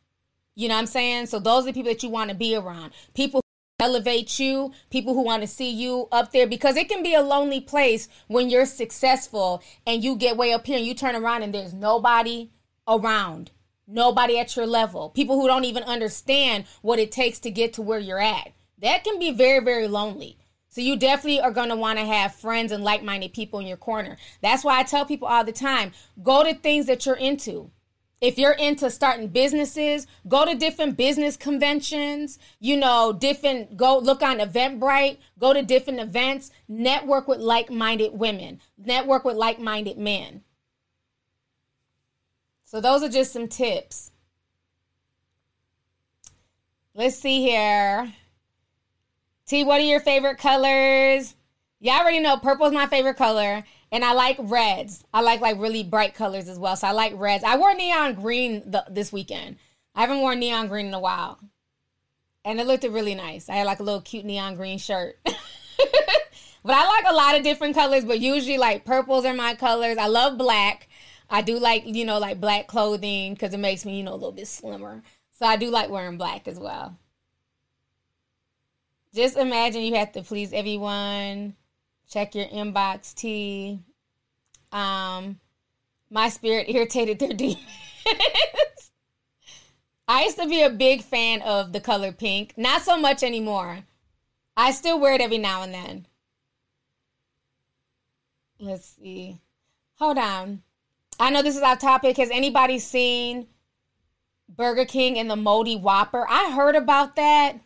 You know what I'm saying? So those are the people that you want to be around. People elevate you, people who want to see you up there because it can be a lonely place when you're successful and you get way up here and you turn around and there's nobody around. Nobody at your level. People who don't even understand what it takes to get to where you're at. That can be very very lonely. So you definitely are going to want to have friends and like-minded people in your corner. That's why I tell people all the time, go to things that you're into. If you're into starting businesses, go to different business conventions, you know, different go look on Eventbrite, go to different events, network with like-minded women, network with like-minded men. So those are just some tips. Let's see here. T, what are your favorite colors? Y'all already know purple is my favorite color, and I like reds. I like like really bright colors as well. So I like reds. I wore neon green the, this weekend. I haven't worn neon green in a while, and it looked really nice. I had like a little cute neon green shirt. but I like a lot of different colors, but usually like purples are my colors. I love black. I do like you know like black clothing because it makes me you know a little bit slimmer. So I do like wearing black as well. Just imagine you have to please everyone. Check your inbox, T. Um, my spirit irritated their demons. I used to be a big fan of the color pink. Not so much anymore. I still wear it every now and then. Let's see. Hold on. I know this is off topic. Has anybody seen Burger King and the moldy Whopper? I heard about that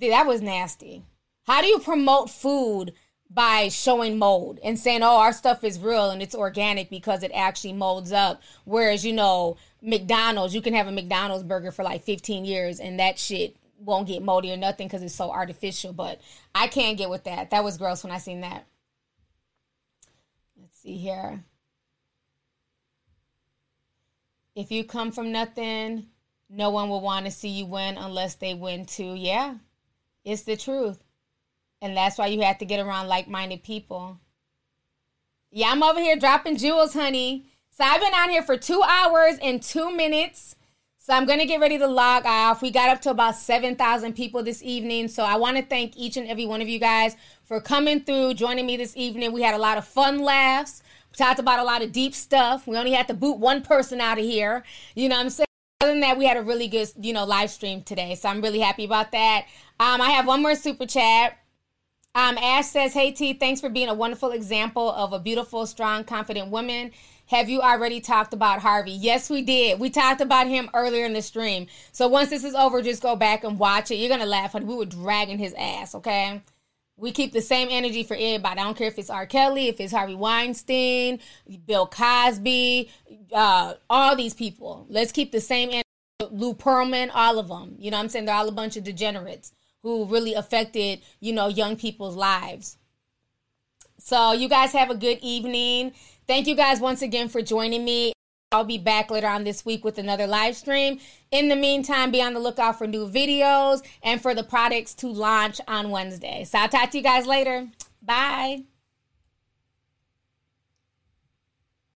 that was nasty. How do you promote food by showing mold and saying, "Oh, our stuff is real and it's organic because it actually molds up"? Whereas, you know, McDonald's, you can have a McDonald's burger for like 15 years and that shit won't get moldy or nothing because it's so artificial. But I can't get with that. That was gross when I seen that. Let's see here. If you come from nothing, no one will want to see you win unless they win too. Yeah, it's the truth. And that's why you have to get around like minded people. Yeah, I'm over here dropping jewels, honey. So I've been on here for two hours and two minutes. So I'm going to get ready to log off. We got up to about 7,000 people this evening. So I want to thank each and every one of you guys for coming through, joining me this evening. We had a lot of fun laughs. We talked about a lot of deep stuff. We only had to boot one person out of here. You know what I'm saying? Other than that, we had a really good, you know, live stream today. So I'm really happy about that. Um, I have one more super chat. Um, Ash says, Hey T, thanks for being a wonderful example of a beautiful, strong, confident woman. Have you already talked about Harvey? Yes, we did. We talked about him earlier in the stream. So once this is over, just go back and watch it. You're gonna laugh. We were dragging his ass, okay? We keep the same energy for everybody. I don't care if it's R. Kelly, if it's Harvey Weinstein, Bill Cosby, uh, all these people. Let's keep the same energy. Lou Pearlman, all of them. You know I'm saying? They're all a bunch of degenerates who really affected, you know, young people's lives. So you guys have a good evening. Thank you guys once again for joining me. I'll be back later on this week with another live stream. In the meantime, be on the lookout for new videos and for the products to launch on Wednesday. So I'll talk to you guys later. Bye.